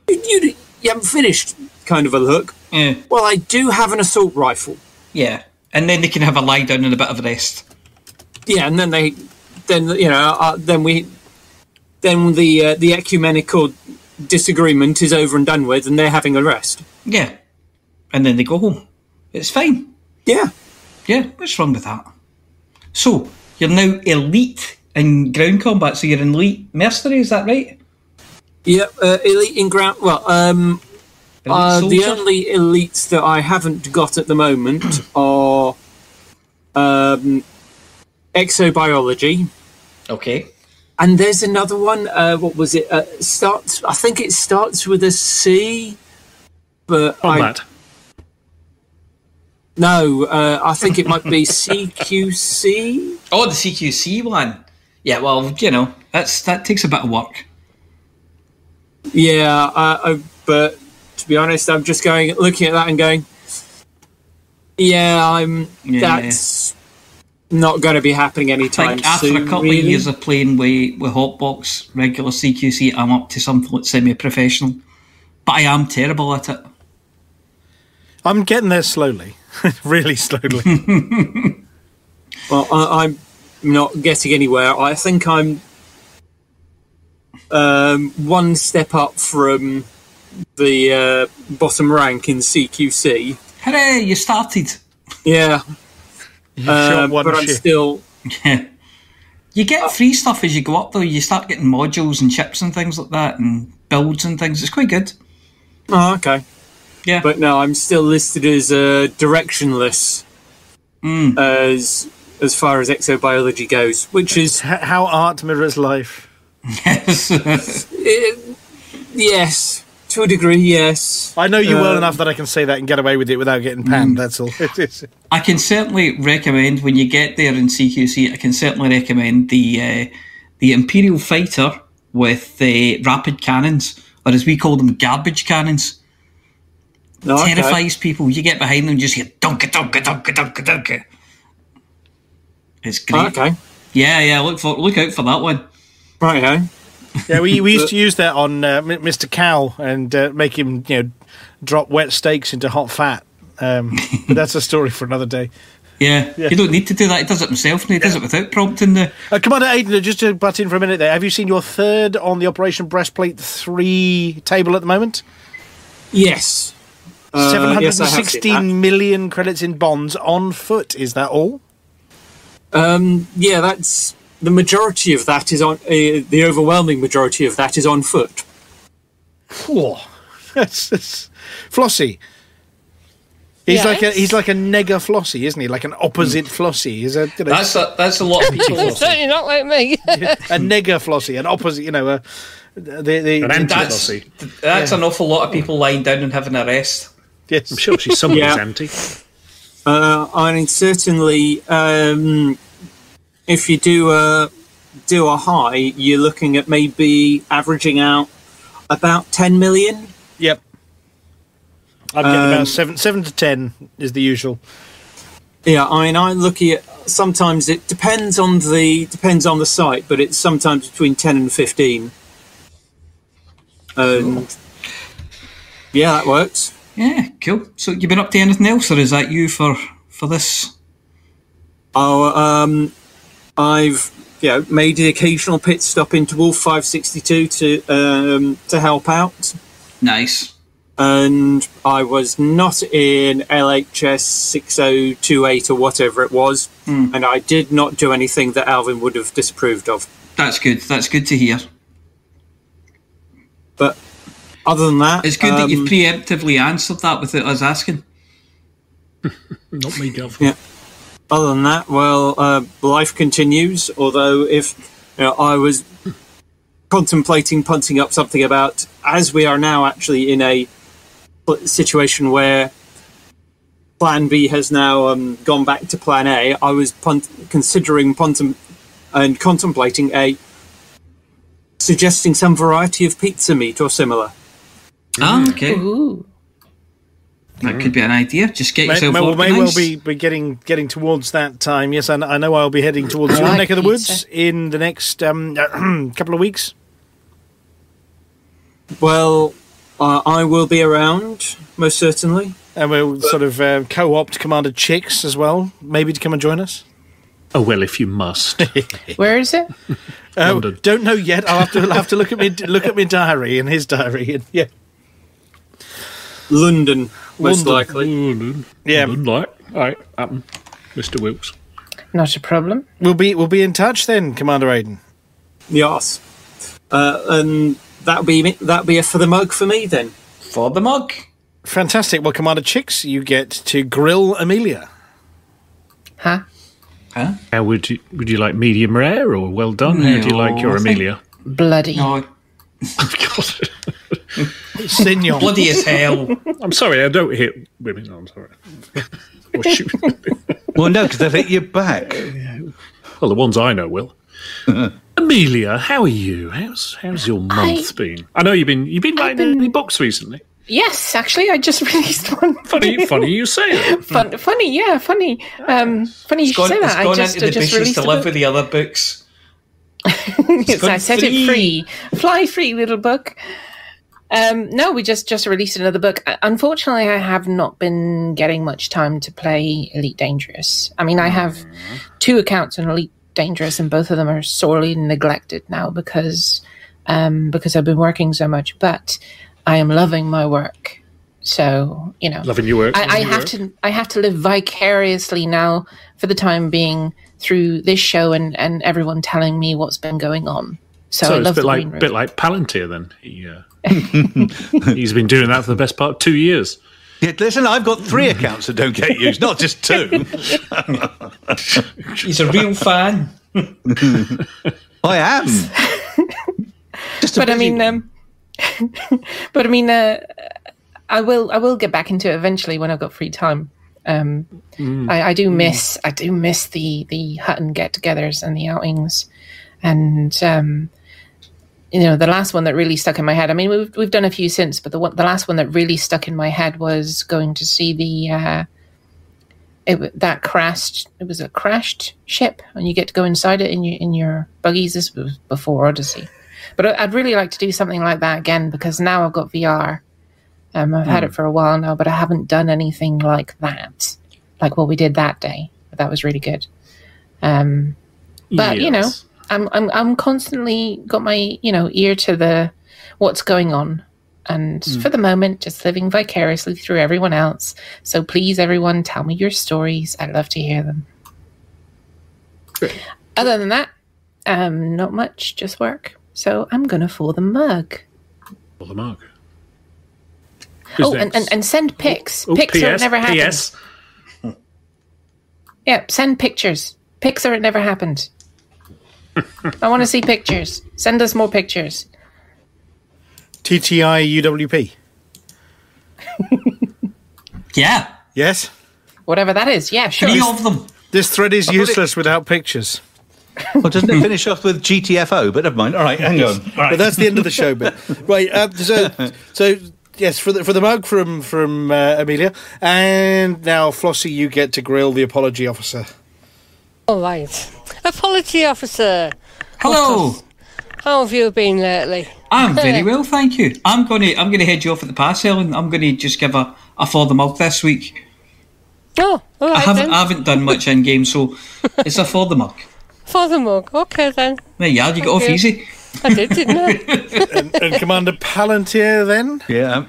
you, you, you haven't finished kind of a look. Yeah. Well, I do have an assault rifle. Yeah. And then they can have a lie down and a bit of rest. Yeah, and then they then you know uh, then we then the uh, the ecumenical disagreement is over and done with, and they're having a rest. Yeah. And then they go home. It's fine. Yeah. Yeah. What's wrong with that? So you're now elite in ground combat. So you're an elite mercenary. Is that right? Yeah, uh, elite in ground. Well, um, uh, the only elites that I haven't got at the moment [CLEARS THROAT] are um, exobiology. Okay. And there's another one. Uh, what was it? Uh, starts. I think it starts with a C. But Combat. I, no, uh, I think it might be [LAUGHS] CQC. Oh, the CQC one. Yeah. Well, you know, that's that takes a bit of work. Yeah, uh, but to be honest, I'm just going looking at that and going, yeah, I'm. Yeah. That's not going to be happening I anytime think after a couple really. of years of playing with, with Hotbox, regular CQC, I'm up to something like semi professional. But I am terrible at it. I'm getting there slowly, [LAUGHS] really slowly. [LAUGHS] Well, I, I'm not getting anywhere. I think I'm um, one step up from the uh, bottom rank in CQC. Hooray! You started. Yeah, shot Um, but I'm ship. still. Yeah. You get free stuff as you go up, though. You start getting modules and chips and things like that, and builds and things. It's quite good. Oh, okay. Yeah. But no, I'm still listed as uh, directionless Hmm. as as far as exobiology goes, which is how art mirrors life. [LAUGHS] Yes. yes, to a degree, yes. I know you well Um, enough that I can say that and get away with it without getting panned. That's all. It is. [LAUGHS] [LAUGHS] I can certainly recommend when you get there in CQC. I can certainly recommend the uh, the Imperial fighter with uh, rapid cannons, or as we call them, garbage cannons. Oh, okay. Terrifies people. You get behind them, just hear dunka dunka dunka dunka dunka. It's great. Okay. Yeah, yeah. Look for look out for that one. Right, eh? Yeah, we, we used [LAUGHS] to use that on uh, Mr. Cow and uh, make him, you know, drop wet steaks into hot fat. Um, but that's a story for another day. Yeah, you don't need to do that. He does it himself, and he does it without prompting the. Uh, Commander Aiden, just to butt in for a minute there, have you seen your third on the Operation Breastplate 3 table at the moment? Yes. Uh, Seven yes, hundred I and have seen sixteen million credits in bonds on foot. Is that all? Um, yeah, that's the majority of that is on uh, the overwhelming majority of that is on foot. Whoa. [LAUGHS] That's, that's Flossie. He's like a Yes. he's like a nega Flossie, isn't he? Like an opposite Flossie. Is a you know, That's a that's a lot of people. [LAUGHS] Certainly not like me. [LAUGHS] a nega Flossie, an opposite. You know, a, the the An the- That's, anti-Flossie. that's an awful lot of people lying down and having a rest. Yes, I'm sure she's somebody's Yeah. anti. Uh, I mean, certainly, um, if you do a do a high, you're looking at maybe averaging out about ten million. Yep. I'm getting Um, about seven seven to ten is the usual. Yeah, I mean, I'm looking at sometimes it depends on the depends on the site, but it's sometimes between ten and fifteen. And yeah, that works. Yeah, cool. So you been up to anything else, or is that you for for this? Oh, um, I've you know, made the occasional pit stop into Wolf 562 to um, to help out, Nice. and I was not in LHS 6028 or whatever it was, and I did not do anything that Alvin would have disapproved of. That's good. That's good to hear. But other than that, It's good that you've um, preemptively answered that without us asking. [LAUGHS] Not me, Gov. Yeah. Other than that, well, uh, life continues. Although, if you know, I was contemplating punting up something about, as we are now actually in a situation where Plan B has now um, gone back to Plan A, I was punt- considering puntem- and contemplating a suggesting some variety of pizza meat or similar. Ah, okay. Ooh. That could be an idea. Just get May, yourself may, may well be, be getting getting towards that time. Yes, I, I know I'll be heading towards I your like neck of the woods in the next um, [CLEARS THROAT] couple of weeks. Well, uh, I will be around most certainly. And we'll sort of uh, co-opt Commander Chicks as well, maybe to come and join us. Oh well, if you must. [LAUGHS] Where is it? Uh, London. don't know yet. I'll have to I'll have to look at me look at my diary and his diary. And, [LAUGHS] yeah, London, most London. likely. London. Yeah. London, like. All right, happen. Mr. Wilkes. Not a problem. we'll be we'll be in touch then, Commander Aiden. Yes. Uh, and that'll be that'll be it for the mug for me then. For the mug. Fantastic. Well, Commander Chicks, you get to grill Amelia. Huh? Huh? How would you would you like medium rare or well done? How do you like your I Amelia? Bloody. No, Senor. bloody as hell. I'm sorry, I don't hit women. I'm sorry. or shoot. Well, no, because they'll hit you back. Well, the ones I know will. [LAUGHS] Amelia, how are you? How's how's your month been? I know you've been you've been writing any books recently. Yes, actually, I just [LAUGHS] released one. Funny, funny you say it. [LAUGHS] Fun, funny, yeah, funny. Um, funny you It's gone, should say it's that. I gone just, into I the just bushes released to a live book. with the other books. [LAUGHS] gone I set free. it free. Fly free, little book. Um, no, we just just released another book. Uh, Unfortunately, I have not been getting much time to play Elite Dangerous. I mean, I have two accounts on Elite Dangerous, and both of them are sorely neglected now because um, because I've been working so much. But I am loving my work, so you know, Loving your work. I, I your have work. to I have to live vicariously now for the time being through this show and and everyone telling me what's been going on. So, I it's a bit like bit like Palantir. Then he uh, [LAUGHS] he's been doing that for the best part of two years. Yeah, listen, I've got three accounts that don't get used, not just two. [LAUGHS] He's a real fan. [LAUGHS] I am. but I mean, um, but I mean, uh, I will I will get back into it eventually when I've got free time. Um, Mm. I, I do miss I do miss the the Hutton get-togethers and the outings, and um, you know the last one that really stuck in my head. I mean, we've we've done a few since, but the one the last one that really stuck in my head was going to see the. Uh, it, that crashed. It was a crashed ship, and you get to go inside it in your in your buggies. This was before Odyssey, but I'd really like to do something like that again because now I've got VR. Um, I've had Hmm. it for a while now, but I haven't done anything like that, like what we did that day. That was really good. Um, but you know, I'm I'm I'm constantly got my you know ear to the what's going on, and Mm. for the moment, just living vicariously through everyone else. So please, everyone, tell me your stories. I'd love to hear them. Other than that, um, not much, just work. So I'm gonna for the mug. For the mug. Who's oh, and, next? and, and send pics. Oh, pics or it PS, never happened. PS. Yeah, send pictures. Pics or it never happened. I want to see pictures. Send us more pictures. TTI UWP. [LAUGHS] Yeah. Yes. Whatever that is. Yeah, sure. Any of them. This thread is I thought it- useless without pictures. Well, doesn't it finish off with GTFO? But never mind. All right, hang on. All right. But that's the end of the show bit. [LAUGHS] Right. Uh, so, so yes, for the for the mug from from uh, Amelia, and now Flossie, you get to grill the apology officer. All right. Apology officer. Hello. How have you been lately? I'm very [LAUGHS] well, thank you. I'm gonna I'm gonna head you off at the pass, Ellen. I'm gonna just give a, a for the mug this week. Oh, all I haven't then. I haven't done much in game, so [LAUGHS] it's a for the mug. For the mug. Okay then. There you are, you Thank got off you. easy. I did, didn't I? [LAUGHS] and, and Commander Palantir, then. Yeah.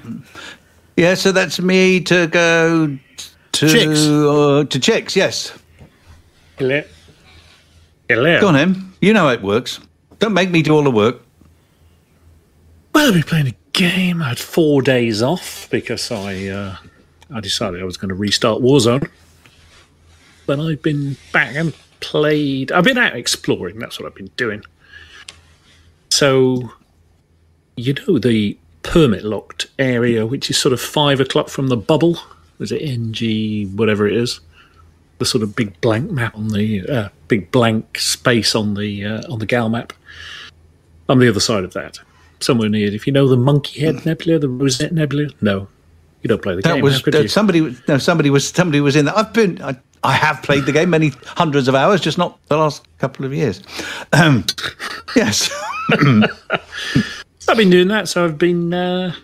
Yeah, so that's me to go to Chicks. Uh, to chicks. Yes. Hello. Hello. Go on, Em. You know how it works. Don't make me do all the work. Well, I'll be playing a game. I had four days off because I uh, I decided I was going to restart Warzone. But I've been back and played. I've been out exploring. That's what I've been doing. So, you know the permit locked area, which is sort of five o'clock from the bubble. Was it NG whatever it is? The sort of big blank map on the uh, big blank space on the uh, on the Gal map. I'm the other side of that, somewhere near. If you know the Monkey Head Nebula, the Rosette Nebula, no, you don't play the That game. was uh, somebody. was- No, somebody was somebody was in that. I've been. I, I have played the game many hundreds of hours, just not the last couple of years. Um, yes. [LAUGHS] I've been doing that, so I've been uh,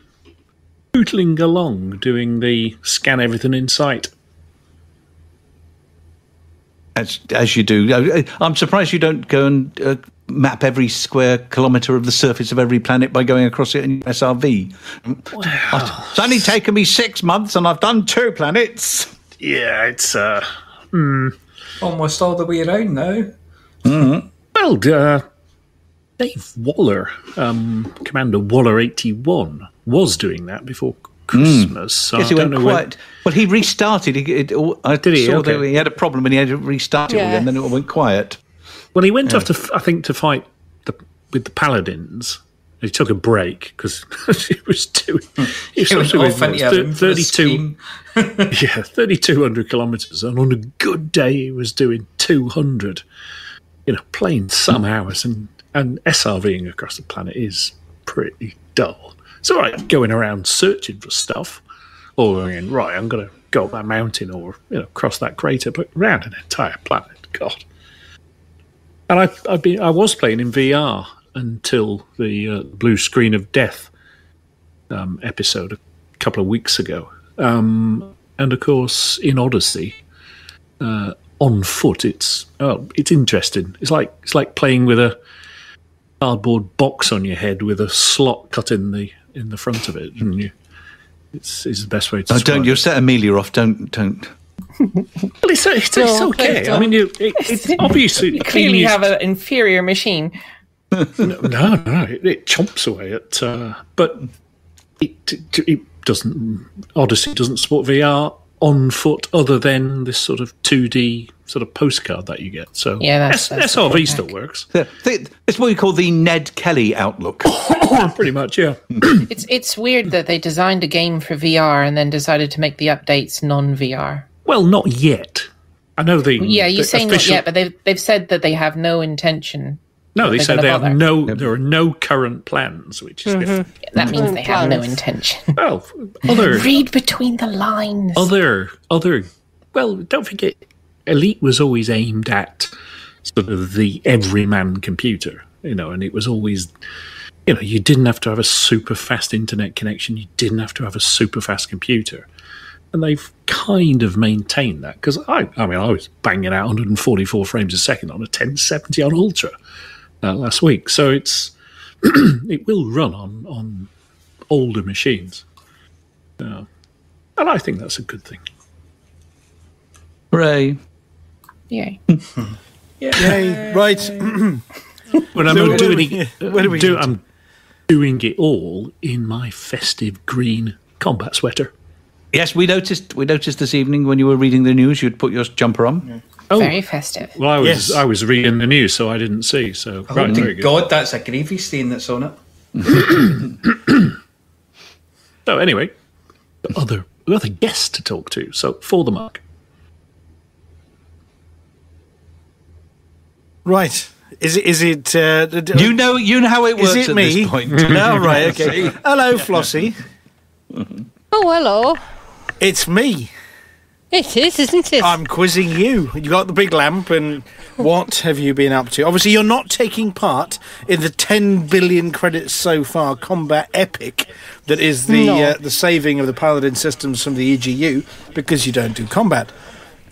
pootling along, doing the scan everything in sight. as, as you do. I'm surprised you don't go and uh, map every square kilometre of the surface of every planet by going across it in SRV. It's only taken me six months, and I've done two planets. Yeah, it's uh, hmm. Almost all the way around now. Mm-hmm. Well, uh, Dave Waller, um, Commander Waller eighty one, was doing that before Christmas. So yes, I he don't went know when- quiet. Well, he restarted. He, it, all- I Did he? saw that he had a problem and he had to restart it all Yeah. again. Then it all went quiet. Well, he went Yeah. off to, f- I think, to fight the, with the Paladins. He took a break because [LAUGHS] he was doing. He He was went doing off into what, a room for a 32, [LAUGHS] yeah, 3,200 kilometres. And on a good day, he was doing 200. You know, playing some hours and, and SRVing across the planet is pretty dull. It's all right going around searching for stuff or going, right, I'm going to go up that mountain or, you know, cross that crater, but around an entire planet, God. And I, I've been, I was playing in VR until the uh, blue screen of death um, episode a couple of weeks ago. Um, and of course, in Odyssey, uh, on foot, it's oh, it's interesting. It's like it's like playing with a cardboard box on your head with a slot cut in the in the front of it, and you. It's, it's the best way to. Oh, don't you set Amelia off? Don't don't. Well, it's, it's, No, it's okay. I mean, you, it, [LAUGHS] it's obviously You clearly Amelia's- have an inferior machine. no, [LAUGHS] no, no, it, it chomps away at, uh, but it, it it doesn't. Odyssey doesn't support VR on foot, other than this sort of two D sort of postcard that you get. So Yeah, that's- S- that's the SRV still works. The- the- It's what we call the Ned Kelly outlook. [COUGHS] Pretty much, yeah. Mm. It's it's weird that they designed a game for VR and then decided to make the updates non-VR. Well, not yet. I know the Yeah, you the say not yet, but they've they've said that they have no intention. No, they said gonna they have bother. no. There are no current plans, which is mm-hmm. different. That means they have no intention. [LAUGHS] Well, other [LAUGHS] Read between the lines. other other well don't forget elite was always aimed at sort of the everyman computer you know and it was always you know you didn't have to have a super fast internet connection you didn't have to have a super fast computer and they've kind of maintained that because I, I mean, I was banging out 144 frames a second on a 1070 on Ultra uh, last week, so it's [CLEARS THROAT] it will run on on older machines, uh, and I think that's a good thing. Hooray! Yeah. [LAUGHS] Yay! Right. [CLEARS THROAT] When I'm So where doing do it, [LAUGHS] we- where do we do. I'm doing it all in my festive green combat sweater. Yes, we noticed. We noticed this evening when you were reading the news, you'd put your jumper on. Oh. Very festive. Well, I was Yes. I was reading the news, so I didn't see. So Oh, right, dear. God, that's a gravy stain that's on it. [COUGHS] So anyway, got other other guests to talk to. So for the mark. Right. Is it? Is it? Uh, d- d- You know, you know how it works Is it at me? this point. [LAUGHS] no, right. Okay. [LAUGHS] Hello, Flossie. Oh, hello. It's me. It is, isn't it? I'm quizzing you. You got the big lamp, and what have you been up to? Obviously, you're not taking part in the 10 billion credits so far combat epic that is the No. uh, the saving of the paladin systems from the EGU because you don't do combat.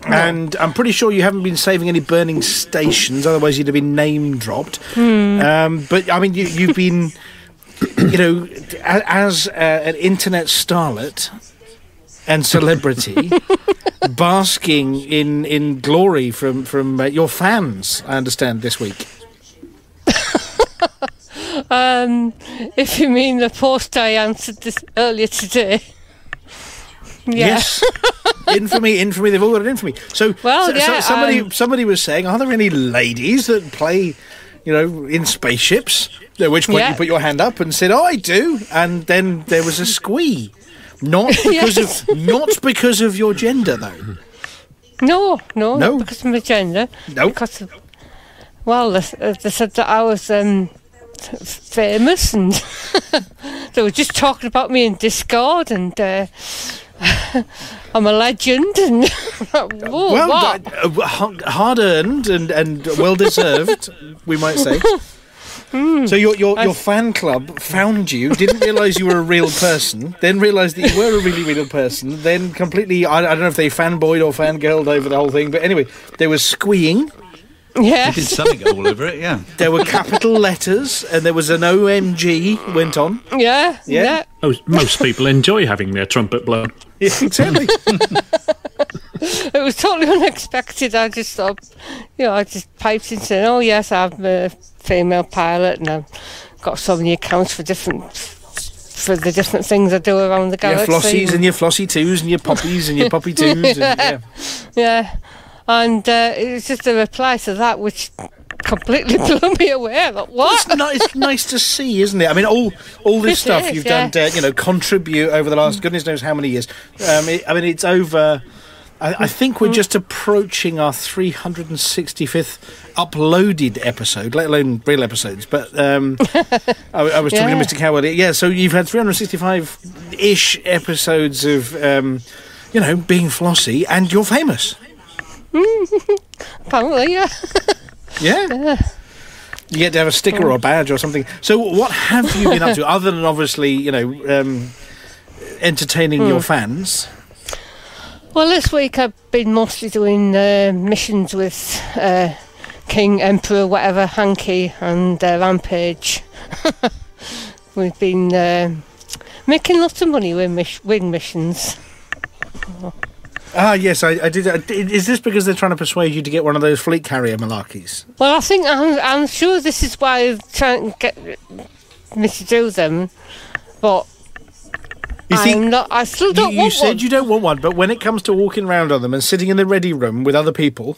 And I'm pretty sure you haven't been saving any burning stations, otherwise you'd have been name dropped. Hmm. Um, but I mean, you, you've been, [COUGHS] you know, a- as uh, an internet starlet and [LAUGHS] celebrity, basking in, in glory from from uh, your fans. I understand this week. [LAUGHS] Um, if you mean the post I answered this earlier today. [LAUGHS] Yeah. Yes, infamy, infamy. They've all got an infamy. So, Well, so, so yeah, somebody um, somebody was saying, are there any ladies that play, you know, in spaceships? At which point Yeah. you put your hand up and said, "Oh, I do," and then there was a squee. Not [LAUGHS] because Yes. of not because of your gender, though. No, no, No. not because of my gender. No. Because of, well, they, uh, they said that I was um, f- famous and [LAUGHS] they were just talking about me in Discord and uh, [LAUGHS] I'm a legend and Whoa, well, uh, uh, hard earned and and well deserved, we might say. Hmm. So your your, your fan club found you, didn't realise you were a real person, then realised that you were a really real person, then completely I, I don't know if they fanboyed or fangirled over the whole thing, but anyway, they were squeeing. Yes. They did something all over it, yeah. [LAUGHS] There were capital letters and there was an OMG went on. Yeah, Yeah. yeah. Most, most people enjoy having their trumpet blown. Yeah, exactly. [LAUGHS] It was totally unexpected. I just thought, you know, I just piped in saying, "Oh yes, I'm a female pilot, and I've got so many accounts for different for the different things I do around the Your galaxy." flossies and your flossy twos and your poppies and your poppy twos. And, [LAUGHS] yeah. yeah, and uh, it was just a reply to that which completely [LAUGHS] blew me away. Thought, what? It's nice, it's nice to see, isn't it? I mean, all all this It stuff is, you've yeah. done to you know contribute over the last goodness knows how many years. Um, it, I mean, it's over. I, I think we're just approaching our 365th uploaded episode, let alone real episodes. But um, [LAUGHS] I, I was talking Yeah. to Mr. Cowell. Yeah, so you've had 365 ish episodes of um, you know being flossy, and you're famous. [LAUGHS] Apparently, yeah. Yeah. You get to have a sticker or a badge or something. So, what have you been up to [LAUGHS] other than obviously, you know, um, entertaining your Hmm. fans? Well, this week I've been mostly doing uh, missions with uh, King, Emperor, whatever, Hanky, and uh, Rampage. [LAUGHS] We've been uh, making lots of money with, mis- with missions. Ah, yes, I, I did. I Is this because they're trying to persuade you to get one of those fleet carrier malarkeys? Well, I think I'm, I'm sure this is why they're trying to get me to do them, but You I'm not. I still don't you want you said one. you don't want one, but when it comes to walking around on them and sitting in the ready room with other people,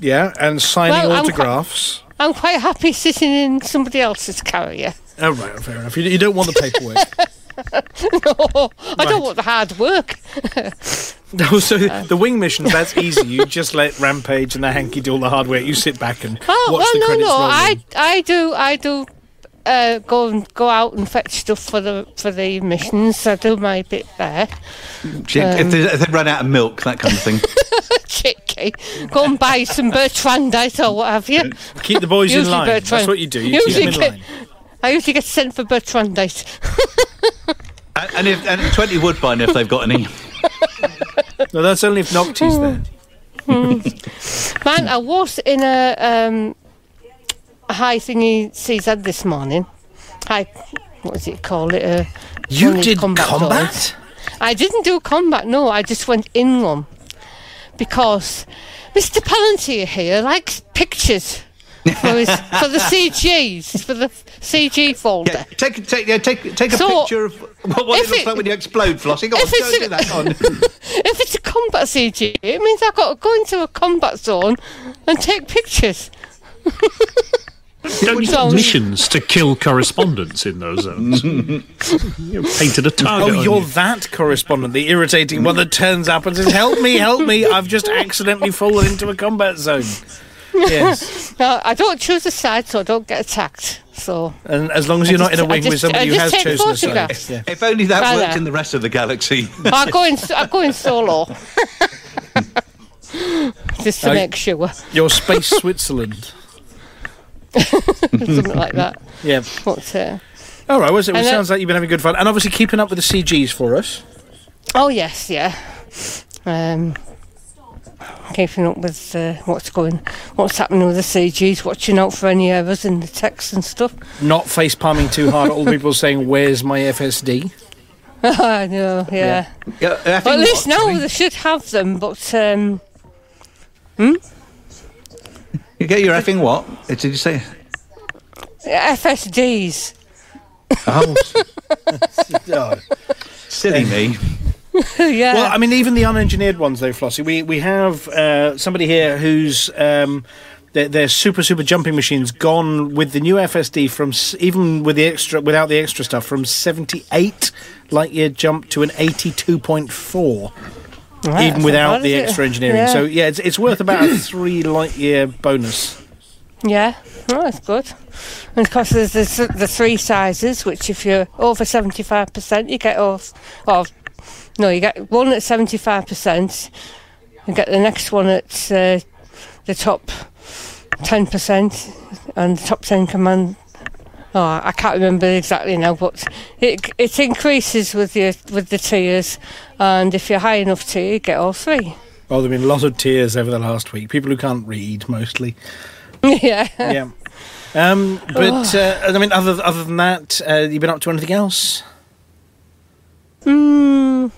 yeah, and signing. Well, I'm quite- autographs. I'm quite happy sitting in somebody else's carrier. Oh, right, fair enough. You, you don't want the paperwork. [LAUGHS] [LAUGHS] no, I don't want the hard work. [LAUGHS] no, so the wing missions, that's easy. You just let Rampage and the hanky do all the hard work. You sit back and Oh watch the well, no, credits no. roll. I I do I do uh, go and go out and fetch stuff for the for the missions. I do my bit there. Shit, Um, if, they, if they run out of milk, that kind of thing. [LAUGHS] Cheeky. Go and buy some Bertrandite or what have you. Keep the boys in Usually line. That's what you do. You keep usually them in get- line. I usually get sent for Bertrandite. [LAUGHS] and, and if and 20 woodbine if they've got any. No, that's only if Nocti's there. [LAUGHS] Man, I was in a um, a high thingy CZ this morning. High, what does it call it? Uh, You one of these did combat? zones. I didn't do combat. No, I just went in one because Mr. Palantir here likes pictures for his for the CGs for the CG folder. Take take yeah, take take a So, picture of what, what it looks it- like when you explode, Flossie. Go on, if go it's do a- that. Go on. [LAUGHS] if it's a combat CG, it means I've got to go into a combat zone and take pictures. Don't you [LAUGHS] So- have missions to kill correspondents in those zones? [LAUGHS] you painted a target. Oh, on you're you. that correspondent, the irritating one that turns up and says, "Help me, help me! I've just accidentally fallen into a combat zone." Yes, [LAUGHS] no, I don't choose a side, so I don't get attacked. So and as long as you're I not in a just- I wing with somebody who has chosen a side. Yeah. If only that Right worked there. in the rest of the galaxy. I go in. I go in solo, [LAUGHS] just to Uh, make sure, Your space Switzerland. [LAUGHS] something like that. Yeah. But uh, All right. Well, it And then- sounds like you've been having good fun, and obviously keeping up with the CGs for us. oh yes, yeah. Um, keeping up with uh, what's going, what's happening with the CGs, watching out for any errors in the text and stuff. Not face palming too hard at all people saying, "Where's my FSD?" [LAUGHS] I know, yeah. Yeah, I Well, at least now they should have them, but um, hmm? You get your effing what? Did you say? FSDs. Oh, Oh. [LAUGHS] silly me. [LAUGHS] yeah. Well, I mean, even the unengineered ones, though, Flossie. We we have uh, somebody here who's um, their, their super super jumping machines gone with the new FSD from even with the extra without the extra stuff from seventy eight light year jump to an eighty two point four. Right, even without the is it? extra engineering, Yeah. so yeah, it's, it's worth about a [COUGHS] three light year bonus. Yeah, oh, that's good. And of course, there's the, the three sizes, which if you're over 75%, you get off. Or, no, you get one at 75%, you get the next one at uh, the top 10%, and the top 10 command. Oh, I can't remember exactly now, but it it increases with your with the tiers, and if you're high enough tier, you get all three. Oh, there've been a lot of tears over the last week. People who can't read, mostly. [LAUGHS] yeah. yeah. Um, but [SIGHS] uh, I mean, other other than that, uh, you been up to anything else? Mm,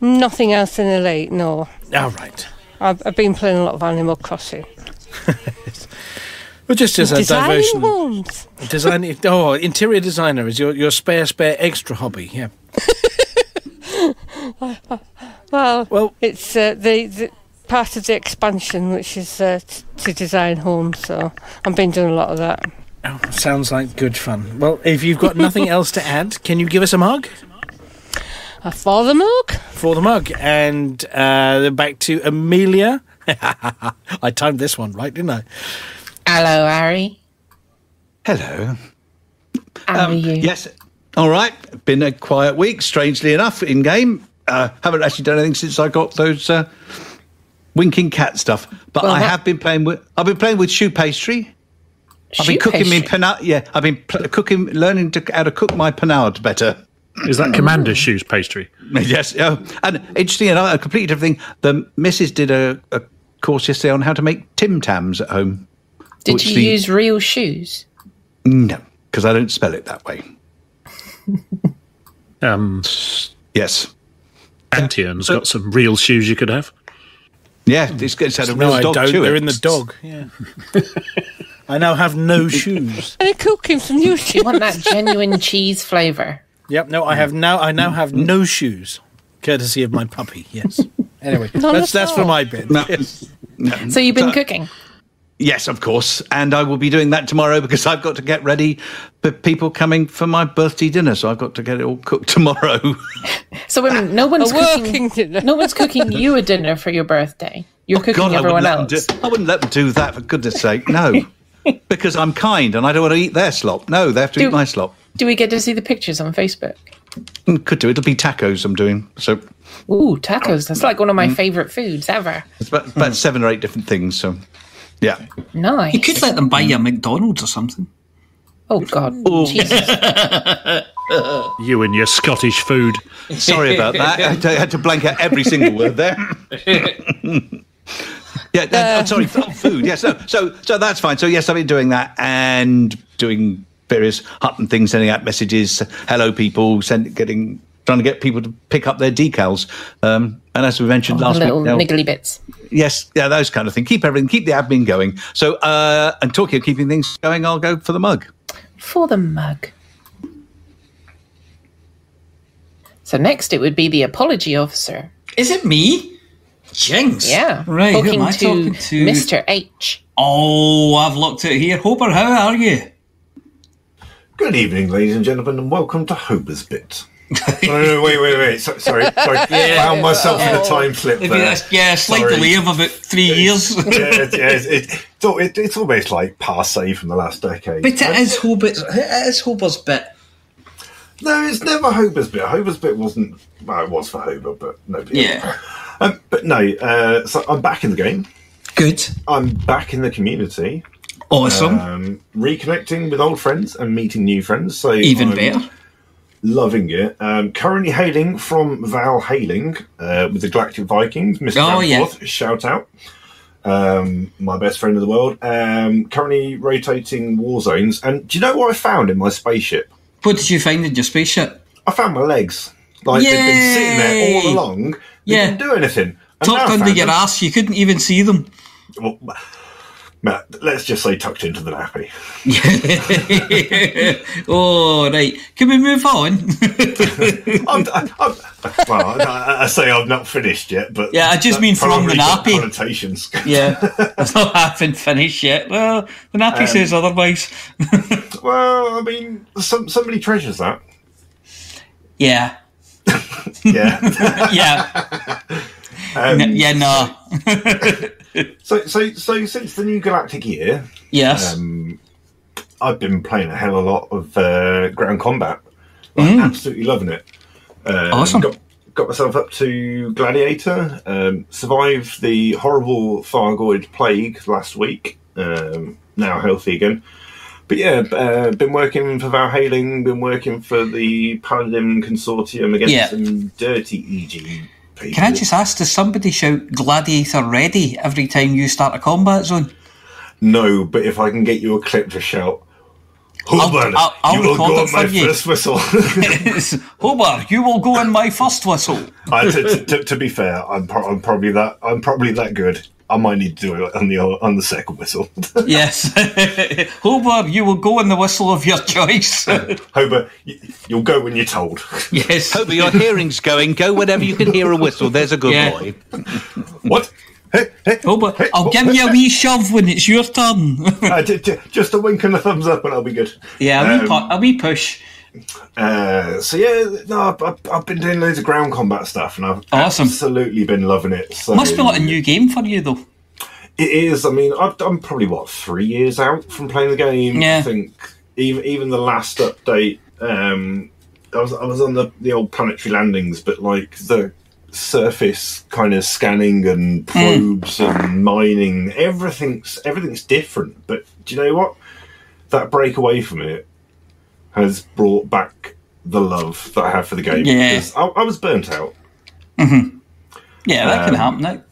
nothing else in the late, no. All right. I've, I've been playing a lot of Animal Crossing. Well, just as a Designing diversion. homes. Design. Oh, interior designer is your, your spare spare extra hobby. Yeah. [LAUGHS] Well, well, it's uh, the, the part of the expansion, which is uh, t- to design homes. So I've been doing a lot of that. Oh, sounds like good fun. Well, if you've got nothing [LAUGHS] else to add, can you give us a mug for the mug. for the mug? And uh, back to Amelia. [LAUGHS] I timed this one right, didn't I? Hello, Harry. Hello. How are you? Um, Yes. All right. Been a quiet week, strangely enough, in game. Uh, haven't actually done anything since I got those uh, winking cat stuff. But Well, I that- have been playing with. I've been playing with choux pastry. I've been Shoe cooking me pastry. panade. Yeah, I've been pl- cooking, learning to how to cook my panade better. Is that Commander's shoes pastry? [LAUGHS] Yes. Oh, and interesting enough, a completely different thing. The missus did a, a course yesterday on how to make Tim Tams at home. Did which you the- use real shoes? No, because I don't spell it that way. [LAUGHS] Um, yes. Antion's got some real shoes you could have. Yeah, it's, it's had a No, real I dog don't. to They're it. in the dog. Yeah. [LAUGHS] I now have no shoes. And cooking some new shoes. You want that genuine cheese flavour? Yep. No, I have mm. now. I now have mm. no shoes, courtesy of my puppy. Yes. [LAUGHS] Anyway, None that's at that's for my bit. Yes. So you've been So- cooking. Yes, of course. And I will be doing that tomorrow because I've got to get ready for people coming for my birthday dinner. So I've got to get it all cooked [LAUGHS] tomorrow. [LAUGHS] So wait a minute, no one's A working cooking. No one's cooking you a dinner for your birthday. You're oh, cooking Oh, God, everyone wouldn't, else. do, I wouldn't let them do that, for goodness sake. No. because I'm kind and I don't want to eat their slop. No, they have to Do- eat my slop. Do we get to see the pictures on Facebook? Mm, Could do. It'll be tacos I'm doing. So Ooh, tacos. That's like one of Mm. my favourite foods ever. it's about, about seven or eight different things. So, yeah. Nice. You could let them buy you a McDonald's or something. Oh God. Jesus. [LAUGHS] You and your Scottish food. Sorry about that. I had to, I had to blank out every single word there. [LAUGHS] yeah, uh, I'm sorry. Food. Yes. so, so, so that's fine. So, yes, I've been doing that and doing various Hutton things, sending out messages, hello people, send, getting, trying to get people to pick up their decals. Um, and as we mentioned Oh, last little week, now- niggly bits. yes, yeah, those kind of things. Keep everything, keep the admin going. So, uh, and talking of keeping things going, I'll go for the mug. For the mug. So next it would be the apology officer. Is it me? Jinx. Yeah. Right, who am Talking I to, talking to? Mr. H. Oh, I've looked at it here. Hopper, how are you? Good evening, ladies and gentlemen, and welcome to Hober's Bit. [LAUGHS] no, no, wait, wait, wait. So, sorry, [LAUGHS] sorry. Yeah. Found myself in a time slip Maybe there. that's- yeah, a slight Sorry. delay of about three years. [LAUGHS] yeah, it, yeah, it, it, it's, it, it's almost like passe from the last decade. But it is Hobart's, it is Hobart's bit. No, it's never Hober's Bit. Hober's Bit wasn't. Well, it was for Hober, but nobody. Yeah. Um, but no, uh, so I'm back in the game. Good. I'm back in the community. Awesome. Um, reconnecting with old friends and meeting new friends. So Even I'm better. Loving it. Um, currently hailing from Val Hailing uh, with the Galactic Vikings. Mr. Oh, yeah. Shout out. Um, my best friend of the world. Um, currently rotating war zones. And do you know what I found in my spaceship? What did you find in your spaceship? I found my legs. Like they've been sitting there all along. They Yeah. didn't do anything. And Tucked under your them. ass, you couldn't even see them. Well, let's just say tucked into the nappy. [LAUGHS] oh, right. Can we move on? [LAUGHS] I'm, I'm, well, I, I say I'm not finished yet, but Yeah, I just mean from the nappy. Connotations. [LAUGHS] yeah. I haven't finished yet. Well, the nappy Um, says otherwise. well, I mean, some, somebody treasures that. Yeah. Yeah. yeah. Um, N- yeah, no. [LAUGHS] so, so, so since the new galactic year, Yes. um, I've been playing a hell of a lot of uh, ground combat. Like, Mm. Absolutely loving it. Um, Awesome. Got, got myself up to Gladiator. Um, survived the horrible Thargoid plague last week. Um, now healthy again. But yeah, uh, been working for Valhaling, been working for the Paladin Consortium against Yeah. some dirty EG people. Can I just ask, does somebody shout Gladiator ready every time you start a combat zone? No, but if I can get you a clip to shout, Hubbard, I'll- I'll you will record go it on my you." first whistle. [LAUGHS] Homer, you will go in my first whistle. I, to, to, to, to be fair, I'm, pro- I'm probably that I'm probably that good. I might need to do it on the on the second whistle. [LAUGHS] yes. [LAUGHS] Homer, you will go in the whistle of your choice. [LAUGHS] Hober, you, you'll go when you're told. yes. Hope your hearing's going. Go whenever you can hear a whistle. There's a good Yeah. boy. What? Homer, I'll give you a wee shove when it's your turn. uh, j- j- just a wink and a thumbs up, and I'll be good. yeah, a wee, Um, pu- a wee push. Uh, so yeah, no, I've, I've- been doing loads of ground combat stuff, and I've Awesome. absolutely been loving it. So Must be like a new game for you, though. It is. I mean, I've, I'm probably what three years out from playing the game. Yeah. I think even even the last update, um, I was I was on the the old planetary landings, but like the surface kind of scanning and probes and mining, everything's everything's different. But do you know what? that break away from it has brought back the love that I have for the game. Yeah. I, I was burnt out. hmm Yeah, that can Um, happen. That,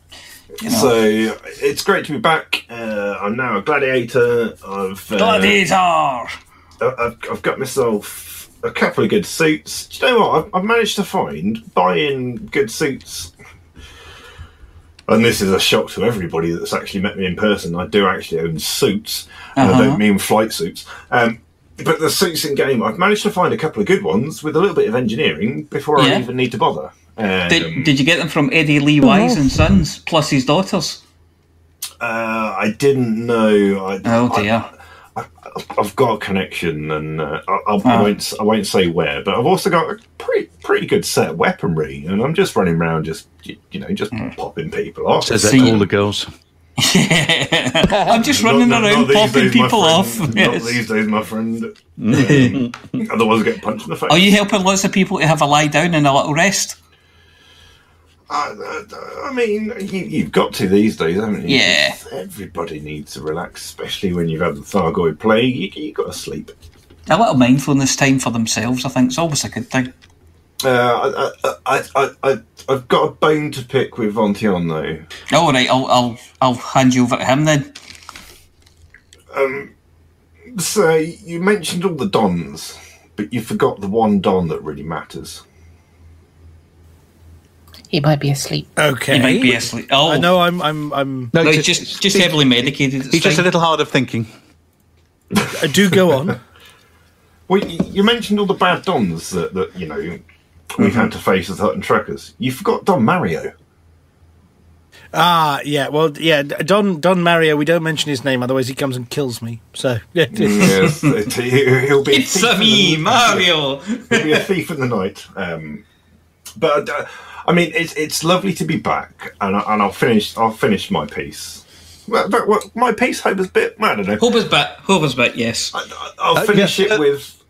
you know. So it's great to be back. Uh, I'm now a gladiator. I've uh, Gladiator! I've, I've got myself a couple of good suits. Do you know what? I've, I've managed to find buying good suits. And this is a shock to everybody that's actually met me in person. I do actually own suits. and I Uh-huh. don't mean flight suits. Um, but the suits in game, I've managed to find a couple of good ones with a little bit of engineering before I even need to bother. Um, Did, did you get them from Eddie Lee Wise and Sons plus his daughters? Uh, I didn't know. I, Oh dear. I, I've got a connection, and uh, I, I, I Ah. won't. I won't say where, but I've also got a pretty pretty good set of weaponry, and I'm just running around, just you, you know, just Hmm. popping people off. Says that to all the girls. [LAUGHS] I'm just running Not- around not popping days, people off. Not these days, my friend. [LAUGHS] Um, otherwise, I get punched in the face. Are you helping lots of people to have a lie down and a little rest? Uh, I mean, you, you've got to these days, haven't you? Yeah. Everybody needs to relax, especially when you've had the Thargoid plague. You, you got to sleep. A little mindfulness time for themselves, I think, is always a good thing. Uh, I, I, I, I, I've got a bone to pick with Vontion, though. All right, I'll, I'll, I'll hand you over to him then. Um, so you mentioned all the dons, but you forgot the one don that really matters. He might be asleep. Okay. He might be asleep. Oh, I know. I'm. I'm. I'm. No, he's just, just heavily medicated. it's He's just a little hard of thinking. I do go on. [LAUGHS] Well, you, you mentioned all the bad dons that, that you know we've had to face as Hutton truckers. You forgot Don Mario. Ah, yeah. Well, yeah. Don Don Mario. We don't mention his name, otherwise he comes and kills me. So yeah. yes, [LAUGHS] he'll be. a It's thief in me, the- Mario. [LAUGHS] he'll be a thief in the night. Um, but uh, I mean, it's it's lovely to be back, and, I, and I'll finish. I'll finish my piece. Well, but, well, my piece, Homer's bit. I don't know. Hober's bit. Hober's bit, yes. I'll Uh, finish yeah, it uh, with.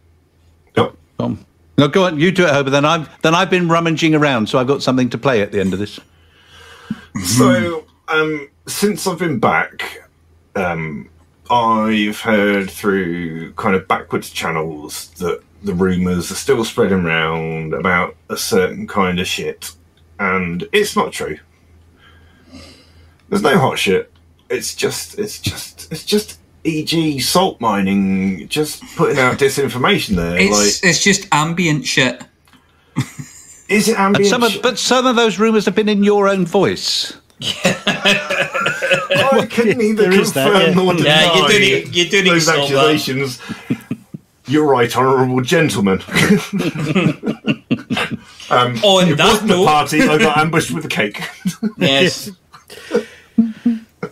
Um, no, go on. You do it, Hober. Then I've then I've been rummaging around, so I've got something to play at the end of this. [LAUGHS] So, um, since I've been back, um, I've heard through kind of backwards channels that the rumours are still spreading around about a certain kind of shit, and it's not true. There's no hot shit. It's just, it's just, it's just, e.g., salt mining, just putting out disinformation there. It's, like, it's just ambient shit. is it ambient? some of, shit? but some of those rumours have been in your own voice. [LAUGHS] I can neither there is that, confirm yeah. nor deny Yeah, you do need- you do need to those stop that. accusations. You're right, honourable gentlemen. [LAUGHS] um, On it that wasn't a note- party. I got ambushed with a cake. Yes. [LAUGHS]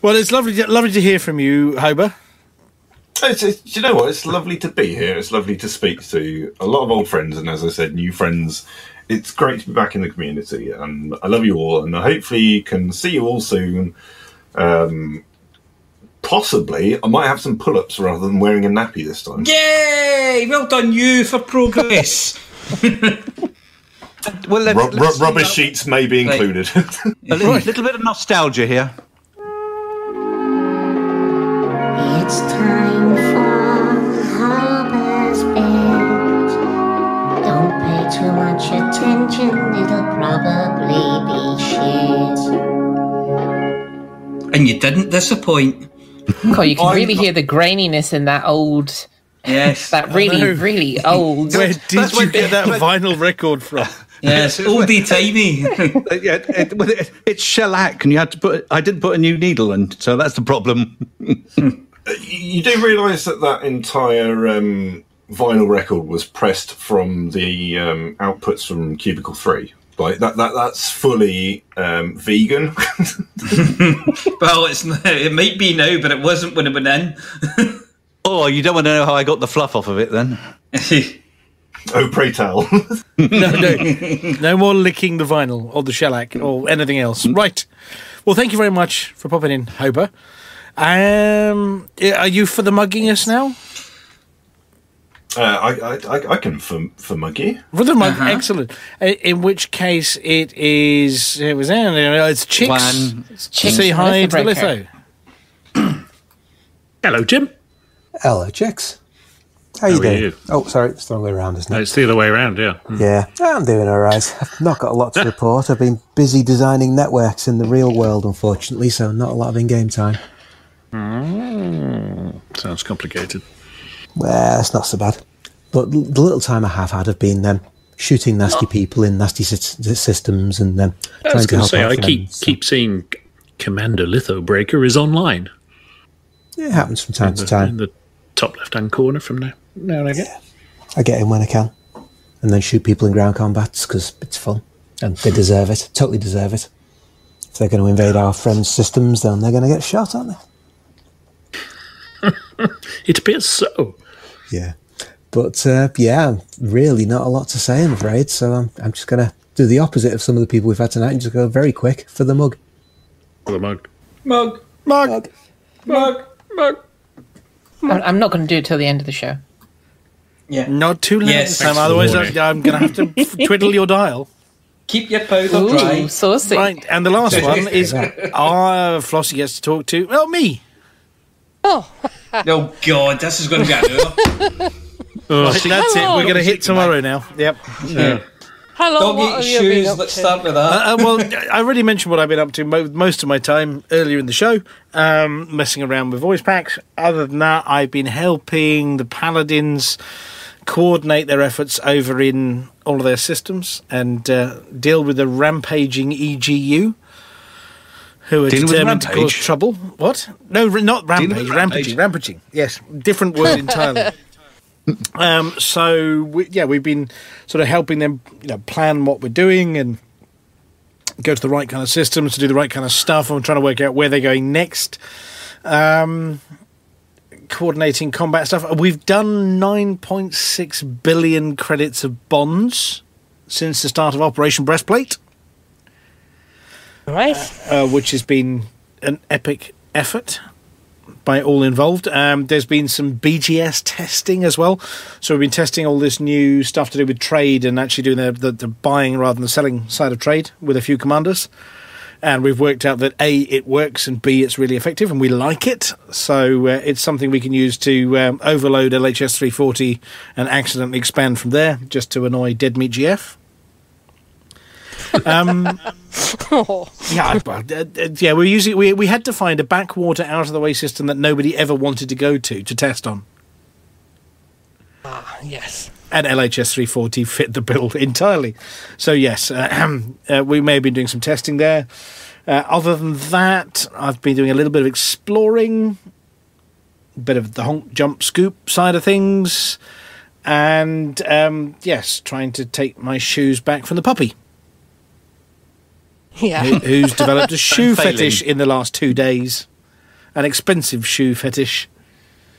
Well, it's lovely. To, lovely to hear from you, Hober. It's, it's, do you know what? It's lovely to be here. It's lovely to speak to a lot of old friends, and as I said, new friends. It's great to be back in the community, and I love you all, and I hopefully can see you all soon. Um, possibly, I might have some pull-ups rather than wearing a nappy this time. Yay! Well done, you, for progress. Well, let, Ru- let's ru- see rubbish now- sheets may be Right. included. [LAUGHS] A little, little bit of nostalgia here. It's time attention, it'll probably be shit. and you didn't disappoint. God, you can I'm really hear the graininess in that old, Yes. [LAUGHS] that really, really old. Where did that's you get that vinyl record from? Yes, oldie timey. [LAUGHS] Uh, yeah, it, well, it, it's shellac, and you had to put. I didn't put a new needle in, so that's the problem. [LAUGHS] you do realise that that entire um, vinyl record was pressed from the um, outputs from Cubicle Three. Like that, that that's fully um, vegan. [LAUGHS] [LAUGHS] well, it's it might be now, but it wasn't when it went in. [LAUGHS] Oh, you don't want to know how I got the fluff off of it, then? oh, pray tell. no, no, no more licking the vinyl or the shellac or anything else. Right. Well, thank you very much for popping in, Hober. Um, are you for the mugging us now? Uh, I, I, I, I can for, for Muggy. For the mug, Uh-huh. excellent. I- In which case, it is. It was it's chicks. Plan. It's Chicks Say hi to the litho. Hello, Jim. Hello, chicks. How you How are doing? you? Oh, sorry, it's the wrong way around, isn't No, it? it's the other way around, yeah. Mm. Yeah, I'm doing all right. I've not got a lot to [LAUGHS] report. I've been busy designing networks in the real world, unfortunately, so not a lot of in-game time. Mm, sounds complicated. Well, it's not so bad. But the little time I have had, I've been um, shooting nasty people in nasty sy- systems and um, I was trying to going to help say, I keep friends. keep seeing Commander Lithobreaker is online. It happens from time in to the, time. In the top left-hand corner from now, now and again. I get in when I can, and then shoot people in ground combats because it's fun, and they deserve it. Totally deserve it. If they're going to invade our friends' systems, then they're going to get shot, aren't they? [LAUGHS] It appears so. Yeah, but uh, yeah, really not a lot to say, I'm afraid. So I'm, I'm just going to do the opposite of some of the people we've had tonight and just go very quick for the mug. For the mug. Mug. Mug. Mug. Mug. I'm, I'm not going to do it till the end of the show. Yeah. Not too late Yes. this time, otherwise warning. I- I'm going to have to [LAUGHS] twiddle your dial. Keep your powder Ooh, dry. saucy. Right, and the last [LAUGHS] one is our Flossie gets to talk to, well, me. Oh. [LAUGHS] [LAUGHS] oh God, this is going to be an hour. Right, that's it. We're going to hit tomorrow now. Yep. Yeah. Hello, Don't what get have your you been shoes. up Let's start with Uh, that. uh, well, I already mentioned what I've been up to mo- most of my time earlier in the show, um, messing around with voice packs. Other than that, I've been helping the Paladins coordinate their efforts over in all of their systems and uh, deal with the rampaging EGU. Who are Dealing determined to cause trouble? What? No, r- not rampage. Rampaging. Rampaging. Yes, different word [LAUGHS] entirely. Um, so we, yeah, we've been sort of helping them, you know, plan what we're doing and go to the right kind of systems to do the right kind of stuff. I'm trying to work out where they're going next. Um, coordinating combat stuff. We've done 9.6 billion credits of bonds since the start of Operation Breastplate, Right. uh, which has been an epic effort by all involved. Um, there's been some BGS testing as well. So we've been testing all this new stuff to do with trade and actually doing the, the, the buying rather than the selling side of trade with a few commanders. And we've worked out that A, it works, and B, it's really effective, and we like it. So uh, it's something we can use to um, overload LHS 340 and accidentally expand from there just to annoy Dead Meat GF. Um, Oh. [LAUGHS] yeah, yeah. We using we we had to find a backwater out of the way system that nobody ever wanted to go to to test on, Ah, yes. and LHS 340 fit the bill [LAUGHS] entirely. So yes, uh, [CLEARS THROAT] uh, we may have been doing some testing there. Uh, other than that, I've been doing a little bit of exploring, a bit of the honk jump scoop side of things, and um, yes, trying to take my shoes back from the puppy. [LAUGHS] Yeah. who- who's developed a [LAUGHS] shoe fetish in the last two days. An expensive shoe fetish.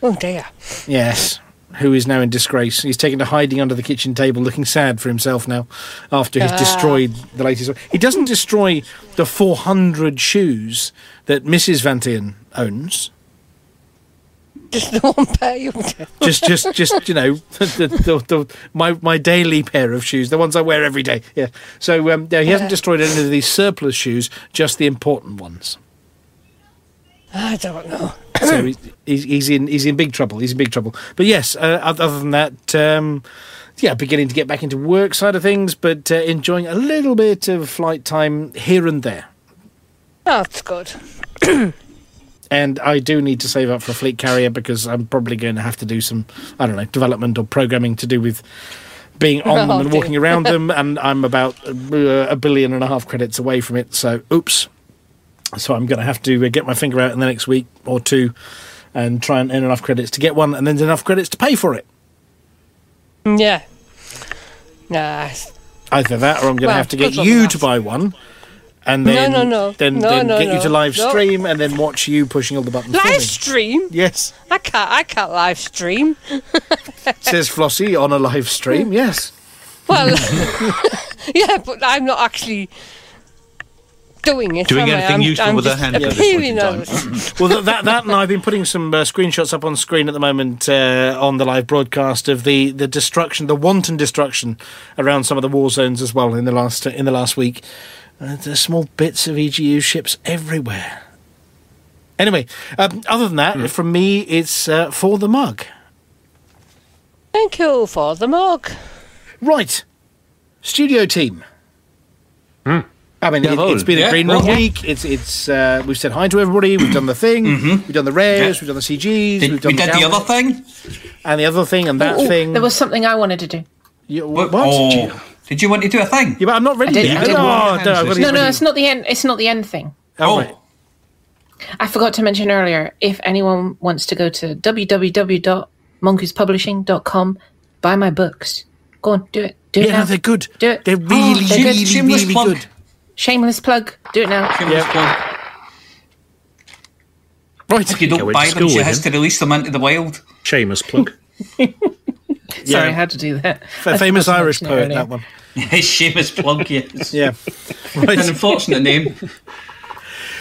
Oh dear. Yes. Who is now in disgrace. He's taken to hiding under the kitchen table, looking sad for himself now after he's Ah. destroyed the latest. He doesn't destroy the 400 shoes that Mrs. Vantian owns. Just the one pair you Just, just, just you know, [LAUGHS] the, the, the, my my daily pair of shoes, the ones I wear every day. Yeah. So um, yeah, he hasn't destroyed any of these surplus shoes, just the important ones. I don't know. so he's, he's, he's in he's in big trouble. He's in big trouble. But yes, uh, other than that, um, yeah, beginning to get back into work side of things, but uh, enjoying a little bit of flight time here and there. That's good. [CLEARS THROAT] And I do need to save up for a fleet carrier because I'm probably going to have to do some I don't know development or programming to do with being [LAUGHS] on them Oh, and dear. walking around them. [LAUGHS] And I'm about uh, a billion and a half credits away from it. So oops. So I'm going to have to uh, get my finger out in the next week or two and try and earn enough credits to get one, and then enough credits to pay for it. Yeah. Nah. Either that, or I'm going to Well, have to get you to buy one, and then no, no. then, No, then no, get you to no. live No. stream, and then watch you pushing all the buttons. for me. Live stream? Yes, I can't. I can't live stream. [LAUGHS] says Flossie on a live stream. Yes. Well, [LAUGHS] [LAUGHS] yeah, but I'm not actually doing it. Doing am I? anything I'm, useful I'm with her just hand at this point appearing in on time. well, that, that that and I've been putting some uh, screenshots up on screen at the moment uh, on the live broadcast of the, the destruction, the wanton destruction around some of the war zones as well in the last in the last week. Uh, there's small bits of EGU ships everywhere. Anyway, um, other than that, from me, it's uh, for the mug. Thank you for the mug. Right. Studio team. I mean, Yeah, it, has been yeah, a green room well- week. It's it's. Uh, we've said hi to everybody. We've done the thing. We've done the rares. We've done the CGs. Did- we've done we did the other thing, and the other thing, and that Ooh, ooh, thing. There was something I wanted to do. You, What? what? Oh, did you want to do a thing? Yeah, but I'm not ready I did, yet. I did. No, no, I've got to no, no, it's not the end. It's not the end thing. Oh, right. I forgot to mention earlier. If anyone wants to go to www.mongoosepublishing.com, buy my books. Go on, do it. Do it Yeah, now. no, they're good. Do it. They're oh, really, they're good. really, Shameless really plug. good. Shameless plug. Do it now. Shameless yeah. plug. Right. If you don't buy them, school she has him. to release them into the wild. Shameless plug. [LAUGHS] [LAUGHS] Sorry, I had to do that. F- I famous Irish poet, earlier. that one. [LAUGHS] Seamus plug, yes. Yeah. [LAUGHS] An unfortunate name.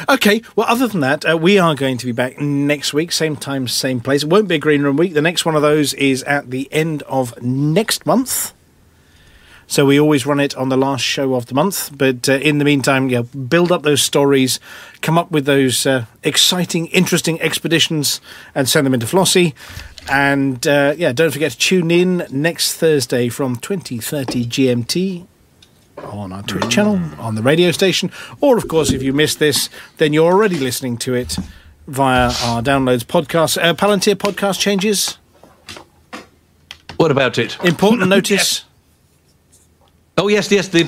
Okay, well, other than that, uh, we are going to be back next week, same time, same place. It won't be a green room week. The next one of those is at the end of next month. So we always run it on the last show of the month. But uh, in the meantime, yeah, build up those stories, come up with those uh, exciting, interesting expeditions, and send them into Flossie. And uh, yeah, don't forget to tune in next Thursday from 2030 GMT on our Twitch channel, on the radio station, or of course, if you missed this, then you're already listening to it via our downloads podcast. Uh, Palantir podcast changes. What about it? Important [LAUGHS] notice. Oh yes, yes. The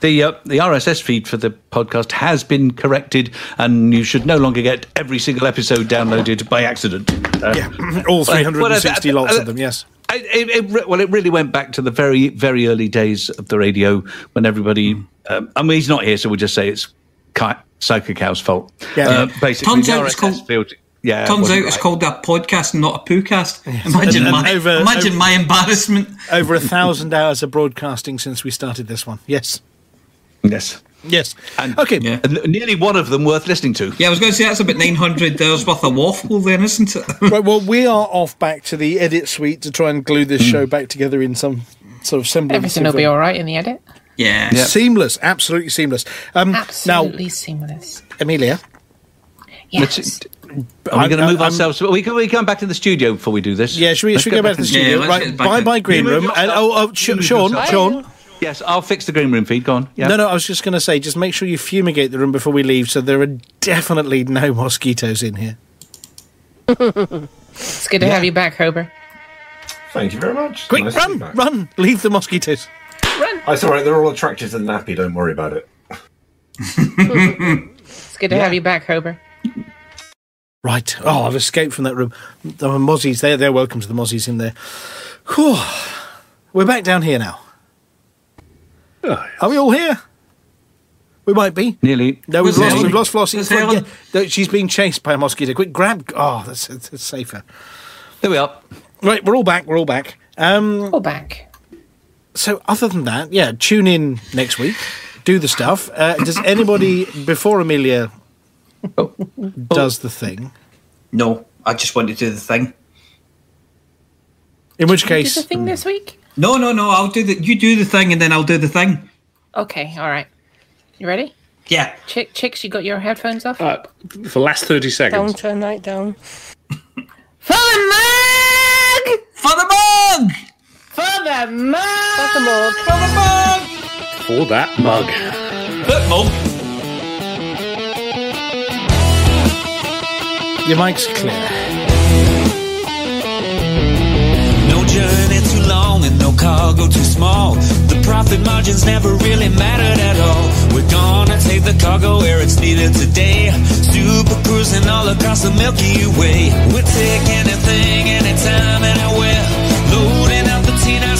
the uh, the RSS feed for the podcast has been corrected, and you should no longer get every single episode downloaded by accident. Uh, yeah, [CLEARS THROAT] all 360 well, lots uh, of them. Yes. I- It, it, well, it really went back to the very, very early days of the radio when everybody. Um, I mean, he's not here, so we'll just say it's Ki- Psycho Cow's fault. Yeah. Uh, basically, Turns the out it's called- field- yeah, Turns out it's right. called a podcast and not a poocast. [LAUGHS] Imagine And- and my over- imagine over- my embarrassment. Over a thousand hours of broadcasting since we started this one. Yes. Yes. Yes. And, okay. and nearly one of them worth listening to. Yeah, I was going to say that's about nine hundred hours worth of waffle, then, isn't it? [LAUGHS] right. Well, we are off back to the edit suite to try and glue this show back together in some sort of semblance. Everything of will be all right in the edit. Yeah. Seamless. Absolutely seamless. Um, Absolutely seamless. Amelia. Yes. Are we I'm- going to move I'm- ourselves? We can we come back to the studio before we do this. Yeah, should we, Let's should we go back to the studio? right. Bye bye, green room. And, oh, oh, Sh- Sean. Sean. Yes, I'll fix the green room feed. Go on. Yeah. No, no, I was just going to say, just make sure you fumigate the room before we leave, so there are definitely no mosquitoes in here. It's good to have you back, Hober. Thank you very much. Quick, Nice run, run, leave the mosquitoes. That's oh, all right. They're all attracted to the nappy. Don't worry about it. [LAUGHS] It's good to have you back, Hober. Right. Oh, I've escaped from that room. The mozzies, they're, they're welcome to the mozzies in there. Whew. We're back down here now. Are we all here? We might be. Nearly. No, we've lost, Helen? we've lost Flossie. Quick, Helen? yeah. She's being chased by a mosquito. Quick, grab. Oh, that's, that's safer. There we are. Right, we're all back. We're all back. Um, all back. So, other than that, yeah, tune in next week. Do the stuff. Uh, does anybody before Amelia does the thing? No, I just want to do the thing. In which Did case, the thing this week? No, no, no. I'll do the. You do the thing, and then I'll do the thing. Okay, all right. You ready? Yeah. Chick, chicks, you got your headphones off? Uh, for the last 30 seconds. Don't seconds. turn that down. For the mug! For the mug! For the mug! For the mug! For the mug! For that mug. That mug. Your mic's clear. No journey too long and no cargo too small. The profit margins never really mattered at all. We're gonna take the cargo where it's needed today. Super cruising all across the Milky Way. We'll take anything, anytime, anywhere. Loading up the T-9s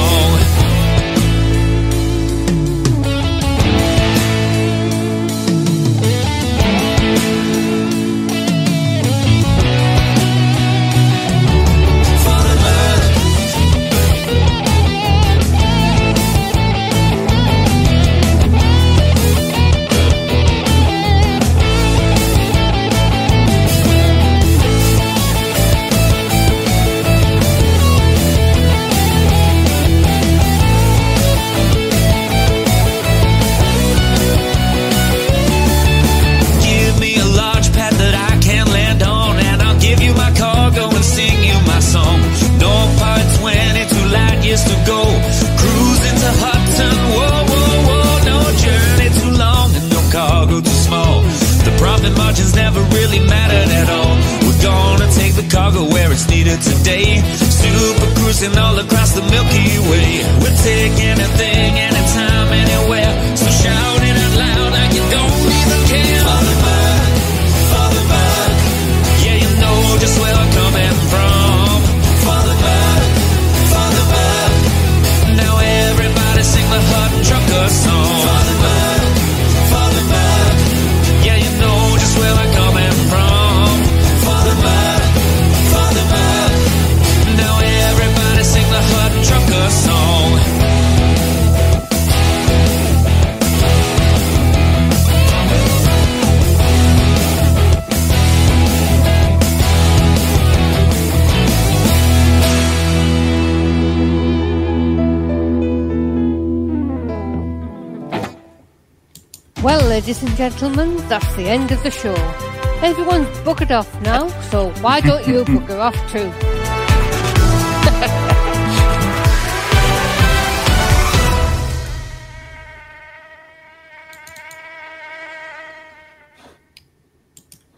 Where it's needed today. Super cruising all across the Milky Way. We'll take anything, anytime, anywhere. So shout it out loud like you don't even care. Father Buck, Father Buck. Yeah, you know just where I'm coming from. Father Buck, Father Buck. Now everybody sing the Hut Trucker song. Father Buck, ladies and gentlemen, that's the end of the show. Everyone's buggered off now, so why don't you [LAUGHS] bugger off too?